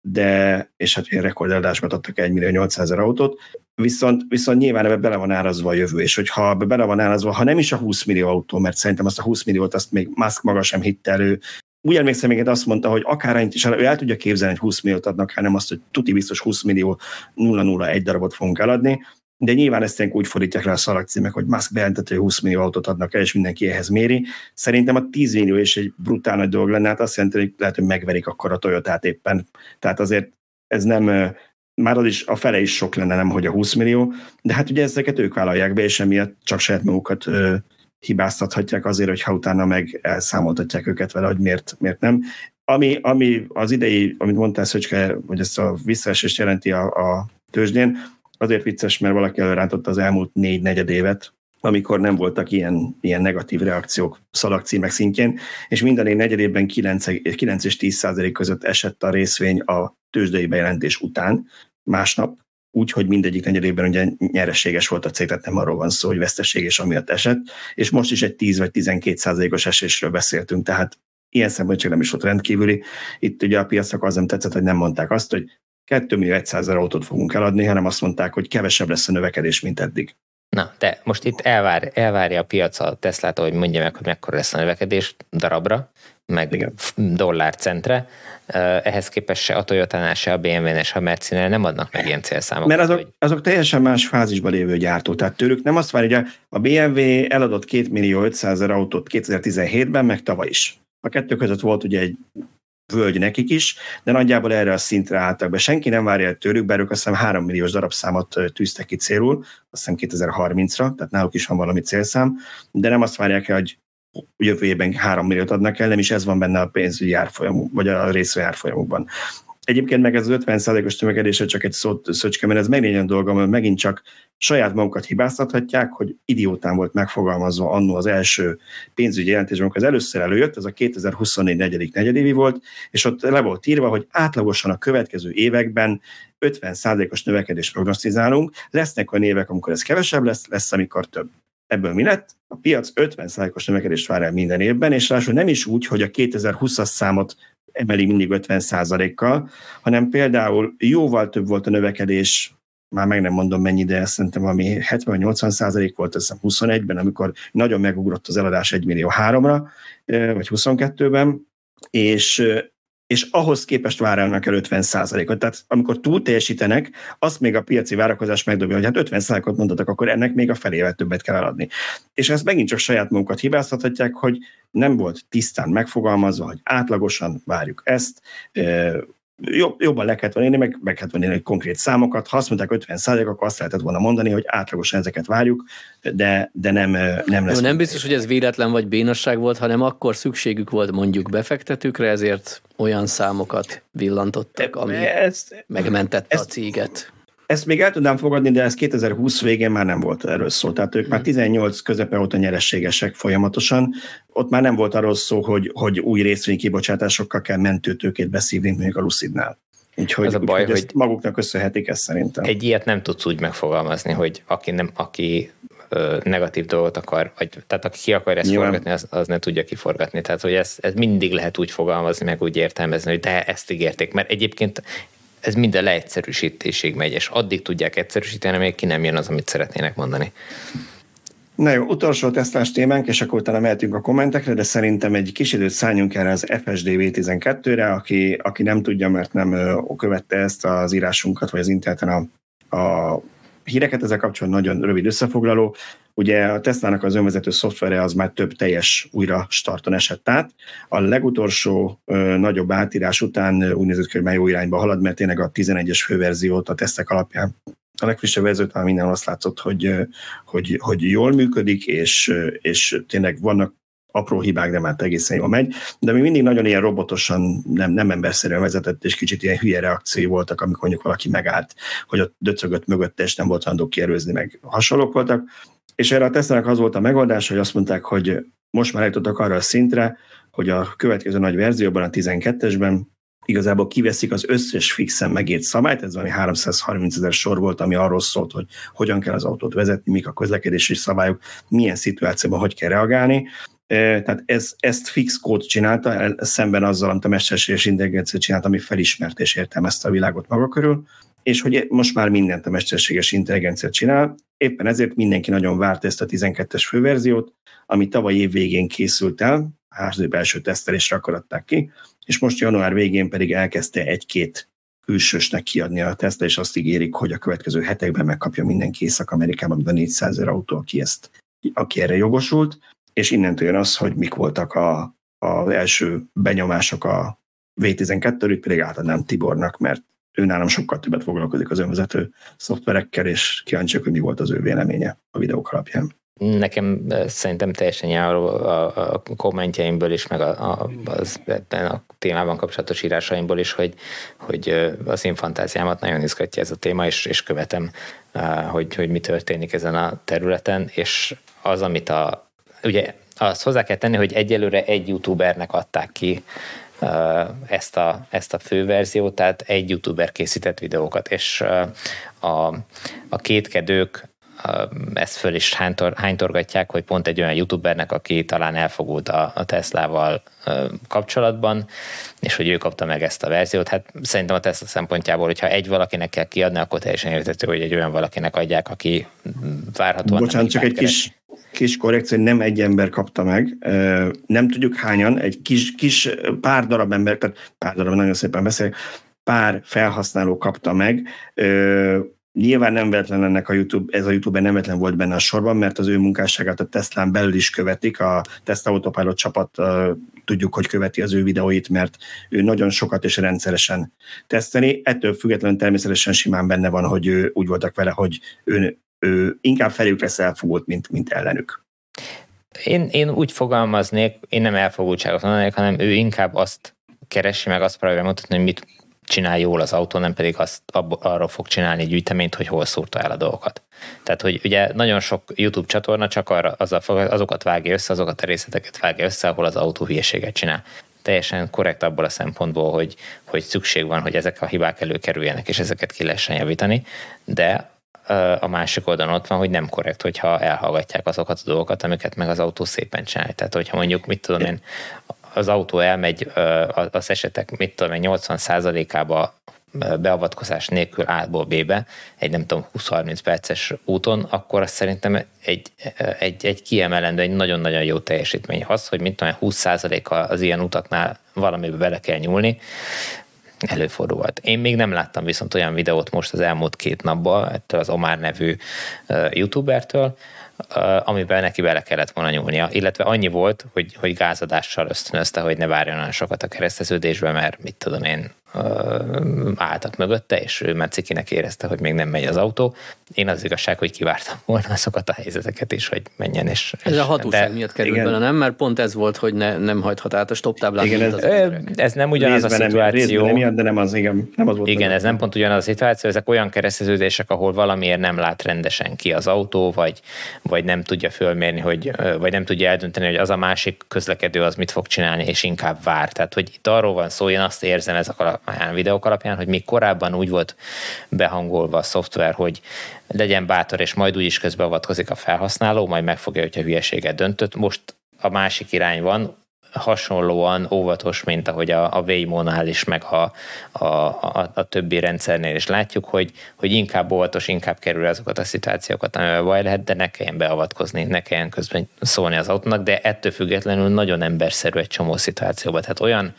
Speaker 1: de, és hát rekordadásokat adtak 1 millió 800 ezer autót, viszont, viszont nyilván ebbe bele van árazva a jövő, és hogyha ebbe bele van árazva, ha nem is a 20 millió autó, mert szerintem azt a 20 milliót azt még Musk maga sem hitte elő, úgy emlékszem, még azt mondta, hogy akár is ő el tudja képzelni, hogy 20 milliót adnak, hanem azt, hogy tuti biztos 20 millió 001 darabot fogunk eladni, de nyilván ezt úgy fordítják le a szalagcímek, hogy Musk bejelentett, hogy 20 millió autót adnak el, és mindenki ehhez méri. Szerintem a 10 millió is egy brutál nagy dolog lenne, hát azt jelenti, hogy lehet, hogy megverik akkor a Toyotát éppen. Tehát azért ez nem, már az is, a fele is sok lenne, nem hogy a 20 millió, de hát ugye ezeket ők vállalják be, és emiatt csak saját magukat hibáztathatják azért, hogyha utána meg elszámoltatják őket vele, hogy miért, miért nem. Ami, ami az idei, amit mondtál, Szöcske, hogy ezt a visszaesést jelenti a, a tőzsdén, azért vicces, mert valaki előrántotta az elmúlt négy negyed évet, amikor nem voltak ilyen, ilyen negatív reakciók szalagcímek szintjén, és minden négy negyed évben 9, 9 és 10 százalék között esett a részvény a tőzsdei bejelentés után, másnap, úgy, hogy mindegyik negyedében ugye nyereséges volt a cég, tehát nem arról van szó, hogy veszteség és amiatt esett, és most is egy 10 vagy 12 százalékos esésről beszéltünk, tehát ilyen szempontból csak nem is volt rendkívüli. Itt ugye a piacnak az nem tetszett, hogy nem mondták azt, hogy 2 millió 100 autót fogunk eladni, hanem azt mondták, hogy kevesebb lesz a növekedés, mint eddig.
Speaker 2: Na, de most itt elvár, elvárja a piac a Teslát, hogy mondja meg, hogy mekkora lesz a növekedés darabra, meg Igen. dollárcentre. Ehhez képest se a Toyota-nál, se a BMW-nél, se a Mercinél nem adnak meg ilyen célszámokat.
Speaker 1: Mert azok, hogy... azok teljesen más fázisban lévő gyártó. Tehát tőlük nem azt várja, hogy a BMW eladott 2 millió 500 ezer autót 2017-ben, meg tavaly is. A kettő között volt ugye egy völgy nekik is, de nagyjából erre a szintre álltak be. Senki nem várja el tőlük, bár ők azt hiszem 3 milliós darabszámot tűztek ki célul, azt hiszem 2030-ra, tehát náluk is van valami célszám, de nem azt várják el, hogy jövő évben 3 milliót adnak el, nem is ez van benne a pénzügyi árfolyamuk, vagy a részvény árfolyamukban. Egyébként meg ez az 50%-os növekedése csak egy szót szöcske, mert ez megint egy dolga, mert megint csak saját magukat hibáztathatják, hogy idiótán volt megfogalmazva annó az első pénzügyi jelentés, amikor az először előjött, ez a 2024 negyedik negyedévi volt, és ott le volt írva, hogy átlagosan a következő években 50%-os növekedést prognosztizálunk, lesznek olyan évek, amikor ez kevesebb lesz, lesz, amikor több. Ebből mi lett? A piac 50%-os növekedést vár el minden évben, és ráadásul nem is úgy, hogy a 2020-as számot emeli mindig 50%-kal, hanem például jóval több volt a növekedés már meg nem mondom mennyi, de szerintem valami 70-80 százalék volt, azt 21-ben, amikor nagyon megugrott az eladás 1 millió 3-ra, vagy 22-ben, és, és ahhoz képest várálnak el 50 százalékot. Tehát amikor túl teljesítenek, azt még a piaci várakozás megdobja, hogy hát 50 százalékot mondhatok, akkor ennek még a felével többet kell eladni. És ezt megint csak saját magukat hibáztathatják, hogy nem volt tisztán megfogalmazva, hogy átlagosan várjuk ezt, jobb, jobban le kellett venni, meg meg kellett venni konkrét számokat. Ha azt mondták 50 akkor azt lehetett volna mondani, hogy átlagosan ezeket várjuk, de, de nem, nem lesz.
Speaker 3: Jó, nem biztos, hogy ez véletlen vagy bénasság volt, hanem akkor szükségük volt mondjuk befektetőkre, ezért olyan számokat villantottak, ami ezt, megmentette ezt, a céget.
Speaker 1: Ezt még el tudnám fogadni, de ez 2020 végén már nem volt erről szó. Tehát ők már 18 mhm. közepe óta nyerességesek folyamatosan. Ott már nem volt arról szó, hogy, hogy új részvénykibocsátásokkal kell mentőtőkét beszívni, mondjuk a Lucidnál. Úgyhogy, az a baj, hogy maguknak köszönhetik ezt szerintem.
Speaker 2: Egy ilyet nem tudsz úgy megfogalmazni, hogy aki, nem, aki ö, negatív dolgot akar, vagy, tehát aki ki akar ezt Nyilván. forgatni, az, az ne tudja kiforgatni. Tehát, hogy ez, ez mindig lehet úgy fogalmazni, meg úgy értelmezni, hogy de ezt ígérték. Mert egyébként ez minden leegyszerűsítésig megy, és addig tudják egyszerűsíteni, amíg ki nem jön az, amit szeretnének mondani.
Speaker 1: Na jó, utolsó tesztás témánk, és akkor utána mehetünk a kommentekre, de szerintem egy kis időt szálljunk erre az FSD V12-re, aki, aki nem tudja, mert nem követte ezt az írásunkat, vagy az interneten a, a híreket ezzel kapcsolatban nagyon rövid összefoglaló. Ugye a Tesla-nak az önvezető szoftvere az már több teljes újra starton esett át. A legutolsó ö, nagyobb átírás után úgy nézett hogy már jó irányba halad, mert tényleg a 11-es főverziót a tesztek alapján a legfrissebb verziót minden azt látszott, hogy, hogy, hogy jól működik, és, és tényleg vannak apró hibák, de már egészen jól megy, de mi mindig nagyon ilyen robotosan, nem, nem emberszerűen vezetett, és kicsit ilyen hülye reakciói voltak, amikor mondjuk valaki megállt, hogy ott döcögött mögötte, és nem volt hajlandó kierőzni, meg hasonlók voltak. És erre a tesla az volt a megoldás, hogy azt mondták, hogy most már eljutottak arra a szintre, hogy a következő nagy verzióban, a 12-esben igazából kiveszik az összes fixen megért szabályt, ez valami 330 ezer sor volt, ami arról szólt, hogy hogyan kell az autót vezetni, mik a közlekedési szabályok, milyen szituációban hogy kell reagálni, tehát ez, ezt fix kód csinálta, szemben azzal, amit a mesterséges intelligencia csinálta, ami felismert és értelmezte a világot maga körül, és hogy most már mindent a mesterséges intelligencia csinál, éppen ezért mindenki nagyon várt ezt a 12-es főverziót, ami tavaly év végén készült el, házi belső tesztelésre akaratták ki, és most január végén pedig elkezdte egy-két külsősnek kiadni a tesztet, és azt ígérik, hogy a következő hetekben megkapja mindenki Észak-Amerikában a 400 ezer autó, aki, ezt, aki erre jogosult, és innentől jön az, hogy mik voltak a, az első benyomások a V12-ről, pedig átadnám Tibornak, mert ő nálam sokkal többet foglalkozik az önvezető szoftverekkel, és kíváncsiak, hogy mi volt az ő véleménye a videók alapján.
Speaker 2: Nekem szerintem teljesen járó a, a kommentjeimből is, meg a, a, az ebben a témában kapcsolatos írásaimból is, hogy, hogy az én fantáziámat nagyon izgatja ez a téma, és, és követem, hogy, hogy mi történik ezen a területen, és az, amit a, ugye azt hozzá kell tenni, hogy egyelőre egy youtubernek adták ki ezt a, ezt a főverziót, tehát egy youtuber készített videókat, és a, a kétkedők ezt föl is hánytor, hánytorgatják, hogy pont egy olyan youtubernek, aki talán elfogult a, a Teslával kapcsolatban, és hogy ő kapta meg ezt a verziót. Hát szerintem a Tesla szempontjából, hogyha egy valakinek kell kiadni, akkor teljesen értető, hogy egy olyan valakinek adják, aki várhatóan...
Speaker 1: Bocsánat, csak egy kis, kis korrekció, nem egy ember kapta meg, nem tudjuk hányan, egy kis, kis pár darab ember, tehát pár darab, nagyon szépen beszél, pár felhasználó kapta meg, Nyilván nem vetlen ennek a YouTube, ez a YouTube nem vetlen volt benne a sorban, mert az ő munkásságát a Teslán belül is követik, a Tesla Autopilot csapat tudjuk, hogy követi az ő videóit, mert ő nagyon sokat és rendszeresen teszteli. Ettől függetlenül természetesen simán benne van, hogy ő úgy voltak vele, hogy ő, ő inkább felük lesz elfogult, mint, mint ellenük.
Speaker 2: Én, én úgy fogalmaznék, én nem elfogultságot mondanék, hanem ő inkább azt keresi, meg azt próbálja mutatni, hogy mit csinál jól az autó, nem pedig azt arról fog csinálni gyűjteményt, hogy hol szúrta el a dolgokat. Tehát, hogy ugye nagyon sok YouTube csatorna csak arra, azokat vágja össze, azokat a részleteket vágja össze, ahol az autó hülyeséget csinál teljesen korrekt abból a szempontból, hogy, hogy szükség van, hogy ezek a hibák előkerüljenek, és ezeket ki lehessen javítani, de a másik oldalon ott van, hogy nem korrekt, hogyha elhallgatják azokat a dolgokat, amiket meg az autó szépen csinál. Tehát, hogyha mondjuk, mit tudom én, az autó elmegy az esetek, mit tudom én, 80%-ába beavatkozás nélkül A-ból B-be, egy nem tudom 20-30 perces úton, akkor az szerintem egy, egy, egy kiemelendő, egy nagyon-nagyon jó teljesítmény. Az, hogy mit tudom, 20%-a az ilyen utaknál valamibe bele kell nyúlni, előfordulhat. Én még nem láttam viszont olyan videót most az elmúlt két napban, ettől az Omar nevű youtubertől, amiben neki bele kellett volna nyúlnia. Illetve annyi volt, hogy, hogy gázadással ösztönözte, hogy ne várjon olyan sokat a kereszteződésbe, mert mit tudom én, álltak mögötte, és ő már cikinek érezte, hogy még nem megy az autó. Én az igazság, hogy kivártam volna azokat a helyzeteket is, hogy menjen. És,
Speaker 3: ez
Speaker 2: és,
Speaker 3: a hatóság de, miatt került bele, nem? Mert pont ez volt, hogy ne, nem hagyhat át a stop táblát.
Speaker 2: Igen, ez, az ez nem ugyanaz a szituáció.
Speaker 1: Nem, részben de nem az, igen, nem az volt.
Speaker 2: Igen, ez nem pont ugyanaz a szituáció, ezek olyan kereszteződések, ahol valamiért nem lát rendesen ki az autó, vagy, vagy nem tudja fölmérni, hogy, vagy nem tudja eldönteni, hogy az a másik közlekedő az mit fog csinálni, és inkább vár. Tehát, hogy itt arról van szó, én azt érzem ezek a videók alapján, hogy még korábban úgy volt behangolva a szoftver, hogy legyen bátor, és majd úgyis közbeavatkozik a felhasználó, majd megfogja, hogyha hülyeséget döntött. Most a másik irány van, hasonlóan óvatos, mint ahogy a, a Waymo-nál is, meg a, a, a, a többi rendszernél is látjuk, hogy, hogy inkább óvatos, inkább kerül azokat a szituációkat, amivel baj lehet, de ne kelljen beavatkozni, ne kelljen közben szólni az autónak, de ettől függetlenül nagyon emberszerű egy csomó szituációban. Tehát olyan,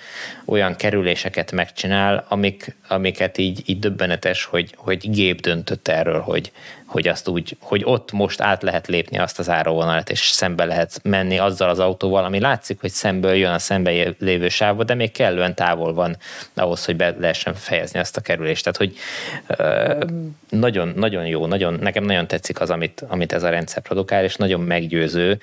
Speaker 2: olyan kerüléseket megcsinál, amik, amiket így, így döbbenetes, hogy, hogy gép döntött erről, hogy, hogy azt úgy, hogy ott most át lehet lépni azt az áróvonalat, és szembe lehet menni azzal az autóval, ami látszik, hogy szemből jön a szembe lévő sávba, de még kellően távol van ahhoz, hogy be lehessen fejezni azt a kerülést. Tehát, hogy nagyon, nagyon jó, nagyon, nekem nagyon tetszik az, amit, amit ez a rendszer produkál, és nagyon meggyőző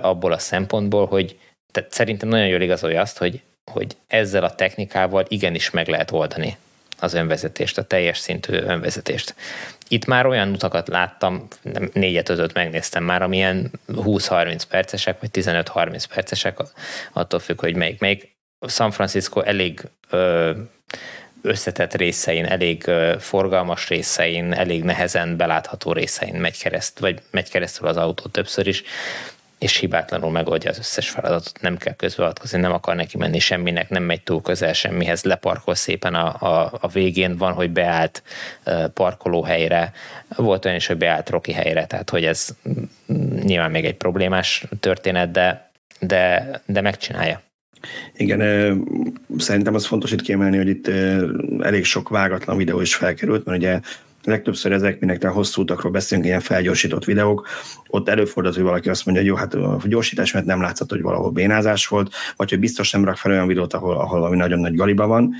Speaker 2: abból a szempontból, hogy tehát szerintem nagyon jól igazolja azt, hogy, hogy ezzel a technikával igenis meg lehet oldani az önvezetést, a teljes szintű önvezetést. Itt már olyan utakat láttam, négyet, ötöt megnéztem már, amilyen 20-30 percesek, vagy 15-30 percesek, attól függ, hogy melyik. Melyik San Francisco elég összetett részein, elég forgalmas részein, elég nehezen belátható részein megy kereszt, vagy megy keresztül az autó többször is, és hibátlanul megoldja az összes feladatot, nem kell közbeavatkozni, nem akar neki menni semminek, nem megy túl közel semmihez, leparkol szépen a, a, a végén, van, hogy beállt parkolóhelyre, volt olyan is, hogy beállt Roki helyre, tehát hogy ez nyilván még egy problémás történet, de, de, de megcsinálja.
Speaker 1: Igen, szerintem az fontos itt kiemelni, hogy itt elég sok vágatlan videó is felkerült, mert ugye legtöbbször ezek, minek hosszú utakról beszélünk, ilyen felgyorsított videók, ott előfordul, hogy valaki azt mondja, hogy jó, hát a gyorsítás, mert nem látszott, hogy valahol bénázás volt, vagy hogy biztos nem rak fel olyan videót, ahol, ahol valami nagyon nagy galiba van.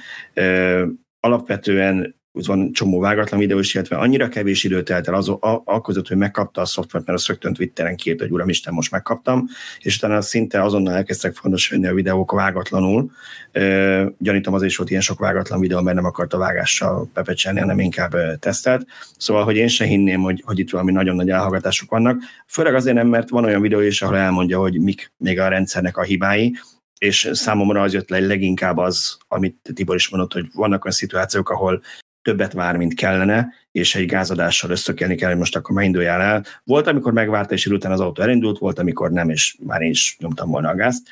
Speaker 1: Alapvetően van csomó vágatlan videó is, illetve annyira kevés időt telt el az, a, hogy megkapta a szoftvert, mert a rögtön Twitteren kiírt, hogy Isten, most megkaptam, és utána szinte azonnal elkezdtek fontos venni a videók vágatlanul. E, gyanítom azért is volt ilyen sok vágatlan videó, mert nem akart a vágással pepecselni, hanem inkább tesztelt. Szóval, hogy én se hinném, hogy, hogy itt valami nagyon nagy elhallgatások vannak. Főleg azért nem, mert van olyan videó is, ahol elmondja, hogy mik még a rendszernek a hibái, és számomra az jött le leginkább az, amit Tibor is mondott, hogy vannak olyan szituációk, ahol többet vár, mint kellene, és egy gázadással összökelni kell, hogy most akkor már induljál el. Volt, amikor megvárta, és után az autó elindult, volt, amikor nem, és már én is nyomtam volna a gázt.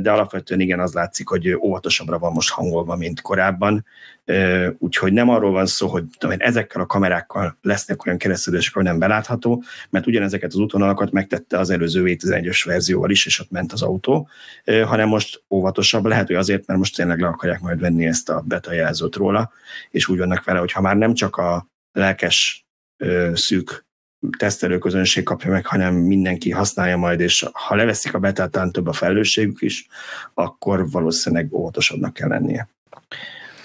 Speaker 1: De alapvetően igen, az látszik, hogy óvatosabbra van most hangolva, mint korábban. Úgyhogy nem arról van szó, hogy ezekkel a kamerákkal lesznek olyan keresztülések, hogy nem belátható, mert ugyanezeket az útvonalakat megtette az előző V11-ös verzióval is, és ott ment az autó, hanem most óvatosabb. Lehet, hogy azért, mert most tényleg le akarják majd venni ezt a beta jelzőt róla, és úgy vannak vele, hogy ha már nem csak a lelkes, szűk tesztelőközönség kapja meg, hanem mindenki használja majd, és ha leveszik a betátán több a felelősségük is, akkor valószínűleg óvatosabbnak kell lennie.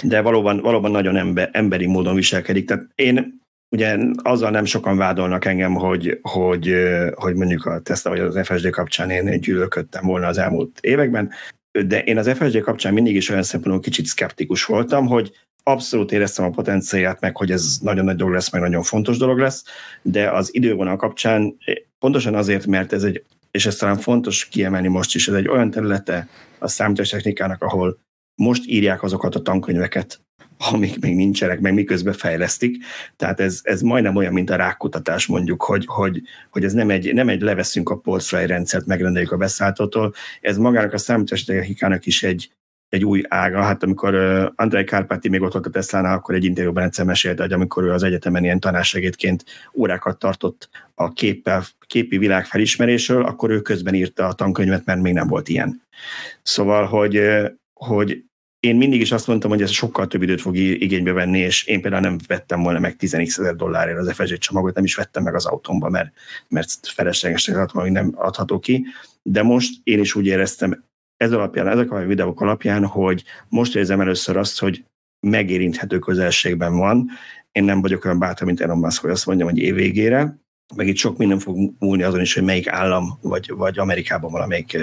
Speaker 1: De valóban, valóban nagyon ember, emberi módon viselkedik. Tehát én ugye azzal nem sokan vádolnak engem, hogy, hogy, hogy mondjuk a Tesla vagy az FSD kapcsán én gyűlölködtem volna az elmúlt években, de én az FSD kapcsán mindig is olyan szempontból kicsit szkeptikus voltam, hogy abszolút éreztem a potenciáját, meg hogy ez nagyon nagy dolog lesz, meg nagyon fontos dolog lesz, de az idővonal kapcsán pontosan azért, mert ez egy, és ez talán fontos kiemelni most is, ez egy olyan területe a számítástechnikának, ahol most írják azokat a tankönyveket, amik még nincsenek, meg miközben fejlesztik. Tehát ez, ez majdnem olyan, mint a rákutatás mondjuk, hogy, hogy, hogy ez nem egy, nem egy leveszünk a egy rendszert, megrendeljük a beszállítótól, ez magának a számítástechnikának is egy, egy új ága. Hát amikor uh, Andrei Kárpáti még ott volt a Tesla-nál, akkor egy interjúban egyszer mesélte, hogy amikor ő az egyetemen ilyen tanársegédként órákat tartott a képpel, képi világ felismerésről, akkor ő közben írta a tankönyvet, mert még nem volt ilyen. Szóval, hogy, hogy én mindig is azt mondtam, hogy ez sokkal több időt fog igénybe venni, és én például nem vettem volna meg 10 ezer dollárért az FSG csomagot, nem is vettem meg az autómba, mert, mert feleslegesnek hogy nem adható ki. De most én is úgy éreztem, ez alapján, ezek a videók alapján, hogy most érzem először azt, hogy megérinthető közelségben van. Én nem vagyok olyan bátor, mint Elon Musk, hogy azt mondjam, hogy év végére, meg itt sok minden fog múlni azon is, hogy melyik állam, vagy, vagy Amerikában valamelyik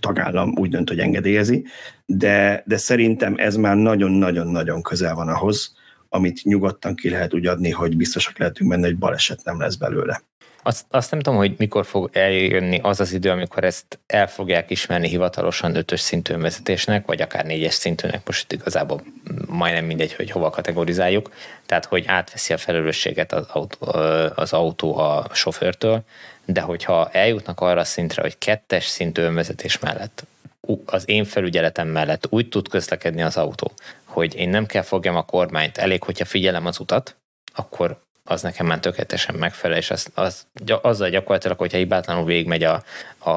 Speaker 1: tagállam úgy dönt, hogy engedélyezi, de, de szerintem ez már nagyon-nagyon-nagyon közel van ahhoz, amit nyugodtan ki lehet úgy adni, hogy biztosak lehetünk benne, hogy baleset nem lesz belőle.
Speaker 2: Azt, azt nem tudom, hogy mikor fog eljönni az az idő, amikor ezt el fogják ismerni hivatalosan ötös szintű vezetésnek, vagy akár négyes szintűnek, most igazából majdnem mindegy, hogy hova kategorizáljuk, tehát hogy átveszi a felelősséget az autó, az autó a sofőrtől, de hogyha eljutnak arra a szintre, hogy kettes szintű önvezetés mellett az én felügyeletem mellett úgy tud közlekedni az autó, hogy én nem kell fogjam a kormányt, elég, hogyha figyelem az utat, akkor az nekem már tökéletesen megfelel, és az, az, azzal gyakorlatilag, hogyha hibátlanul végigmegy a, a,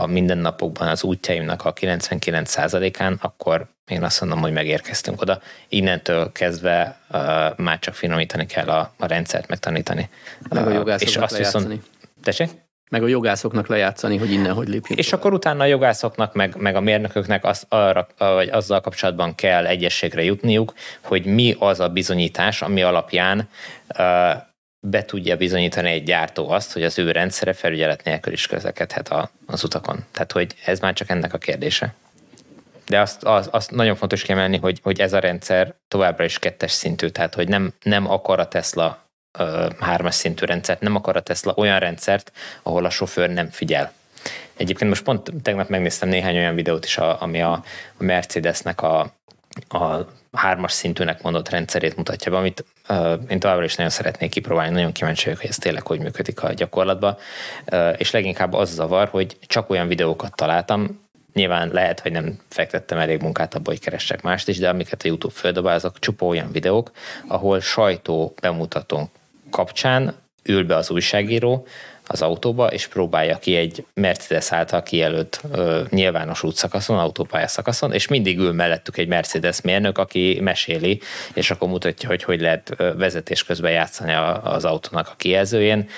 Speaker 2: a mindennapokban az útjaimnak a 99%-án, akkor én azt mondom, hogy megérkeztünk oda. Innentől kezdve uh, már csak finomítani kell a, a rendszert megtanítani.
Speaker 3: Meg a uh, és azt viszont,
Speaker 2: Tessék?
Speaker 3: Meg a jogászoknak lejátszani, hogy innen hogy lépjünk.
Speaker 2: És akkor utána a jogászoknak, meg, meg a mérnököknek az, arra, vagy azzal kapcsolatban kell egyességre jutniuk, hogy mi az a bizonyítás, ami alapján uh, be tudja bizonyítani egy gyártó azt, hogy az ő rendszere felügyelet nélkül is közlekedhet a, az utakon. Tehát, hogy ez már csak ennek a kérdése. De azt, az, azt nagyon fontos kiemelni, hogy, hogy ez a rendszer továbbra is kettes szintű, tehát hogy nem, nem akar a Tesla hármas szintű rendszert, nem akar a Tesla olyan rendszert, ahol a sofőr nem figyel. Egyébként most pont tegnap megnéztem néhány olyan videót is, ami a, Mercedesnek a, a hármas szintűnek mondott rendszerét mutatja be, amit uh, én továbbra is nagyon szeretnék kipróbálni, nagyon kíváncsi vagyok, hogy ez tényleg hogy működik a gyakorlatban, uh, és leginkább az zavar, hogy csak olyan videókat találtam, Nyilván lehet, hogy nem fektettem elég munkát abba, hogy keressek mást is, de amiket a YouTube földobál, azok csupa olyan videók, ahol sajtó bemutatón kapcsán ül be az újságíró az autóba, és próbálja ki egy Mercedes által kijelölt ö, nyilvános útszakaszon, autópálya szakaszon, és mindig ül mellettük egy Mercedes mérnök, aki meséli, és akkor mutatja, hogy hogy lehet vezetés közben játszani az autónak a kijelzőjén,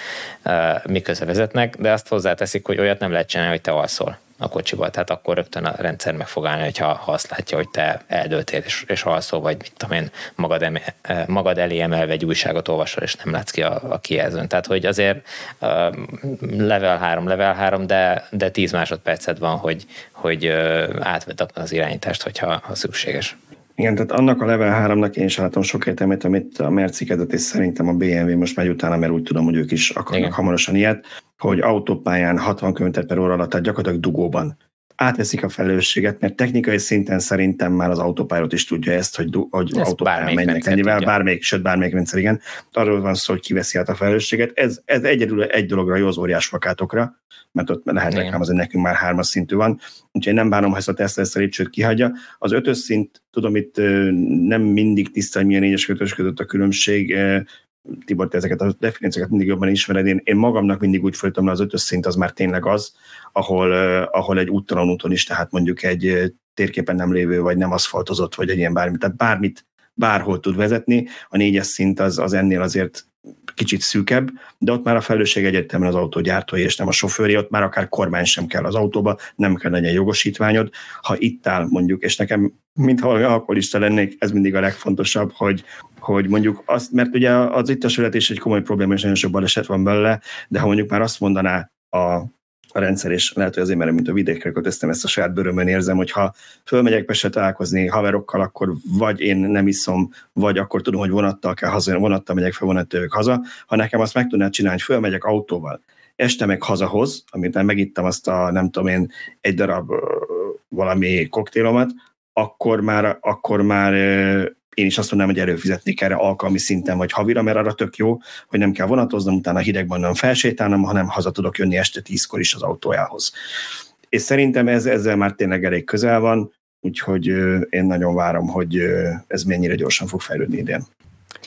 Speaker 2: miközben vezetnek, de azt hozzáteszik, hogy olyat nem lehet csinálni, hogy te alszol a kocsival, tehát akkor rögtön a rendszer meg fog állni, hogyha ha azt látja, hogy te eldöltél és, és alszol, vagy mit tudom én, magad, em, eh, magad elé emelve egy újságot olvasol, és nem látsz ki a, a kijelzőn. Tehát, hogy azért uh, level 3, level 3, de, de 10 másodperced van, hogy, hogy uh, átvedd az irányítást, hogyha ha szükséges.
Speaker 1: Igen, tehát annak a Level 3-nak én is látom sok értelmét, amit a Merci kezdett, és szerintem a BMW most megy utána, mert úgy tudom, hogy ők is akarnak Igen. hamarosan ilyet, hogy autópályán 60 km per óra alatt, tehát gyakorlatilag dugóban átveszik a felelősséget, mert technikai szinten szerintem már az autópályot is tudja ezt, hogy, hogy ezt autópályán mennek ennyivel, bármelyik, sőt bármelyik rendszer, igen. Arról van szó, hogy kiveszi át a felelősséget. Ez, ez egyedül egy dologra jó az óriás plakátokra, mert ott lehet reklámozni, nekünk már hármas szintű van. Úgyhogy nem bánom, ha ezt a Tesla ezt a lépcsőt kihagyja. Az ötös szint, tudom, itt nem mindig tiszta, hogy milyen négyes kötős között a különbség, Tibor, te ezeket a definíciókat mindig jobban ismered. Én, én magamnak mindig úgy folytam le, az ötös szint az már tényleg az, ahol, ahol egy úttalan úton is, tehát mondjuk egy térképen nem lévő, vagy nem aszfaltozott, vagy egy ilyen bármi, tehát bármit, bárhol tud vezetni. A négyes szint az, az ennél azért kicsit szűkebb, de ott már a felelősség egyértelműen az autógyártói, és nem a sofőri, ott már akár kormány sem kell az autóba, nem kell legyen jogosítványod. Ha itt áll mondjuk, és nekem, mintha valami alkoholista lennék, ez mindig a legfontosabb, hogy, hogy mondjuk azt, mert ugye az itt a születés egy komoly probléma, és nagyon sok baleset van belőle, de ha mondjuk már azt mondaná a a rendszer, és lehet, hogy azért, mert mint a vidékre kötöztem, ezt a saját bőrömön érzem, hogy ha fölmegyek Pestre találkozni haverokkal, akkor vagy én nem iszom, vagy akkor tudom, hogy vonattal kell haza, vonattal megyek fel, vonattal haza, ha nekem azt meg tudnád csinálni, hogy fölmegyek autóval, este meg hazahoz, amit megittem azt a, nem tudom én, egy darab valami koktélomat, akkor már, akkor már én is azt mondanám, hogy előfizetnék erre alkalmi szinten vagy havira, mert arra tök jó, hogy nem kell vonatoznom, utána hidegben nem felsétálnom, hanem haza tudok jönni este tízkor is az autójához. És szerintem ez, ezzel már tényleg elég közel van, úgyhogy én nagyon várom, hogy ez mennyire gyorsan fog fejlődni idén.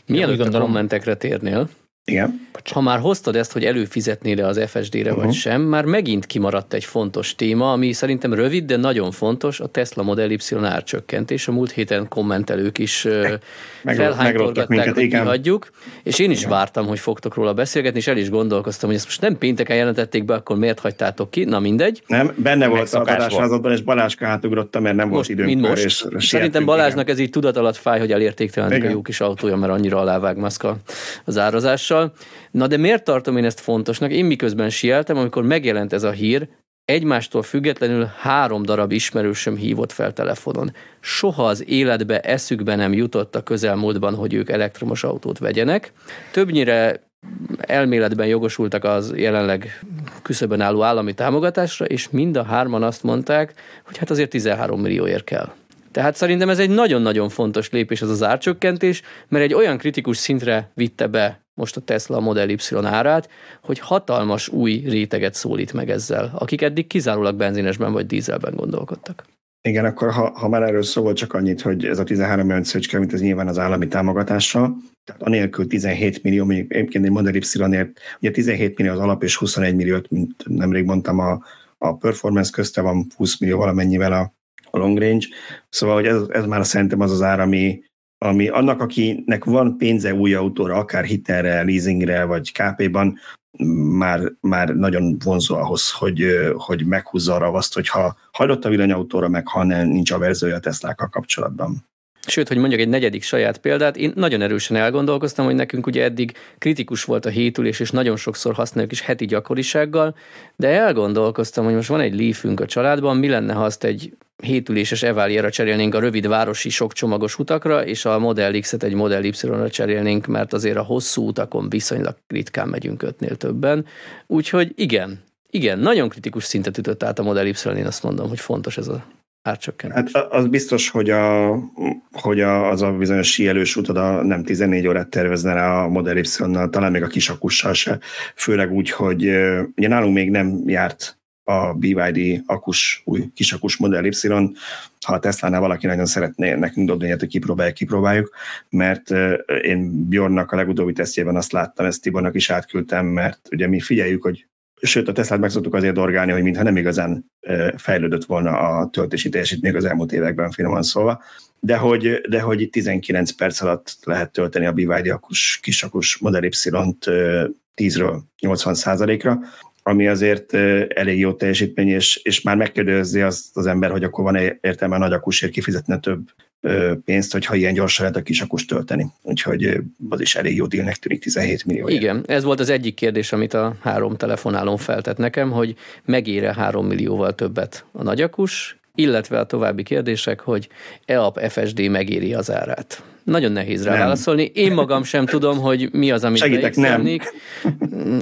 Speaker 3: Milyen a kommentekre térnél,
Speaker 1: igen.
Speaker 3: Ha már hoztad ezt, hogy előfizetnél-e az FSD-re uh-huh. vagy sem, már megint kimaradt egy fontos téma, ami szerintem rövid, de nagyon fontos, a Tesla Model Y árcsökkentés. A múlt héten kommentelők is felhánytorgatták, hogy kihagyjuk, és én is igen. vártam, hogy fogtok róla beszélgetni, és el is gondolkoztam, hogy ezt most nem pénteken jelentették be, akkor miért hagytátok ki? Na mindegy.
Speaker 1: Nem, benne volt az adásvázatban, és Balázska hátugrotta, mert nem most, volt időnk.
Speaker 3: Mint most. És, és Szerintem Balázsnak igen. ez így tudat alatt fáj, hogy elértéktelenik a jó kis autója, mert annyira alávág maszka az árazással. Na de miért tartom én ezt fontosnak? Én miközben sieltem, amikor megjelent ez a hír, egymástól függetlenül három darab ismerősöm hívott fel telefonon. Soha az életbe eszükbe nem jutott a közelmúltban, hogy ők elektromos autót vegyenek. Többnyire elméletben jogosultak az jelenleg küszöbön álló állami támogatásra, és mind a hárman azt mondták, hogy hát azért 13 millióért kell. Tehát szerintem ez egy nagyon-nagyon fontos lépés az az árcsökkentés, mert egy olyan kritikus szintre vitte be most a Tesla Model Y árát, hogy hatalmas új réteget szólít meg ezzel, akik eddig kizárólag benzinesben vagy dízelben gondolkodtak.
Speaker 1: Igen, akkor ha, ha már erről szó volt, csak annyit, hogy ez a 13 millió szöcske, mint ez nyilván az állami támogatásra, tehát anélkül 17 millió, még egyébként egy Model Y-ért, ugye 17 millió az alap, és 21 milliót, mint nemrég mondtam, a, a performance közte van 20 millió valamennyivel a, a long range, szóval hogy ez, ez már szerintem az az ár, ami, ami annak, akinek van pénze új autóra, akár hitelre, leasingre, vagy KP-ban, már, már nagyon vonzó ahhoz, hogy, hogy meghúzza arra azt, hogy ha hagyott a villanyautóra, meg ha nem, nincs a verziója a kapcsolatban.
Speaker 3: Sőt, hogy mondjak egy negyedik saját példát, én nagyon erősen elgondolkoztam, hogy nekünk ugye eddig kritikus volt a hétülés, és nagyon sokszor használjuk is heti gyakorisággal, de elgondolkoztam, hogy most van egy Leafünk a családban, mi lenne, ha azt egy hétüléses Evaliera cserélnénk a rövid városi sokcsomagos utakra, és a Model X-et egy Model Y-ra cserélnénk, mert azért a hosszú utakon viszonylag ritkán megyünk ötnél többen. Úgyhogy igen, igen, nagyon kritikus szintet ütött át a Model Y, én azt mondom, hogy fontos ez a árcsökkentés.
Speaker 1: Hát az biztos, hogy, a, hogy a, az a bizonyos síelős utad a nem 14 órát tervezne rá a Model y talán még a kisakussal se, főleg úgy, hogy ugye nálunk még nem járt a BYD akus, új kisakus Model Y, ha a Tesla-nál valaki nagyon szeretné nekünk dobni, hogy kipróbáljuk, kipróbáljuk, mert én Bjornnak a legutóbbi tesztjében azt láttam, ezt Tibornak is átküldtem, mert ugye mi figyeljük, hogy sőt a Teslát meg szoktuk azért dorgálni, hogy mintha nem igazán fejlődött volna a töltési teljesítmény az elmúlt években, finoman szólva, de hogy, de hogy itt 19 perc alatt lehet tölteni a BYD akus, kisakus Model Y-t 10-ről 80 ra ami azért elég jó teljesítmény, és, és már megkérdezi azt az ember, hogy akkor van -e értelme a nagy akusért kifizetne több pénzt, hogyha ilyen gyorsan lehet a kis akus tölteni. Úgyhogy az is elég jó dílnek tűnik 17 millió.
Speaker 3: Igen, ez volt az egyik kérdés, amit a három telefonálón feltett nekem, hogy megére 3 millióval többet a nagyakus, illetve a további kérdések, hogy EAP FSD megéri az árát. Nagyon nehéz rá nem. válaszolni. Én magam sem tudom, hogy mi az, amit
Speaker 1: Segítek, nem.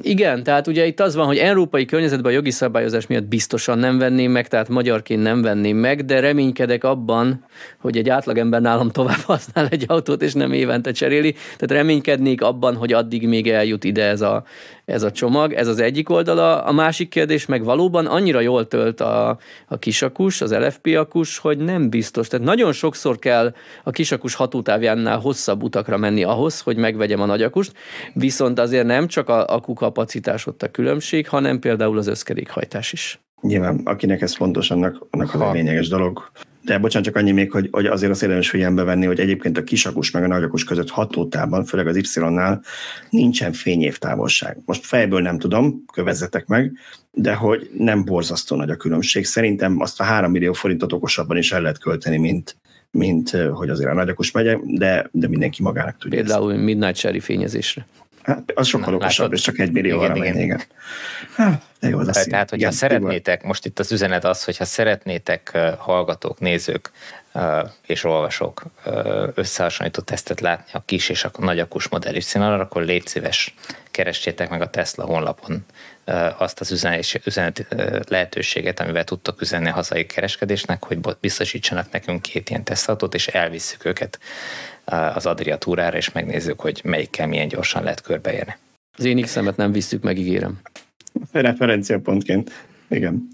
Speaker 3: Igen, tehát ugye itt az van, hogy európai környezetben a jogi szabályozás miatt biztosan nem venném meg, tehát magyarként nem venném meg, de reménykedek abban, hogy egy átlagember nálam tovább használ egy autót, és nem évente cseréli. Tehát reménykednék abban, hogy addig még eljut ide ez a, ez a csomag. Ez az egyik oldala. A másik kérdés meg valóban annyira jól tölt a, a kisakus, az LFP akus, hogy nem biztos. Tehát nagyon sokszor kell a kisakus hatótávjánál hosszabb utakra menni ahhoz, hogy megvegyem a nagyakust, viszont azért nem csak a akukapacitás ott a különbség, hanem például az összkerékhajtás is.
Speaker 1: Nyilván, akinek ez fontos, annak, annak az a lényeges dolog. De bocsánat, csak annyi még, hogy, hogy azért azt érdemes figyelembe venni, hogy egyébként a kisakus meg a nagyakus között hatótában, főleg az Y-nál nincsen fényév távolság. Most fejből nem tudom, kövezzetek meg, de hogy nem borzasztó nagy a különbség. Szerintem azt a 3 millió forintot okosabban is el lehet költeni, mint, mint hogy azért a nagyakus megye, de, de mindenki magának tudja.
Speaker 3: Például ezt. midnight sherry fényezésre.
Speaker 1: Hát, az sokkal okosabb, és csak egy millió igen, igen. igen. Hát,
Speaker 2: de jó lesz. Tehát, hogyha igen, szeretnétek, most itt az üzenet az, hogyha szeretnétek hallgatók, nézők és olvasók összehasonlító tesztet látni a kis és a nagy akus modell y akkor légy szíves, keressétek meg a Tesla honlapon azt az üzenet, üzenet lehetőséget, amivel tudtok üzenni a hazai kereskedésnek, hogy biztosítsanak nekünk két ilyen tesztautót, és elvisszük őket az Adria túrára, és megnézzük, hogy melyikkel milyen gyorsan lehet körbeérni.
Speaker 3: Az én x nem visszük, megígérem.
Speaker 1: Referenciapontként. Igen.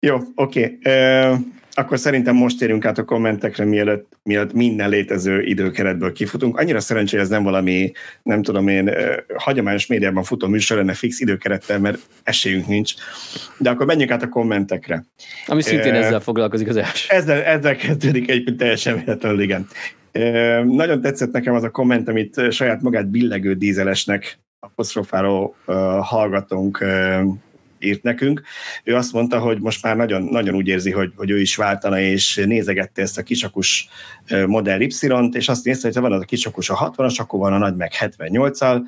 Speaker 1: Jó, oké. Okay. Akkor szerintem most térünk át a kommentekre, mielőtt, mielőtt minden létező időkeretből kifutunk. Annyira szerencsé, hogy ez nem valami, nem tudom én, hagyományos médiában futó műsor lenne fix időkerettel, mert esélyünk nincs. De akkor menjünk át a kommentekre.
Speaker 3: Ami szintén uh, ezzel foglalkozik az első.
Speaker 1: Ezzel, ezzel kezdődik egy teljesen véletlenül, igen. Uh, nagyon tetszett nekem az a komment, amit saját magát billegő dízelesnek apostrofáló uh, hallgatónk uh, írt nekünk. Ő azt mondta, hogy most már nagyon, nagyon úgy érzi, hogy, hogy ő is váltana, és nézegette ezt a kisakus Model Y-t, és azt nézte, hogy ha van az a kisakus a 60-as, akkor van a nagy meg 78-al,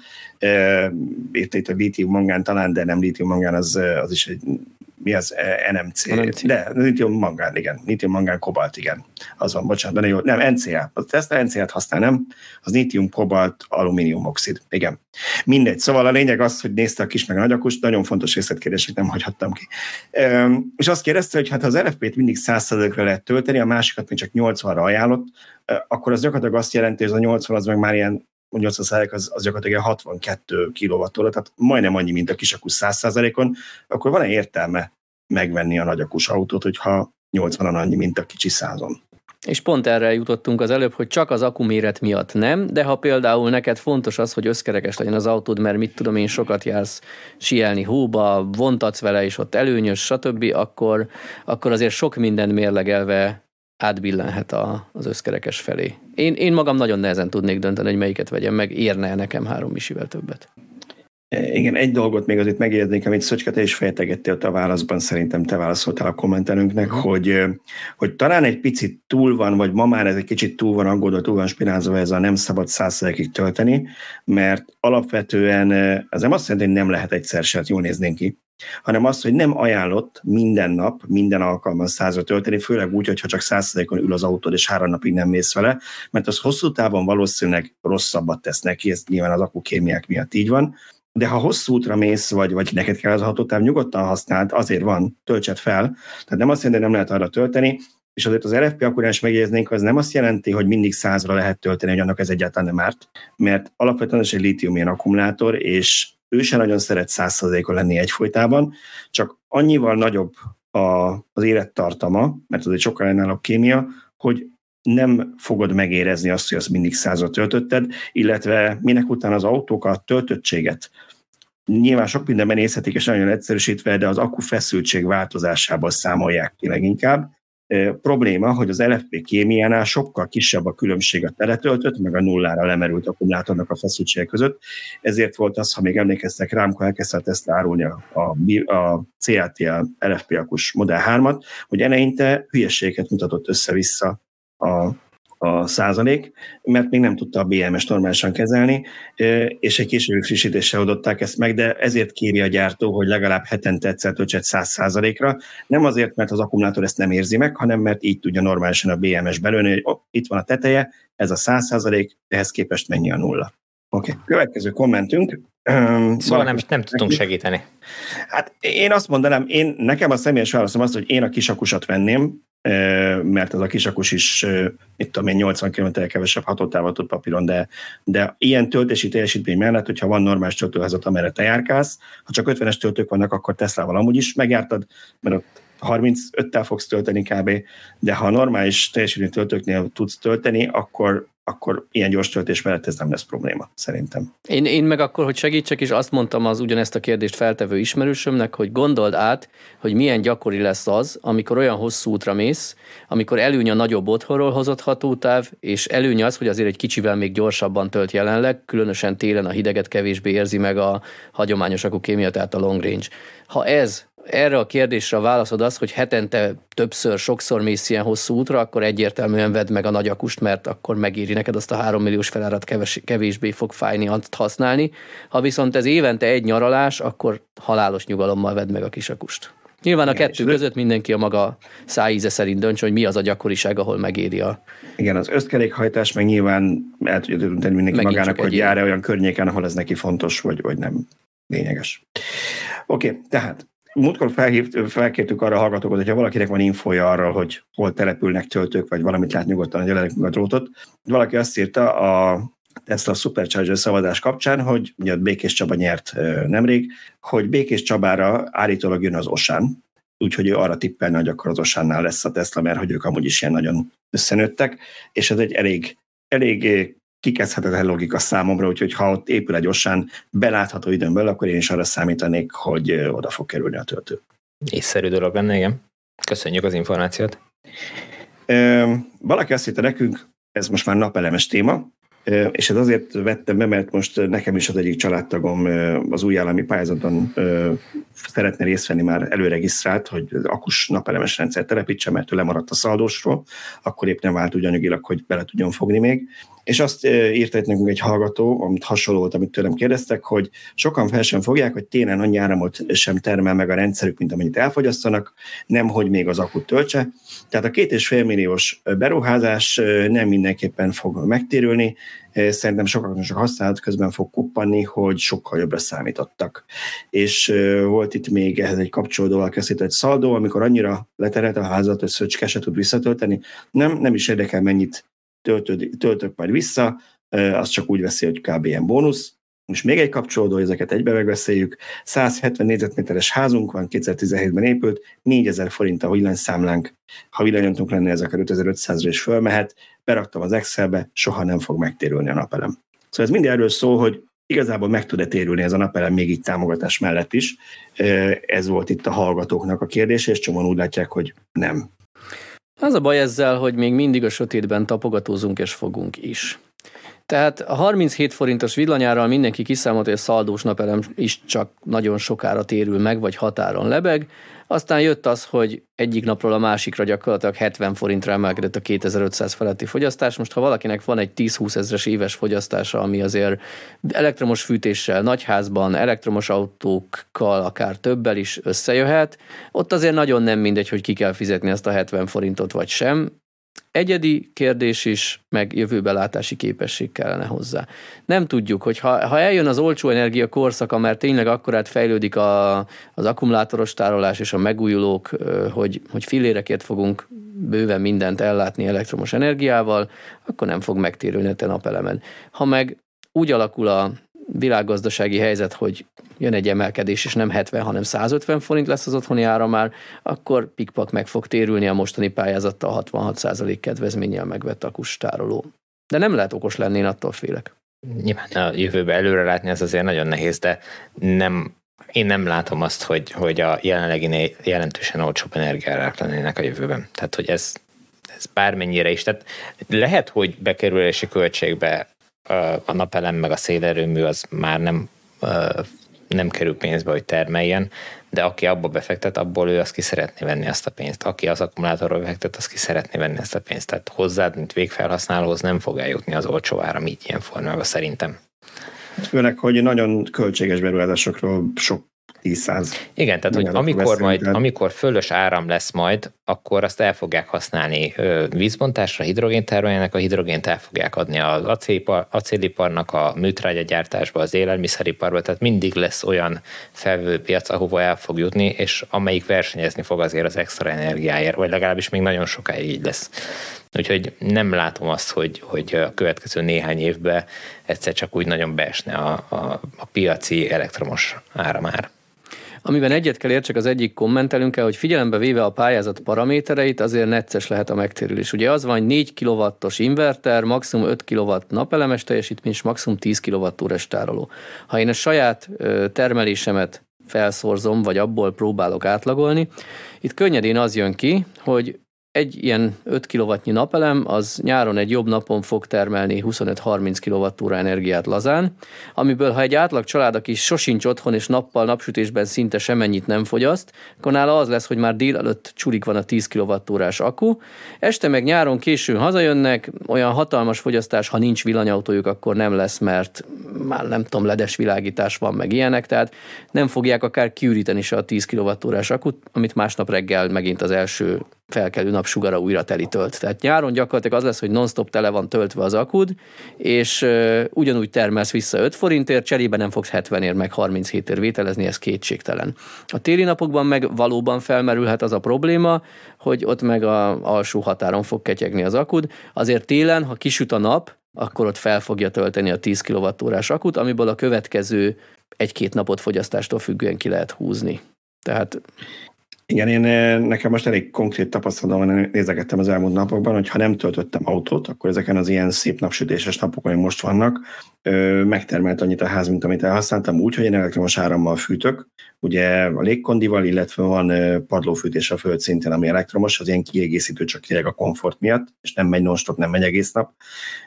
Speaker 1: írta itt a litium mangán talán, de nem litium mangán, az, az is egy mi az NMC? NMC. De, litium mangán, igen. Litium mangán kobalt, igen. Az van, bocsánat, de jó. Nem, NCA. A Tesla NCA-t használ, nem? Az litium kobalt alumínium oxid. Igen. Mindegy. Szóval a lényeg az, hogy nézte a kis meg a nagyakust, nagyon fontos részletkérdések nem hagyhattam ki. Üm, és azt kérdezte, hogy hát ha az RFP-t mindig 100%-ra lehet tölteni, a másikat még csak 80-ra ajánlott, akkor az gyakorlatilag azt jelenti, hogy ez a 80 az meg már ilyen 80 az, az gyakorlatilag 62 kWh, tehát majdnem annyi, mint a kisakus 100%-on, akkor van-e értelme megvenni a nagyakus autót, hogyha 80-an annyi, mint a kicsi százon?
Speaker 3: És pont erre jutottunk az előbb, hogy csak az akuméret miatt nem, de ha például neked fontos az, hogy összkerekes legyen az autód, mert mit tudom én, sokat jársz sielni hóba, vontatsz vele, és ott előnyös, stb., akkor, akkor azért sok minden mérlegelve átbillenhet a, az összkerekes felé. Én, én magam nagyon nehezen tudnék dönteni, hogy melyiket vegyem meg, érne nekem három misivel többet.
Speaker 1: Igen, egy dolgot még azért megjegyeznék, amit Szöcske, te is fejtegettél a válaszban, szerintem te válaszoltál a kommentelőnknek, uh-huh. hogy, hogy talán egy picit túl van, vagy ma már ez egy kicsit túl van aggódva, túl van spinázva, ez a nem szabad százszerekig tölteni, mert alapvetően ez nem azt jelenti, hogy nem lehet egyszer se, hát jól néznénk ki, hanem az, hogy nem ajánlott minden nap, minden alkalommal százra tölteni, főleg úgy, hogyha csak százszerékon ül az autód, és három napig nem mész vele, mert az hosszú távon valószínűleg rosszabbat tesz neki, ez nyilván az akukémiák miatt így van, de ha hosszú útra mész, vagy, vagy neked kell az a hatótáv, nyugodtan használd, azért van, töltsed fel. Tehát nem azt jelenti, hogy nem lehet arra tölteni, és azért az RFP akkor is megjegyeznénk, az nem azt jelenti, hogy mindig százra lehet tölteni, hogy annak ez egyáltalán nem árt, mert alapvetően ez egy lítium akkumulátor, és ő sem nagyon szeret százszerzékon lenni egyfolytában, csak annyival nagyobb a, az élettartama, mert az egy sokkal önállóbb kémia, hogy nem fogod megérezni azt, hogy azt mindig százra töltötted, illetve minek után az autók a töltöttséget nyilván sok mindenben nézhetik, és nagyon egyszerűsítve, de az akku feszültség változásából számolják ki leginkább, probléma, hogy az LFP kémiánál sokkal kisebb a különbség a teletöltött, meg a nullára lemerült akkumulátornak a feszültsége között. Ezért volt az, ha még emlékeztek rám, amikor elkezdte a Tesla árulni a, a, a CATL LFP akus Model 3-at, hogy eleinte hülyeségeket mutatott össze-vissza a a százalék, mert még nem tudta a BMS normálisan kezelni, és egy későbbi frissítéssel adották ezt meg, de ezért kéri a gyártó, hogy legalább hetente egyszer töltset 100 százalékra. Nem azért, mert az akkumulátor ezt nem érzi meg, hanem mert így tudja normálisan a BMS belőni, hogy oh, itt van a teteje, ez a 100 százalék, ehhez képest mennyi a nulla. Oké, okay. következő kommentünk.
Speaker 2: Szóval nem, nem tudtunk segíteni.
Speaker 1: Hát én azt mondanám, én, nekem a személyes válaszom az, hogy én a kisakusat venném, mert az a kisakus is, itt tudom én, 80 km kevesebb hatótávot tud papíron, de, de ilyen töltési teljesítmény mellett, hogyha van normális töltőházat, amerre te járkálsz, ha csak 50-es töltők vannak, akkor Tesla-val amúgy is megjártad, mert ott 35-tel fogsz tölteni kb., de ha normális teljesítmény töltőknél tudsz tölteni, akkor akkor ilyen gyors töltés mellett ez nem lesz probléma, szerintem.
Speaker 3: Én, én meg akkor, hogy segítsek, és azt mondtam az ugyanezt a kérdést feltevő ismerősömnek, hogy gondold át, hogy milyen gyakori lesz az, amikor olyan hosszú útra mész, amikor előny a nagyobb otthonról hozott hatótáv, és előny az, hogy azért egy kicsivel még gyorsabban tölt jelenleg, különösen télen a hideget kevésbé érzi meg a hagyományos akukémia, tehát a long range. Ha ez erre a kérdésre a válaszod az, hogy hetente többször, sokszor mész ilyen hosszú útra, akkor egyértelműen vedd meg a nagy akust, mert akkor megéri neked azt a három milliós felárat keves, kevésbé fog fájni azt használni. Ha viszont ez évente egy nyaralás, akkor halálos nyugalommal vedd meg a kis akust. Nyilván a kettő között mindenki a maga szájíze szerint dönts, hogy mi az a gyakoriság, ahol megéri a...
Speaker 1: Igen, az összkerékhajtás meg nyilván el tudja dönteni mindenki Megint magának, hogy jár-e olyan környéken, ahol ez neki fontos, vagy, vagy nem lényeges. Oké, okay, tehát múltkor felhív, felkértük arra a hallgatókat, hogyha valakinek van infoja arra, hogy hol települnek töltők, vagy valamit lát nyugodtan, hogy a drótot. Valaki azt írta a Tesla Supercharger szavazás kapcsán, hogy ugye Békés Csaba nyert nemrég, hogy Békés Csabára állítólag jön az Osán, úgyhogy ő arra tippelne, hogy akkor az Osánnál lesz a Tesla, mert hogy ők amúgy is ilyen nagyon összenőttek, és ez egy elég, elég kikezdhetetlen logika számomra, úgyhogy ha ott épül egy Osán belátható időn belül, akkor én is arra számítanék, hogy oda fog kerülni a töltő.
Speaker 2: Észszerű dolog lenne, igen. Köszönjük az információt.
Speaker 1: Valaki azt hitte nekünk, ez most már napelemes téma, és ez azért vettem be, mert most nekem is az egyik családtagom az új állami pályázaton szeretne részt venni, már előregisztrált, hogy az akus napelemes rendszer telepítse, mert ő lemaradt a szaldósról, akkor épp nem vált úgy anyagilag, hogy bele tudjon fogni még. És azt írta itt nekünk egy hallgató, amit hasonló volt, amit tőlem kérdeztek, hogy sokan fel sem fogják, hogy télen annyi áramot sem termel meg a rendszerük, mint amennyit elfogyasztanak, nem hogy még az akut töltse. Tehát a két és fél milliós beruházás nem mindenképpen fog megtérülni, szerintem sokaknak csak használat közben fog kuppanni, hogy sokkal jobbra számítottak. És volt itt még ehhez egy kapcsolódó egy szaldó, amikor annyira leterelt a házat, hogy szöcske se tud visszatölteni. Nem, nem is érdekel, mennyit töltőd, töltök majd vissza, az csak úgy veszi, hogy kb. ilyen bónusz. Most még egy kapcsolódó, ezeket egybe megbeszéljük. 170 négyzetméteres házunk van, 2017-ben épült, 4000 forint a villanyszámlánk. Ha villanyontunk lenne, ez akár 5500-ra is fölmehet. Beraktam az Excelbe, soha nem fog megtérülni a napelem. Szóval ez mind erről szól, hogy igazából meg tud-e térülni ez a napelem még így támogatás mellett is. Ez volt itt a hallgatóknak a kérdés, és csomóan úgy látják, hogy nem.
Speaker 3: Az a baj ezzel, hogy még mindig a sötétben tapogatózunk és fogunk is. Tehát a 37 forintos villanyárral mindenki kiszámolt, hogy a szaldós napelem is csak nagyon sokára térül meg, vagy határon lebeg. Aztán jött az, hogy egyik napról a másikra gyakorlatilag 70 forintra emelkedett a 2500 feletti fogyasztás. Most ha valakinek van egy 10-20 ezres éves fogyasztása, ami azért elektromos fűtéssel, nagyházban, elektromos autókkal, akár többel is összejöhet, ott azért nagyon nem mindegy, hogy ki kell fizetni ezt a 70 forintot vagy sem egyedi kérdés is, meg jövőbelátási képesség kellene hozzá. Nem tudjuk, hogy ha, ha eljön az olcsó energia korszaka, mert tényleg akkorát fejlődik a, az akkumulátoros tárolás és a megújulók, hogy, hogy fillérekért fogunk bőven mindent ellátni elektromos energiával, akkor nem fog megtérülni a napelemen. Ha meg úgy alakul a világgazdasági helyzet, hogy jön egy emelkedés, és nem 70, hanem 150 forint lesz az otthoni ára már, akkor pikpak meg fog térülni a mostani pályázattal 66% kedvezménnyel megvett akustároló. De nem lehet okos lenni, én attól félek.
Speaker 2: Nyilván a jövőbe előre látni ez azért nagyon nehéz, de nem, én nem látom azt, hogy, hogy a jelenlegi jelentősen olcsóbb energiárák lennének a jövőben. Tehát, hogy ez, ez bármennyire is. Tehát lehet, hogy bekerülési költségbe a napelem meg a szélerőmű az már nem, nem kerül pénzbe, hogy termeljen, de aki abba befektet, abból ő azt ki szeretné venni ezt a pénzt. Aki az akkumulátorról befektet, azt ki szeretné venni ezt a pénzt. Tehát hozzád, mint végfelhasználóhoz nem fog eljutni az olcsó áram így ilyen formában szerintem.
Speaker 1: Főleg, hogy nagyon költséges beruházásokról sok 10
Speaker 2: Igen, tehát hogy amikor, majd, amikor fölös áram lesz majd, akkor azt el fogják használni vízbontásra, hidrogéntároljának, a hidrogént el fogják adni az acélipar, acéliparnak, a műtrágyagyártásba, az élelmiszeriparba, tehát mindig lesz olyan felvőpiac, ahova el fog jutni, és amelyik versenyezni fog azért az extra energiáért, vagy legalábbis még nagyon sokáig így lesz. Úgyhogy nem látom azt, hogy, hogy a következő néhány évben egyszer csak úgy nagyon beesne a, a, a piaci elektromos áramár.
Speaker 3: Amiben egyet kell értsek az egyik kommentelünkkel, hogy figyelembe véve a pályázat paramétereit, azért necces lehet a megtérülés. Ugye az van, hogy 4 kW-os inverter, maximum 5 kW napelemes teljesítmény, és maximum 10 kWh tároló. Ha én a saját termelésemet felszorzom, vagy abból próbálok átlagolni, itt könnyedén az jön ki, hogy egy ilyen 5 kW napelem az nyáron egy jobb napon fog termelni 25-30 kWh energiát lazán, amiből ha egy átlag család, aki sosincs otthon és nappal napsütésben szinte semennyit nem fogyaszt, akkor nála az lesz, hogy már délelőtt csurik van a 10 kWh akku, este meg nyáron későn hazajönnek, olyan hatalmas fogyasztás, ha nincs villanyautójuk, akkor nem lesz, mert már nem tudom, ledes világítás van, meg ilyenek, tehát nem fogják akár kiüríteni se a 10 kWh akut, amit másnap reggel megint az első felkelő napsugara újra tölt. Tehát nyáron gyakorlatilag az lesz, hogy non-stop tele van töltve az akud, és uh, ugyanúgy termelsz vissza 5 forintért, cserébe nem fogsz 70 ér meg 37 ér vételezni, ez kétségtelen. A téli napokban meg valóban felmerülhet az a probléma, hogy ott meg a alsó határon fog ketyegni az akud. Azért télen, ha kisüt a nap, akkor ott fel fogja tölteni a 10 kWh akut, amiből a következő egy-két napot fogyasztástól függően ki lehet húzni. Tehát
Speaker 1: igen, én eh, nekem most elég konkrét tapasztalatom nézegettem az elmúlt napokban, hogy ha nem töltöttem autót, akkor ezeken az ilyen szép napsütéses napokon, amik most vannak, megtermelt annyit a ház, mint amit elhasználtam, úgy, hogy én elektromos árammal fűtök, ugye a légkondival, illetve van padlófűtés a földszinten, ami elektromos, az ilyen kiegészítő csak tényleg a komfort miatt, és nem megy non-stop, nem megy egész nap.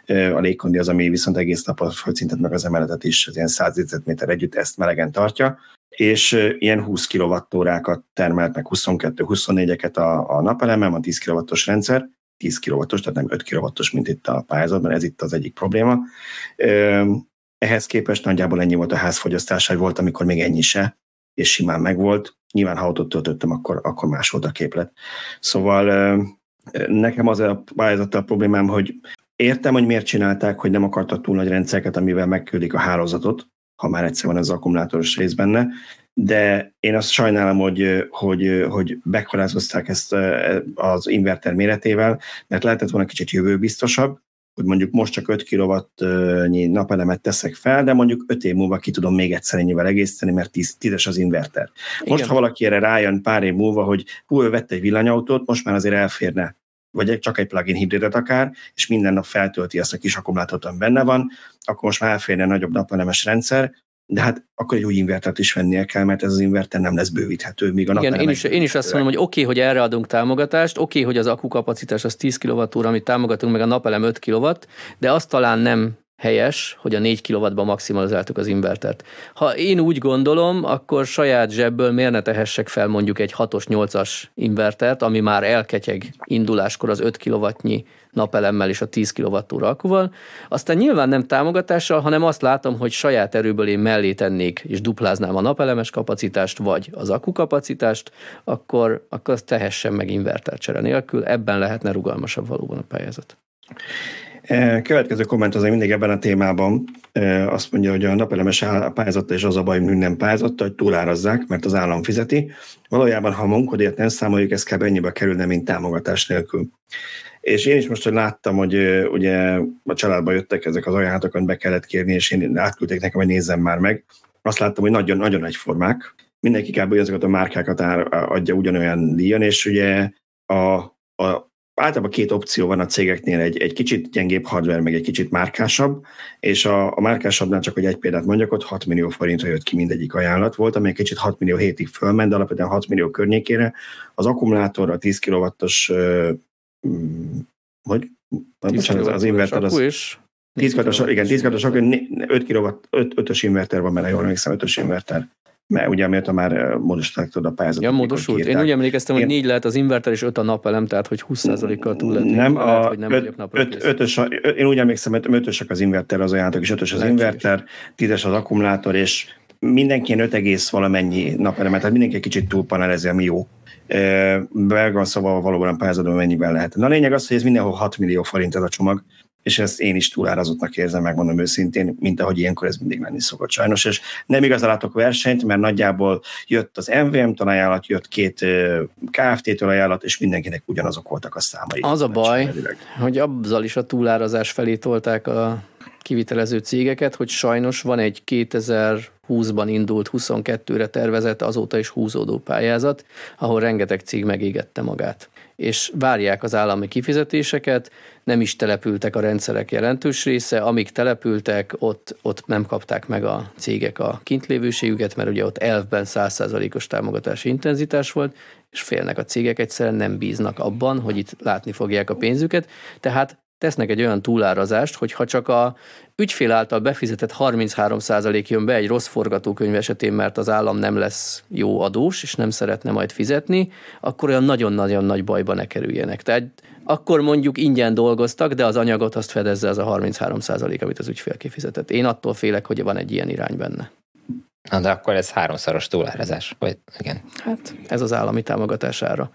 Speaker 1: A légkondi az, ami viszont egész nap a földszintet meg az emeletet is, az ilyen 100 méter együtt ezt melegen tartja és ilyen 20 kWh-ákat termelt meg 22-24-eket a, a napelemem, a 10 kw rendszer, 10 kw tehát nem 5 kw mint itt a pályázatban, ez itt az egyik probléma. Ehhez képest nagyjából ennyi volt a házfogyasztás, hogy volt, amikor még ennyi se, és simán megvolt. Nyilván, ha autót töltöttem, akkor, akkor más volt a képlet. Szóval nekem az a pályázattal problémám, hogy értem, hogy miért csinálták, hogy nem akartak túl nagy rendszereket, amivel megküldik a hálózatot, ha már egyszer van az akkumulátoros rész benne, de én azt sajnálom, hogy, hogy, hogy bekorázozták ezt az inverter méretével, mert lehetett volna kicsit jövőbiztosabb, hogy mondjuk most csak 5 kW-nyi napelemet teszek fel, de mondjuk 5 év múlva ki tudom még egyszer ennyivel egészíteni, mert 10, 10 az inverter. Most, Igen. ha valaki erre rájön pár év múlva, hogy hú, ő vett egy villanyautót, most már azért elférne vagy csak egy plugin hibridet akár, és minden nap feltölti ezt a kis akkumulátort, ami benne van, akkor most már elférne nagyobb napelemes rendszer, de hát akkor egy új invertert is vennie kell, mert ez az inverter nem lesz bővíthető, míg a
Speaker 3: Igen, én is, én is azt mondom, hogy oké, okay, hogy erre adunk támogatást, oké, okay, hogy az akukapacitás az 10 kWh, amit támogatunk, meg a napelem 5 kW, de azt talán nem helyes, hogy a 4 kw maximalizáltuk az invertert. Ha én úgy gondolom, akkor saját zsebből miért ne tehessek fel mondjuk egy 6-os, 8-as invertert, ami már elketyeg induláskor az 5 kW-nyi napelemmel és a 10 kWh akkuval. Aztán nyilván nem támogatással, hanem azt látom, hogy saját erőből én mellé tennék és dupláznám a napelemes kapacitást, vagy az akkukapacitást, akkor, akkor azt tehessen meg invertercsere nélkül. Ebben lehetne rugalmasabb valóban a pályázat.
Speaker 1: E, következő komment az mindig ebben a témában e, azt mondja, hogy a napelemes pályázata és az a baj, hogy nem pályázata, hogy túlárazzák, mert az állam fizeti. Valójában, ha a munkodért nem számoljuk, ez kell ennyibe kerülne, mint támogatás nélkül. És én is most, hogy láttam, hogy ugye a családba jöttek ezek az ajánlatok, amit be kellett kérni, és én átküldték nekem, hogy nézzem már meg. Azt láttam, hogy nagyon, nagyon egyformák. Mindenki kb. ezeket a márkákat adja ugyanolyan díjon, és ugye a, a általában két opció van a cégeknél, egy, egy kicsit gyengébb hardware, meg egy kicsit márkásabb, és a, a márkásabbnál csak, hogy egy példát mondjak, ott 6 millió forintra jött ki mindegyik ajánlat volt, ami egy kicsit 6 millió hétig fölment, de alapvetően 6 millió környékére. Az akkumulátor, a 10 kW-os, vagy? Bocsánat, az inverter az... Is. 10 kW, igen, 10 kW, 5 kW, 5, 5-ös inverter van benne, jól emlékszem, 5-ös inverter mert ugye miért már módosítottak a pályázatot.
Speaker 3: Ja, módosult. Én úgy emlékeztem, hogy négy lehet az inverter és öt a napelem, tehát hogy 20%-kal túl lehet.
Speaker 1: Nem, a lehet, hogy nem öt, öt, ötös, én úgy emlékszem, hogy ötösek az inverter az ajánlatok, és ötös az inverter, tízes az akkumulátor, és mindenki ilyen 5 egész valamennyi napelemet, tehát mindenki egy kicsit túlpanelezi, ami jó. Belga szóval valóban a pályázatban mennyiben lehet. Na a lényeg az, hogy ez mindenhol 6 millió forint ez a csomag, és ezt én is túlárazottnak érzem, megmondom őszintén, mint ahogy ilyenkor ez mindig lenni szokott sajnos, és nem igazán látok versenyt, mert nagyjából jött az MVM-től ajánlat, jött két KFT-től ajánlat, és mindenkinek ugyanazok voltak a számai.
Speaker 3: Az a baj, hogy azzal is a túlárazás felé tolták a kivitelező cégeket, hogy sajnos van egy 2020-ban indult, 22-re tervezett, azóta is húzódó pályázat, ahol rengeteg cég megégette magát. És várják az állami kifizetéseket, nem is települtek a rendszerek jelentős része, amíg települtek, ott, ott nem kapták meg a cégek a kintlévőségüket, mert ugye ott elvben 100%-os támogatási intenzitás volt, és félnek a cégek egyszerűen nem bíznak abban, hogy itt látni fogják a pénzüket, tehát tesznek egy olyan túlárazást, hogy ha csak a ügyfél által befizetett 33% jön be egy rossz forgatókönyv esetén, mert az állam nem lesz jó adós, és nem szeretne majd fizetni, akkor olyan nagyon-nagyon nagy bajba ne kerüljenek. Tehát akkor mondjuk ingyen dolgoztak, de az anyagot azt fedezze az a 33%, amit az ügyfél kifizetett. Én attól félek, hogy van egy ilyen irány benne.
Speaker 2: Na, de akkor ez háromszoros túlárazás, vagy igen.
Speaker 3: Hát ez az állami támogatására.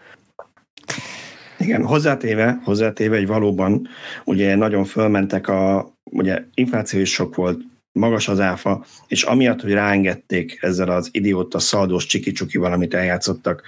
Speaker 1: Igen, hozzátéve, hozzátéve, hogy valóban ugye nagyon fölmentek a, ugye infláció is sok volt, magas az áfa, és amiatt, hogy ráengedték ezzel az idióta szaldós csiki amit eljátszottak,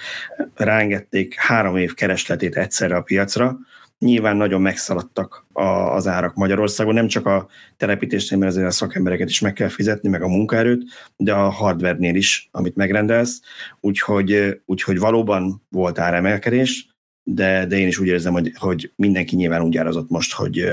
Speaker 1: ráengedték három év keresletét egyszerre a piacra, nyilván nagyon megszaladtak a, az árak Magyarországon, nem csak a telepítésnél, mert azért a szakembereket is meg kell fizetni, meg a munkaerőt, de a hardware-nél is, amit megrendelsz, úgyhogy, úgyhogy valóban volt áremelkedés, de, de én is úgy érzem, hogy, hogy mindenki nyilván úgy árazott most, hogy,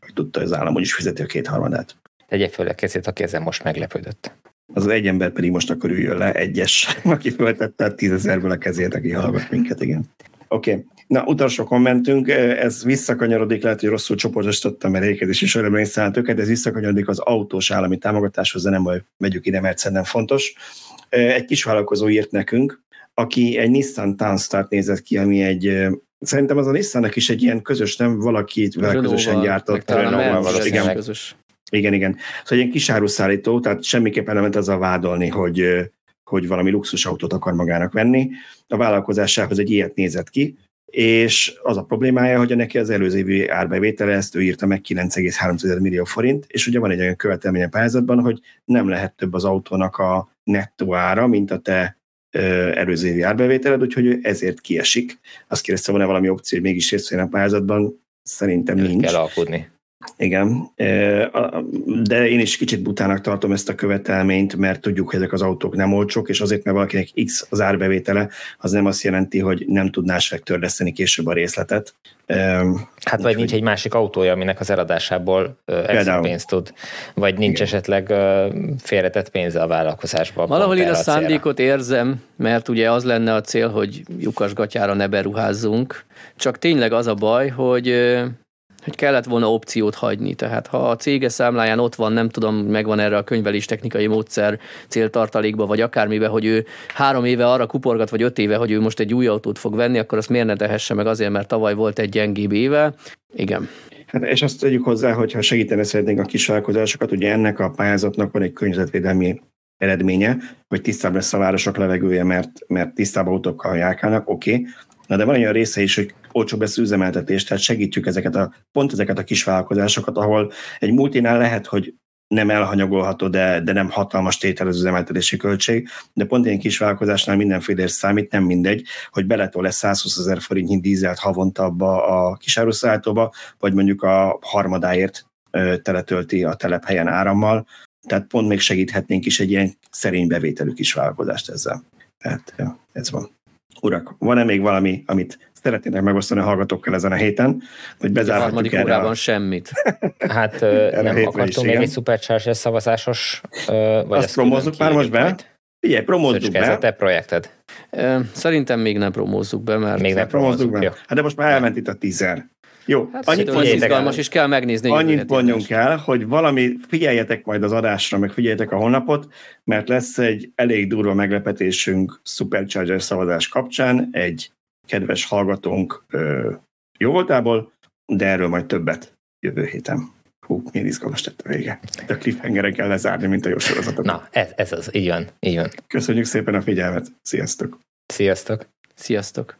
Speaker 1: hogy tudta, hogy az állam is fizeti a kétharmadát.
Speaker 2: Tegye föl a kezét, aki ezen most meglepődött.
Speaker 1: Az, az egy ember pedig most akkor üljön le, egyes, aki föltette a tízezerből a kezét, aki hallgat minket, igen. Oké, okay. na utolsó kommentünk, ez visszakanyarodik, lehet, hogy rosszul csoportosítottam, mert ékezés is örömre szállt őket, ez visszakanyarodik az autós állami támogatáshoz, de nem baj, megyük ide, mert szerintem fontos. Egy kis vállalkozó írt nekünk, aki egy Nissan Tanstart nézett ki, ami egy Szerintem az a Nissannek is egy ilyen közös, nem valaki közösen gyártott. Renault-val igen. Közös. Igen, igen. Szóval egy ilyen áruszállító, tehát semmiképpen nem lehet azzal vádolni, hogy, hogy valami luxusautót akar magának venni. A vállalkozásához egy ilyet nézett ki, és az a problémája, hogy neki az előző évi árbevétele, ezt ő írta meg 9,3 millió forint, és ugye van egy olyan követelmény a pályázatban, hogy nem lehet több az autónak a nettó ára, mint a te előző évi árbevételed, úgyhogy ezért kiesik. Azt kérdezte, van-e valami opció, hogy mégis részt a pályázatban? Szerintem Őt nincs.
Speaker 2: kell alkudni.
Speaker 1: Igen, de én is kicsit butának tartom ezt a követelményt, mert tudjuk, hogy ezek az autók nem olcsók, és azért, mert valakinek X az árbevétele, az nem azt jelenti, hogy nem tudná törleszteni később a részletet.
Speaker 2: Hát vagy nincs egy másik autója, aminek az eladásából extra pénzt tud, vagy nincs Igen. esetleg félretett pénze a vállalkozásban.
Speaker 3: Valahol én a szándékot érzem, mert ugye az lenne a cél, hogy lyukas gatyára ne beruházzunk, csak tényleg az a baj, hogy hogy kellett volna opciót hagyni. Tehát ha a cége számláján ott van, nem tudom, megvan erre a könyvelés technikai módszer céltartalékba, vagy akármibe, hogy ő három éve arra kuporgat, vagy öt éve, hogy ő most egy új autót fog venni, akkor azt miért ne tehesse meg azért, mert tavaly volt egy gyengébb éve. Igen.
Speaker 1: Hát és azt tegyük hozzá, hogy ha segíteni szeretnénk a kisvállalkozásokat, ugye ennek a pályázatnak van egy környezetvédelmi eredménye, hogy tisztább lesz a városok levegője, mert, mert tisztább autókkal járkálnak, oké, okay. Na de van olyan része is, hogy olcsóbb lesz üzemeltetés, tehát segítjük ezeket a, pont ezeket a kisvállalkozásokat, ahol egy multinál lehet, hogy nem elhanyagolható, de, de nem hatalmas tétel az üzemeltetési költség, de pont ilyen kisvállalkozásnál mindenféle számít, nem mindegy, hogy beletol lesz 120 ezer forintnyi dízelt havonta abba a kisáruszállítóba, vagy mondjuk a harmadáért teletölti a telephelyen árammal, tehát pont még segíthetnénk is egy ilyen szerény bevételű kisvállalkozást ezzel. Tehát ez van. Urak, van-e még valami, amit szeretnének megosztani a hallgatókkal ezen a héten, hogy bezárhatjuk
Speaker 3: a erre a... semmit.
Speaker 2: Hát nem akartunk még egy Supercharger szavazásos...
Speaker 1: Vagy azt promózzuk már most be? Figyelj, promózzuk be.
Speaker 2: Te projekted.
Speaker 3: Szerintem még nem promózzuk be, mert...
Speaker 2: Még nem promózzuk be.
Speaker 1: Hát de most már elment itt a tízer. Jó,
Speaker 3: hát annyit az izgalmas, és kell megnézni.
Speaker 1: Annyit mondjunk el, hogy valami, figyeljetek majd az adásra, meg figyeljetek a honlapot, mert lesz egy elég durva meglepetésünk Supercharger szavazás kapcsán, egy kedves hallgatónk jó voltából, de erről majd többet jövő héten. Hú, milyen izgalmas tett a vége. A cliffhangerekkel lezárni, mint a jó sorozatot.
Speaker 2: Na, ez, ez az, így van, így van.
Speaker 1: Köszönjük szépen a figyelmet. Sziasztok!
Speaker 2: Sziasztok!
Speaker 3: Sziasztok!